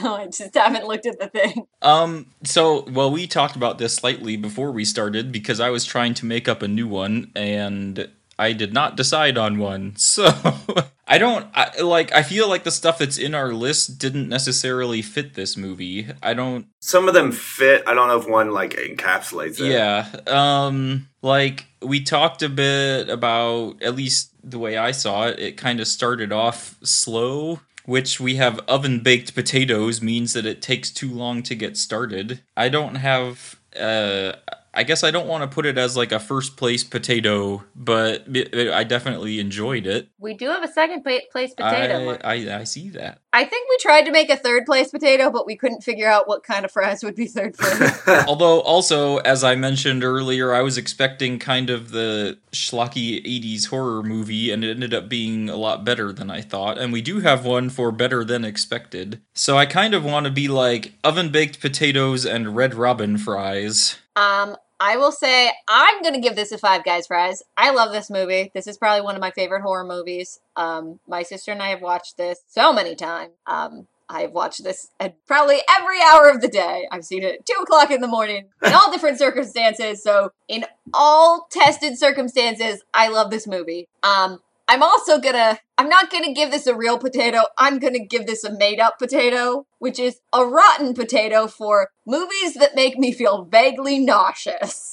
No, I just haven't looked at the thing. Um, so, well, we talked about this slightly before we started because I was trying to make up a new one and I did not decide on one. So, <laughs> I don't I, like I feel like the stuff that's in our list didn't necessarily fit this movie. I don't Some of them fit. I don't know if one like encapsulates it. yeah. Um like we talked a bit about at least the way I saw it, it kind of started off slow which we have oven baked potatoes means that it takes too long to get started. I don't have uh I guess I don't want to put it as like a first place potato, but I definitely enjoyed it. We do have a second place potato. I, I I see that. I think we tried to make a third place potato, but we couldn't figure out what kind of fries would be third place. <laughs> <laughs> Although, also, as I mentioned earlier, I was expecting kind of the schlocky 80s horror movie, and it ended up being a lot better than I thought. And we do have one for better than expected. So I kind of want to be like oven baked potatoes and red robin fries. um, I will say I'm gonna give this a five guys fries. I love this movie. This is probably one of my favorite horror movies. Um, my sister and I have watched this so many times. Um, I've watched this at probably every hour of the day. I've seen it two o'clock in the morning in all different circumstances. So in all tested circumstances, I love this movie. Um, I'm also gonna, I'm not gonna give this a real potato. I'm gonna give this a made up potato, which is a rotten potato for movies that make me feel vaguely nauseous.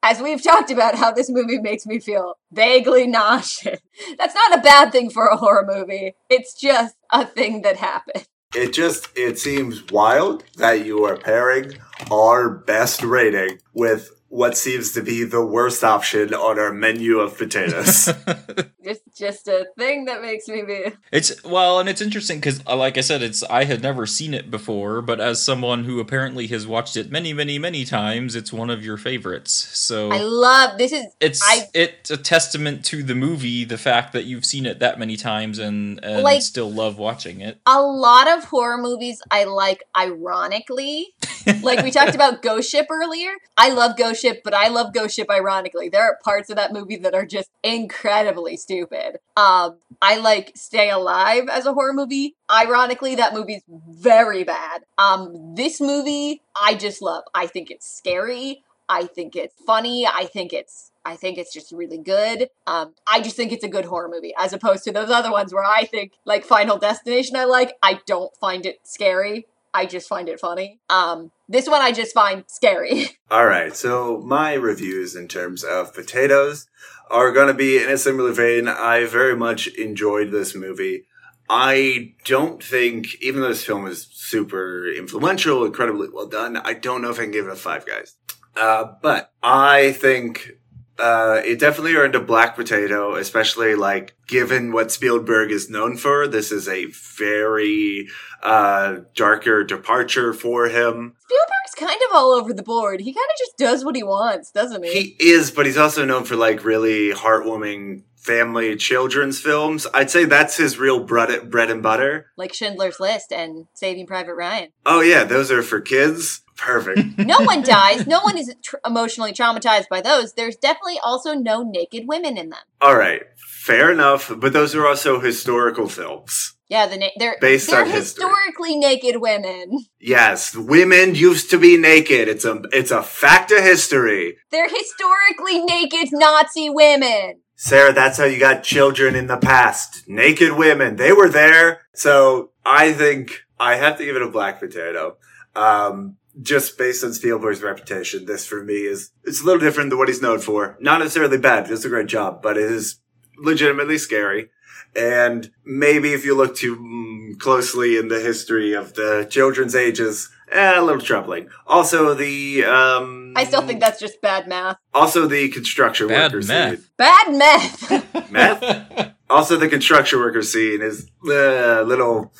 As we've talked about how this movie makes me feel vaguely nauseous. That's not a bad thing for a horror movie. It's just a thing that happened. It just it seems wild that you are pairing our best rating with what seems to be the worst option on our menu of potatoes. <laughs> Just just a thing that makes me be It's well, and it's interesting because, uh, like I said, it's I had never seen it before, but as someone who apparently has watched it many, many, many times, it's one of your favorites. So I love this is it's I- it's a testament to the movie the fact that you've seen it that many times and and Like- still love watching it. a lot of horror movies I like ironically. <laughs> like we talked about Ghost Ship earlier. I love Ghost Ship, but I love Ghost Ship ironically. There are parts of that movie that are just incredibly stupid. Um, I like Stay Alive as a horror movie. Ironically, that movie's very bad. Um, this movie I just love. I think it's scary. I think it's funny. I think it's I think it's just really good. Um, I just think it's a good horror movie, as opposed to those other ones where I think, like Final Destination, I like. I don't find it scary. I just find it funny. Um, this one I just find scary. <laughs> All right, so my reviews in terms of potatoes are going to be in a similar vein. I very much enjoyed this movie. I don't think, even though this film is super influential, incredibly well done, I don't know if I can give it a five guys. Uh, but I think uh, it definitely earned a black potato, especially like given what Spielberg is known for. This is a very uh, darker departure for him. Spielberg's kind of all over the board. He kind of just does what he wants, doesn't he? He is, but he's also known for like really heartwarming family children's films. I'd say that's his real bread, bread and butter. like Schindler's List and Saving Private Ryan. Oh yeah, those are for kids. Perfect. <laughs> No one dies. No one is tr- emotionally traumatized by those. There's definitely also no naked women in them. All right, fair enough. But those are also historical films. Yeah, the na- they're Based they're on history. historically naked women. Yes, women used to be naked. It's a it's a fact of history. They're historically naked Nazi women. Sarah, that's how you got children in the past. Naked women. They were there. So I think I have to give it a black potato. Um, just based on Spielberg's reputation, this for me is, it's a little different than what he's known for. Not necessarily bad. He does a great job, but it is legitimately scary. And maybe if you look too mm, closely in the history of the children's ages, eh, a little troubling. Also, the um, I still think that's just bad math. also the construction Bad worker meth. scene. Bad meth. Meth. <laughs> also, the construction worker scene is a little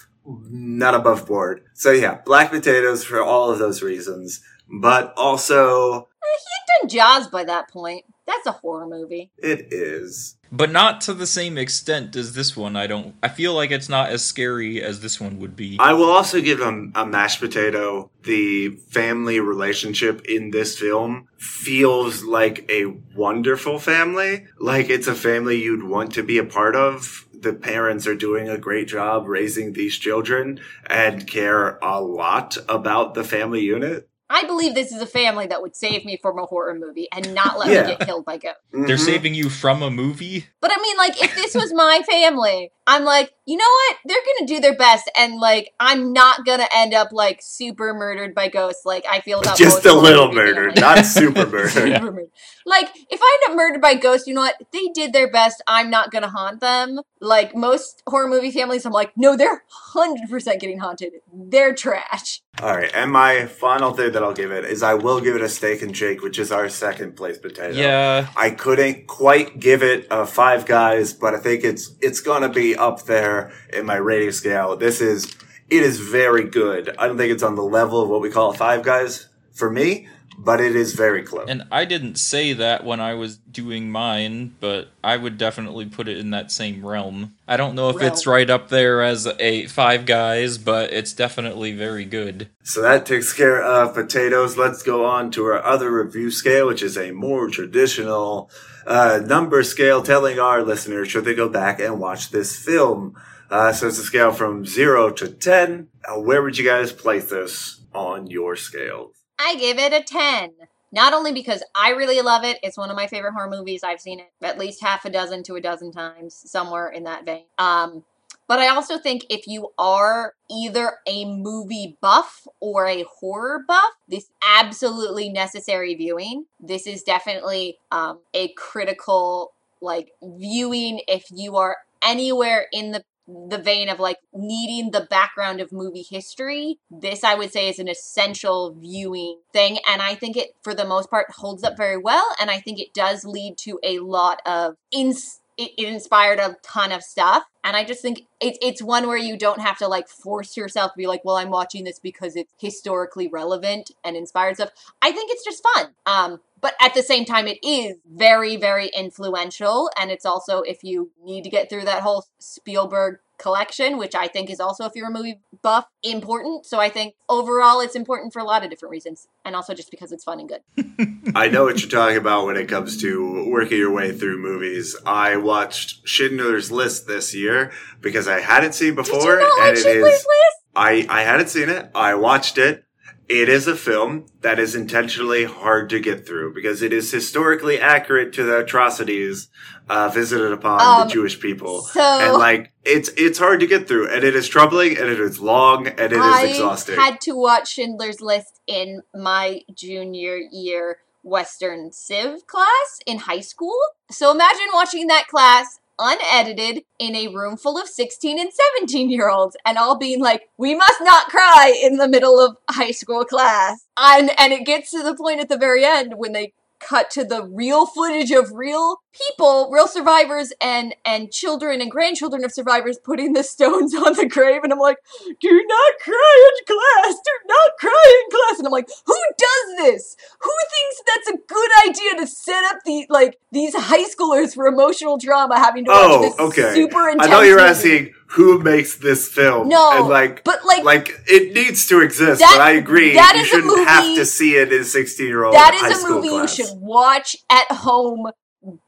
not above board. So yeah, black potatoes for all of those reasons, but also uh, he had done Jaws by that point. That's a horror movie. it is. but not to the same extent as this one. I don't. I feel like it's not as scary as this one would be. I will also give them a mashed potato. The family relationship in this film feels like a wonderful family. Like it's a family you'd want to be a part of. The parents are doing a great job raising these children and care a lot about the family unit. I believe this is a family that would save me from a horror movie and not let Yeah. me get killed by ghosts. They're Mhm. saving you from a movie. But I mean, like, if this was my family, I'm like, you know what? They're gonna do their best, and like, I'm not gonna end up like super murdered by ghosts. Like I feel about just a little murdered, families. not <laughs> super murdered. Super murdered. Like, if I end up murdered by ghosts, you know what? They did their best. I'm not gonna haunt them. Like most horror movie families, I'm like, no, they're hundred percent getting haunted. They're trash. All right, and my final thing that I'll give it is I will give it a steak and shake, which is our second place potato. Yeah, I couldn't quite give it a five guys, but I think it's it's gonna be up there in my rating scale. This is it is very good. I don't think it's on the level of what we call five guys for me, but it is very close. and I didn't say that when I was doing mine, but I would definitely put it in that same realm. I don't know if it's right up there as a Five Guys, but it's definitely very good. So that takes care of potatoes. Let's go on to our other review scale, which is a more traditional uh, number scale telling our listeners should they go back and watch this film. Uh, so it's a scale from zero to 10. Uh, where would you guys place this on your scale? I give it a 10. Not only because I really love it, it's one of my favorite horror movies. I've seen it at least half a dozen to a dozen times, somewhere in that vein. Um, but I also think if you are either a movie buff or a horror buff, this absolutely necessary viewing. This is definitely um, a critical like viewing if you are anywhere in the the vein of like needing the background of movie history, this I would say is an essential viewing thing. And I think it, for the most part, holds up very well. And I think it does lead to a lot of ins. It, it inspired a ton of stuff, and I just think it's it's one where you don't have to like force yourself to be like, well, I'm watching this because it's historically relevant and inspired stuff. I think it's just fun. Um, but at the same time, it is very, very influential. And it's also, if you need to get through that whole Spielberg collection, which I think is also, if you're a movie buff, important. So I think overall it's important for a lot of different reasons. And also just because it's fun and good. <laughs> I know what you're talking about when it comes to working your way through movies. I watched Schindler's List this year because I hadn't seen before Did before, you not like and it Schindler's is. List? I I hadn't seen it. I watched it. It is a film that is intentionally hard to get through because it is historically accurate to the atrocities uh, visited upon Um, the Jewish people, so- and like it's it's hard to get through, and it is troubling, and it is long, and it is I exhausting. I had to watch Schindler's List in my junior year Western Civ class in high school. So imagine watching that class unedited in a room full of 16 and 17 year olds and all being like, we must not cry in the middle of high school class. And, and it gets to the point at the very end when they cut to the real footage of real people, real survivors and and children and grandchildren of survivors putting the stones <laughs> on the grave and I'm like, "Do not cry in class. Do not cry in class." And I'm like, "Who does this? Who thinks that's a good idea to set up the like these high schoolers for emotional drama having to watch Oh, this okay. super intense?" I thought you were movie? asking who makes this film. No, and like, but like like it needs to exist. That- but I agree, that you is a shouldn't have movie- to see it in sixteen-year-old that high a movie class. you should watch at home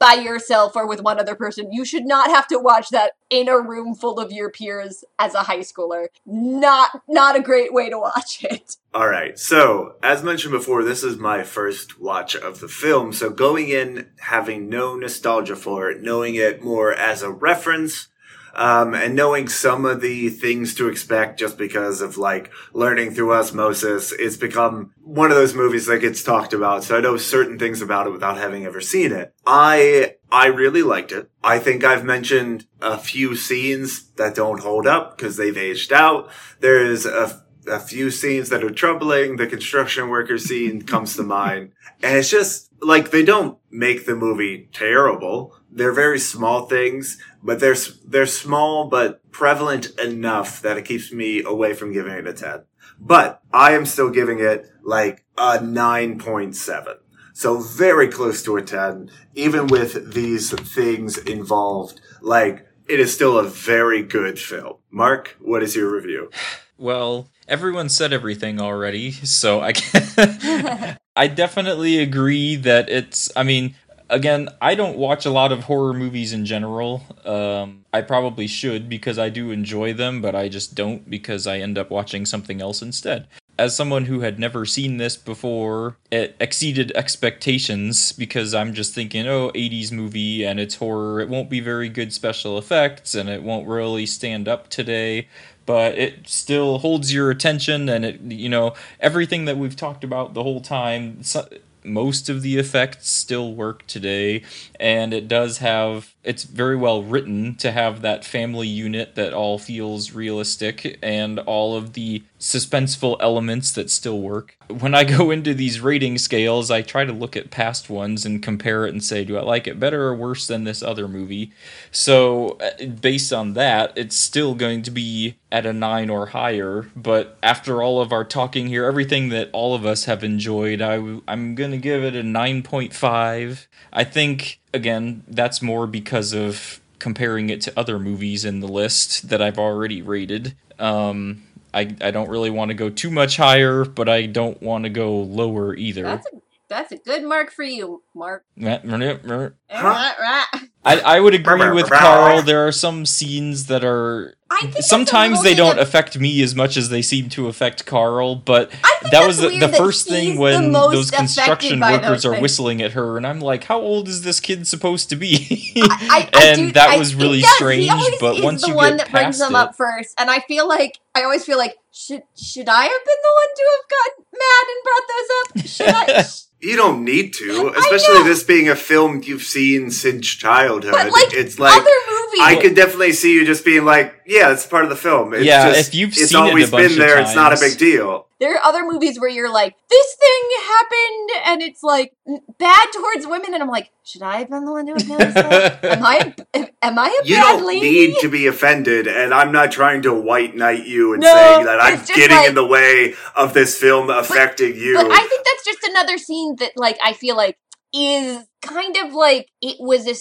by yourself or with one other person. You should not have to watch that in a room full of your peers as a high schooler. Not not a great way to watch it. All right. So, as mentioned before, this is my first watch of the film. So, going in having no nostalgia for it, knowing it more as a reference, um, and knowing some of the things to expect just because of like learning through osmosis, it's become one of those movies that gets talked about. So I know certain things about it without having ever seen it. I, I really liked it. I think I've mentioned a few scenes that don't hold up because they've aged out. There's a a few scenes that are troubling. The construction worker scene comes to mind. And it's just like they don't make the movie terrible. They're very small things, but they're, they're small but prevalent enough that it keeps me away from giving it a 10. But I am still giving it like a 9.7. So very close to a 10, even with these things involved. Like, it is still a very good film. Mark, what is your review? Well, everyone said everything already, so I can <laughs> I definitely agree that it's I mean, again, I don't watch a lot of horror movies in general. Um I probably should because I do enjoy them, but I just don't because I end up watching something else instead. As someone who had never seen this before, it exceeded expectations because I'm just thinking, oh, 80s movie and it's horror. It won't be very good special effects and it won't really stand up today but it still holds your attention and it you know everything that we've talked about the whole time so, most of the effects still work today and it does have it's very well written to have that family unit that all feels realistic and all of the suspenseful elements that still work. When i <laughs> go into these rating scales i try to look at past ones and compare it and say do i like it better or worse than this other movie? So uh, based on that it's still going to be at a 9 or higher but after all of our talking here everything that all of us have enjoyed I, w- i'm going to give it a 9.5 i think again that's more because of comparing it to other movies in the list that i've already rated. Um, I, I don't really want to go too much higher but i don't want to go lower either. That's a that's a good mark for you, Mark. Right, right. I, I would agree with brr, brr. Carl. There are some scenes that are I think sometimes they don't of- affect me as much as they seem to affect Carl. But that was the, the first thing when most those construction workers those are things. whistling at her, and I'm like, how old is this kid supposed to be? I, I <laughs> and do, that I- was he really does. strange. He always But is once the you one get that brings them up first, and I feel like I always feel like should should I have been the one to have gotten mad and brought those up? Should I? <laughs> You don't need to, especially this being a film you've seen since childhood. But like, it's like other movies, I could definitely see you just being like, "Yeah, it's part of the film." It's Yeah, just, if you've it's seen it a always bunch been of there. It's not a big deal. There are other movies where you're like, this thing happened, and it's like bad towards women, and I'm like, should I have been the one to have noticed that? <laughs> Am I? Am I a You bad don't lady? need to be offended, and I'm not trying to white knight you and No, saying that I'm getting like- in the way of this film affecting you. But I think that's just another scene that, like, I feel like is kind of like it was a.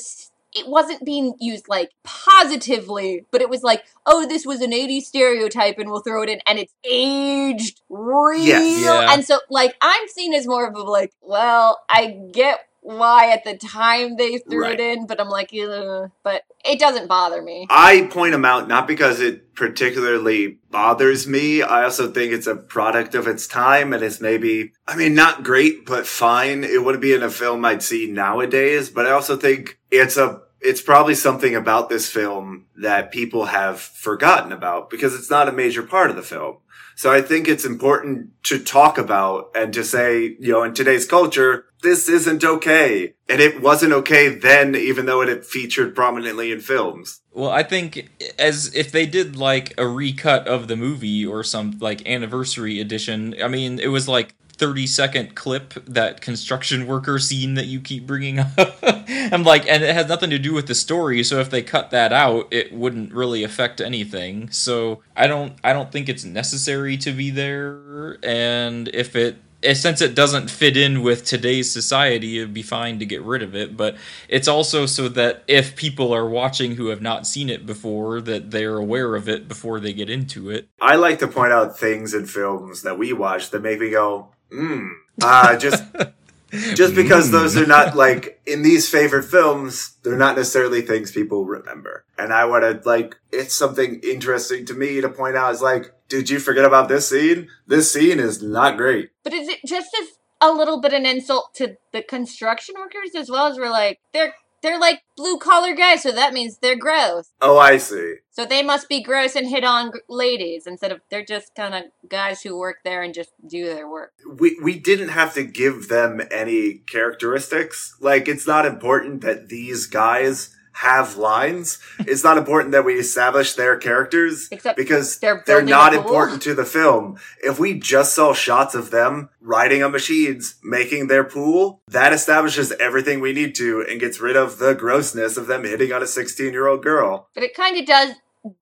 s- It wasn't being used like positively, but it was like, oh, this was an 80s stereotype and we'll throw it in, and it's aged real. Yes. Yeah. And so, like, I'm seen as more of a like, well, I get why at the time they threw Right. it in, but I'm like, Ugh. but it doesn't bother me. I point them out not because it particularly bothers me. I also think it's a product of its time and it's maybe, I mean, not great, but fine. It wouldn't be in a film I'd see nowadays, but I also think it's a, it's probably something about this film that people have forgotten about because it's not a major part of the film. So I think it's important to talk about and to say, you know, in today's culture, this isn't okay. And it wasn't okay then, even though it featured prominently in films. Well, I think as if they did like a recut of the movie or some like anniversary edition. I mean, it was like 30 second clip that construction worker scene that you keep bringing up. <laughs> I'm like, and it has nothing to do with the story. So if they cut that out, it wouldn't really affect anything. So I don't, I don't think it's necessary to be there. And if it since it doesn't fit in with today's society, it'd be fine to get rid of it. But it's also so that if people are watching who have not seen it before, that they're aware of it before they get into it. I like to point out things in films that we watch that make me go, hmm. Uh, just, <laughs> just because those are not like in these favorite films, they're not necessarily things people remember. And I want to like, it's something interesting to me to point out is like, did you forget about this scene? This scene is not great. But is it just as a little bit an insult to the construction workers as well as we're like they're they're like blue collar guys, so that means they're gross. Oh, I see. So they must be gross and hit on ladies instead of they're just kind of guys who work there and just do their work. we we didn't have to give them any characteristics. Like it's not important that these guys have lines. It's not important that we establish their characters Except because they're they're, not important to the film. If we just saw shots of them riding on machines, making their pool, that establishes everything we need to and gets rid of the grossness of them hitting on a 16 year old girl. But it kind of does.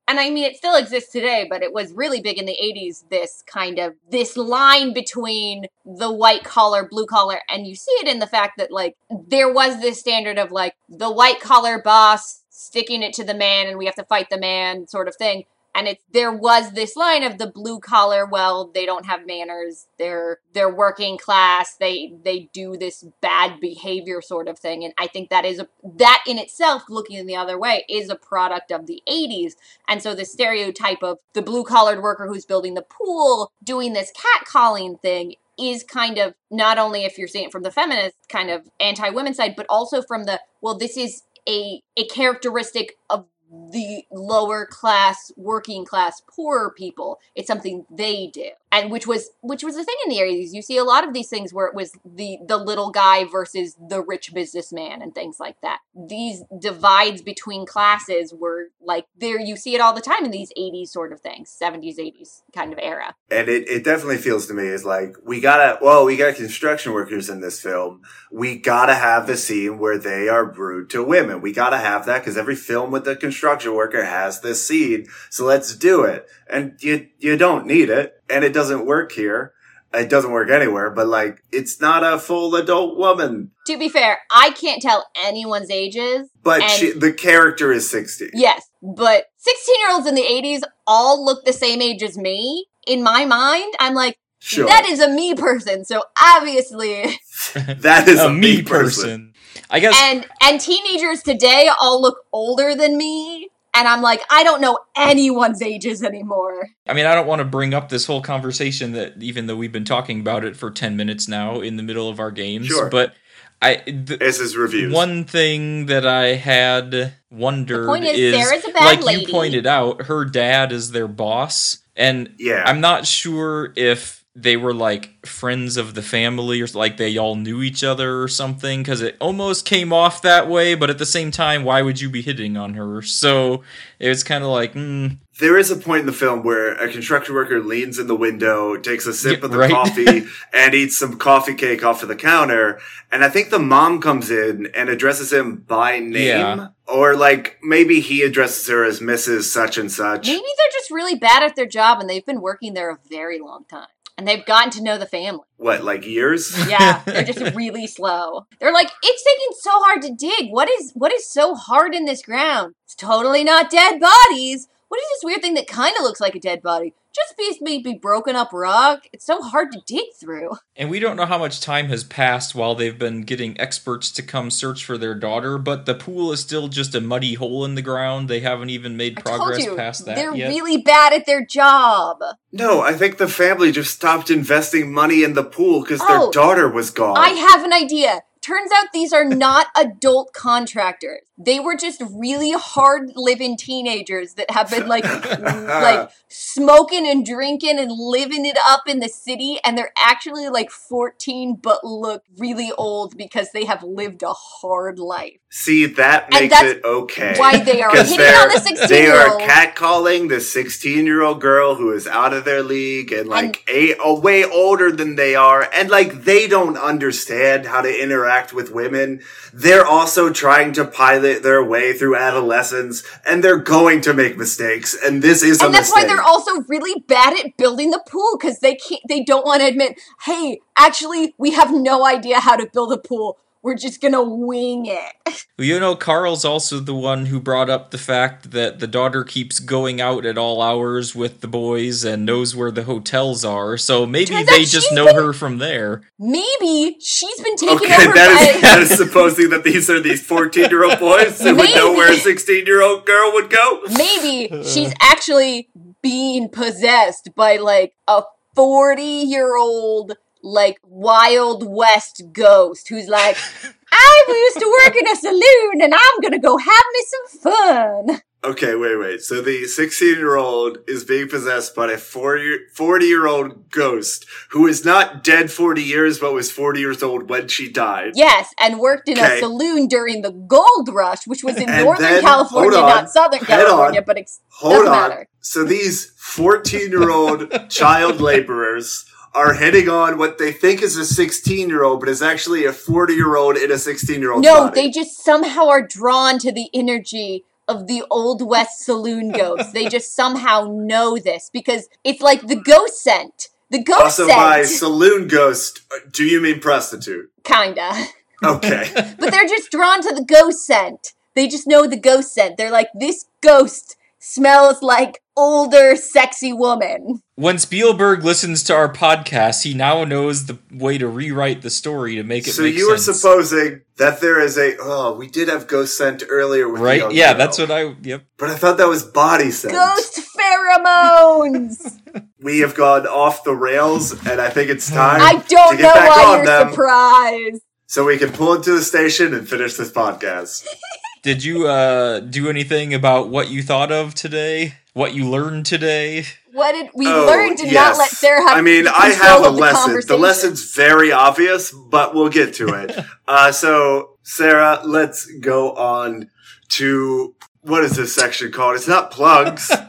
And I mean, it still exists today, but it was really big in the 80s. This kind of, this line between the white collar, blue collar, and you see it in the fact that, like, there was this standard of, like, the white collar boss sticking it to the man and we have to fight the man sort of thing. And it's, there was this line of the blue collar, well, they don't have manners. They're, they're working class. They, they do this bad behavior sort of thing. And I think that is a, that in itself, looking in the other way, is a product of the 80s. And so the stereotype of the blue collared worker who's building the pool doing this catcalling thing is kind of not only if you're seeing it from the feminist kind of anti women side, but also from the well, this is a a characteristic of the lower class, working class, poorer people. It's something they do, and which was which was the thing in the eighties. You see a lot of these things where it was the the little guy versus the rich businessman and things like that. These divides between classes were like there. You see it all the time in these eighties sort of things, seventies, eighties kind of era. And it, it definitely feels to me is like, we gotta, well, we got construction workers in this film. We gotta have the scene where they are rude to women. We gotta have that because every film with the construction worker has this seed. So let's do it. And you, you don't need it. And it doesn't work here. It doesn't work anywhere, but like, it's not a full adult woman. To be fair, I can't tell anyone's ages. But And- she, the character is 60. Yes, but 16 year olds in the 80s all look the same age as me. In my mind, I'm like, Sure. that is a me person. So obviously, <laughs> that is a me person. I guess and and teenagers today all look older than me. And I'm like, I don't know anyone's ages anymore. I mean, I don't want to bring up this whole conversation that even though we've been talking about it for 10 minutes now in the middle of our games, Sure. but I th- This is reviews. one thing that I had wondered The point is, is Sarah's a bad like lady. you pointed out, her dad is their boss, and Yeah. I'm not sure if they were like friends of the family or like they all knew each other or something because it almost came off that way but at the same time why would you be hitting on her so it was kind of like mm, There is a point in the film where a construction worker leans in the window, takes a sip Yeah, of the right. coffee, <laughs> and eats some coffee cake off of the counter. And I think the mom comes in and addresses him by name. Yeah. Or like maybe he addresses her as Mrs. Such and Such. Maybe they're just really bad at their job and they've been working there a very long time. And they've gotten to know the family. What, like years? Yeah, they're just <laughs> really slow. They're like, it's taking so hard to dig. What is what is so hard in this ground? It's totally not dead bodies. What is this weird thing that kind of looks like a dead body? Just be maybe broken up rock. It's so hard to dig through. and we don't know how much time has passed while they've been getting experts to come search for their daughter but the pool is still just a muddy hole in the ground they haven't even made I told progress you, past that they're yet really bad at their job. No, I think the family just stopped investing money in the pool because Oh. their daughter was gone. I have an idea. Turns out these are not <laughs> adult contractors. They were just really hard living teenagers that have been like <laughs> like smoking and drinking and living it up in the city and they're actually like 14 but look really old because they have lived a hard life. See, that And makes that's it okay. Why they are hitting on the 16 They are catcalling the 16 year old girl who is out of their league and like a, a way older than they are. And like they don't understand how to interact with women. They're also trying to pilot their way through adolescence and they're going to make mistakes. And this is a And that's mistake. why they're also really bad at building the pool because they can't. They don't want to admit, "Hey, actually, we have no idea how to build a pool. We're just gonna wing it." <laughs> You know, Carl's also the one who brought up the fact that the daughter keeps going out at all hours with the boys and knows where the hotels are. So maybe Turns they just know been- her from there. Maybe she's been taken Okay, over that is, by. that is <laughs> supposing that these are these 14 year old boys who would know where a 16 year old girl would go. Maybe <laughs> she's actually being possessed by like a forty-year-old like Wild West ghost who's like, <laughs> "I used to work in a saloon, and I'm gonna go have me some fun." Okay, wait, wait. So the 16 year old is being possessed by a 40 year old ghost who is not dead 40 years, but was 40 years old when she died. Yes, and worked in Okay. a saloon during the gold rush, which was in And Northern then- California, on, not Southern California, on, but ex- Hold doesn't on. matter. So these 14 year old <laughs> child laborers are hitting on what they think is a 16 year old, but is actually a 40 year old in a 16 year old No, body. they just somehow are drawn to the energy of the Old West saloon ghosts. they just somehow know this because it's like the ghost scent. The ghost scent. also, by saloon ghost, uh, do you mean prostitute? kinda. <laughs> Okay. But they're just drawn to the ghost scent. They just know the ghost scent. They're like, this ghost smells like older, sexy woman. When Spielberg listens to our podcast, he now knows the way to rewrite the story to make it so make you were sense. supposing that there is a oh we did have ghost scent earlier with right? young Yeah, girl. that's what I. Yep. but i thought that was body scent Ghost pheromones! <laughs> we have gone off the rails and i think it's time I don't to get know back why you're them surprised. so we can pull into the station and finish this podcast <laughs> Did you uh do anything about what you thought of today? What you learned today? What did we Oh, learn to not let Sarah have I mean, I have a the lesson. The lesson's very obvious, but we'll get to it. <laughs> uh, so, Sarah, let's go on to what is this section called? It's not plugs. <laughs>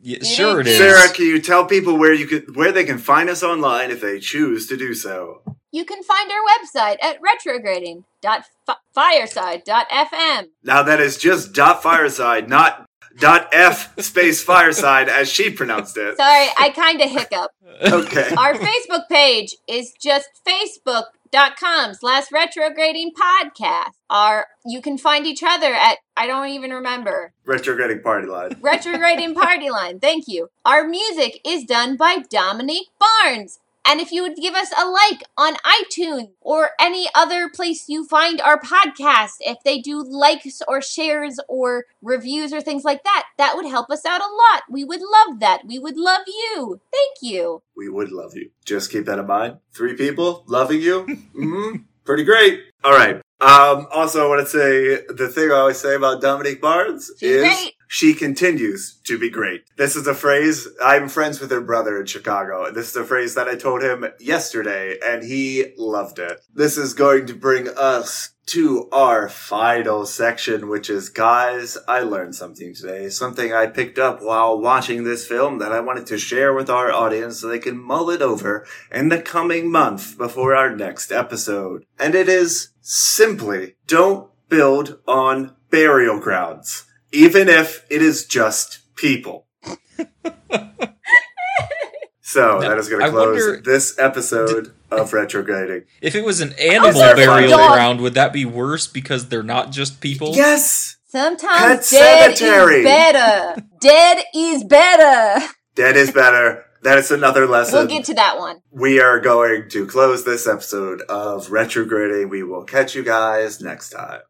Yeah, sure it is. Sarah, can you tell people where you could, where they can find us online if they choose to do so? You can find our website at retrograding.fireside.fm. Now that is just dot fireside, not dot f space fireside as she pronounced it. Sorry, I kind of hiccup. Okay. Our Facebook page is just facebook.com slash retrograding podcast. Our you can find each other at I don't even remember. Retrograding party line. Retrograding Party Line. Thank you. Our music is done by Dominique Barnes. And if you would give us a like on iTunes or any other place you find our podcast, if they do likes or shares or reviews or things like that, that would help us out a lot. We would love that. We would love you. Thank you. We would love you. Just keep that in mind. Three people loving you. <laughs> hmm Pretty great. All right. Um, also, I want to say the thing I always say about Dominique Barnes She's is great. she continues to be great. This is a phrase I'm friends with her brother in Chicago. This is a phrase that I told him yesterday, and he loved it. This is going to bring us to our final section, which is guys, I learned something today. Something I picked up while watching this film that I wanted to share with our audience so they can mull it over in the coming month before our next episode. And it is simply don't build on burial grounds, even if it is just people. <laughs> so Now, that is going to close wonder- this episode of Retrograding. If it was an animal sorry, burial dog. ground, would that be worse because they're not just people? Yes! Sometimes Pet dead Sematary. is better. dead is better. That is better. That is another lesson. We'll get to that one. we are going to close this episode of Retrograding. We will catch you guys next time.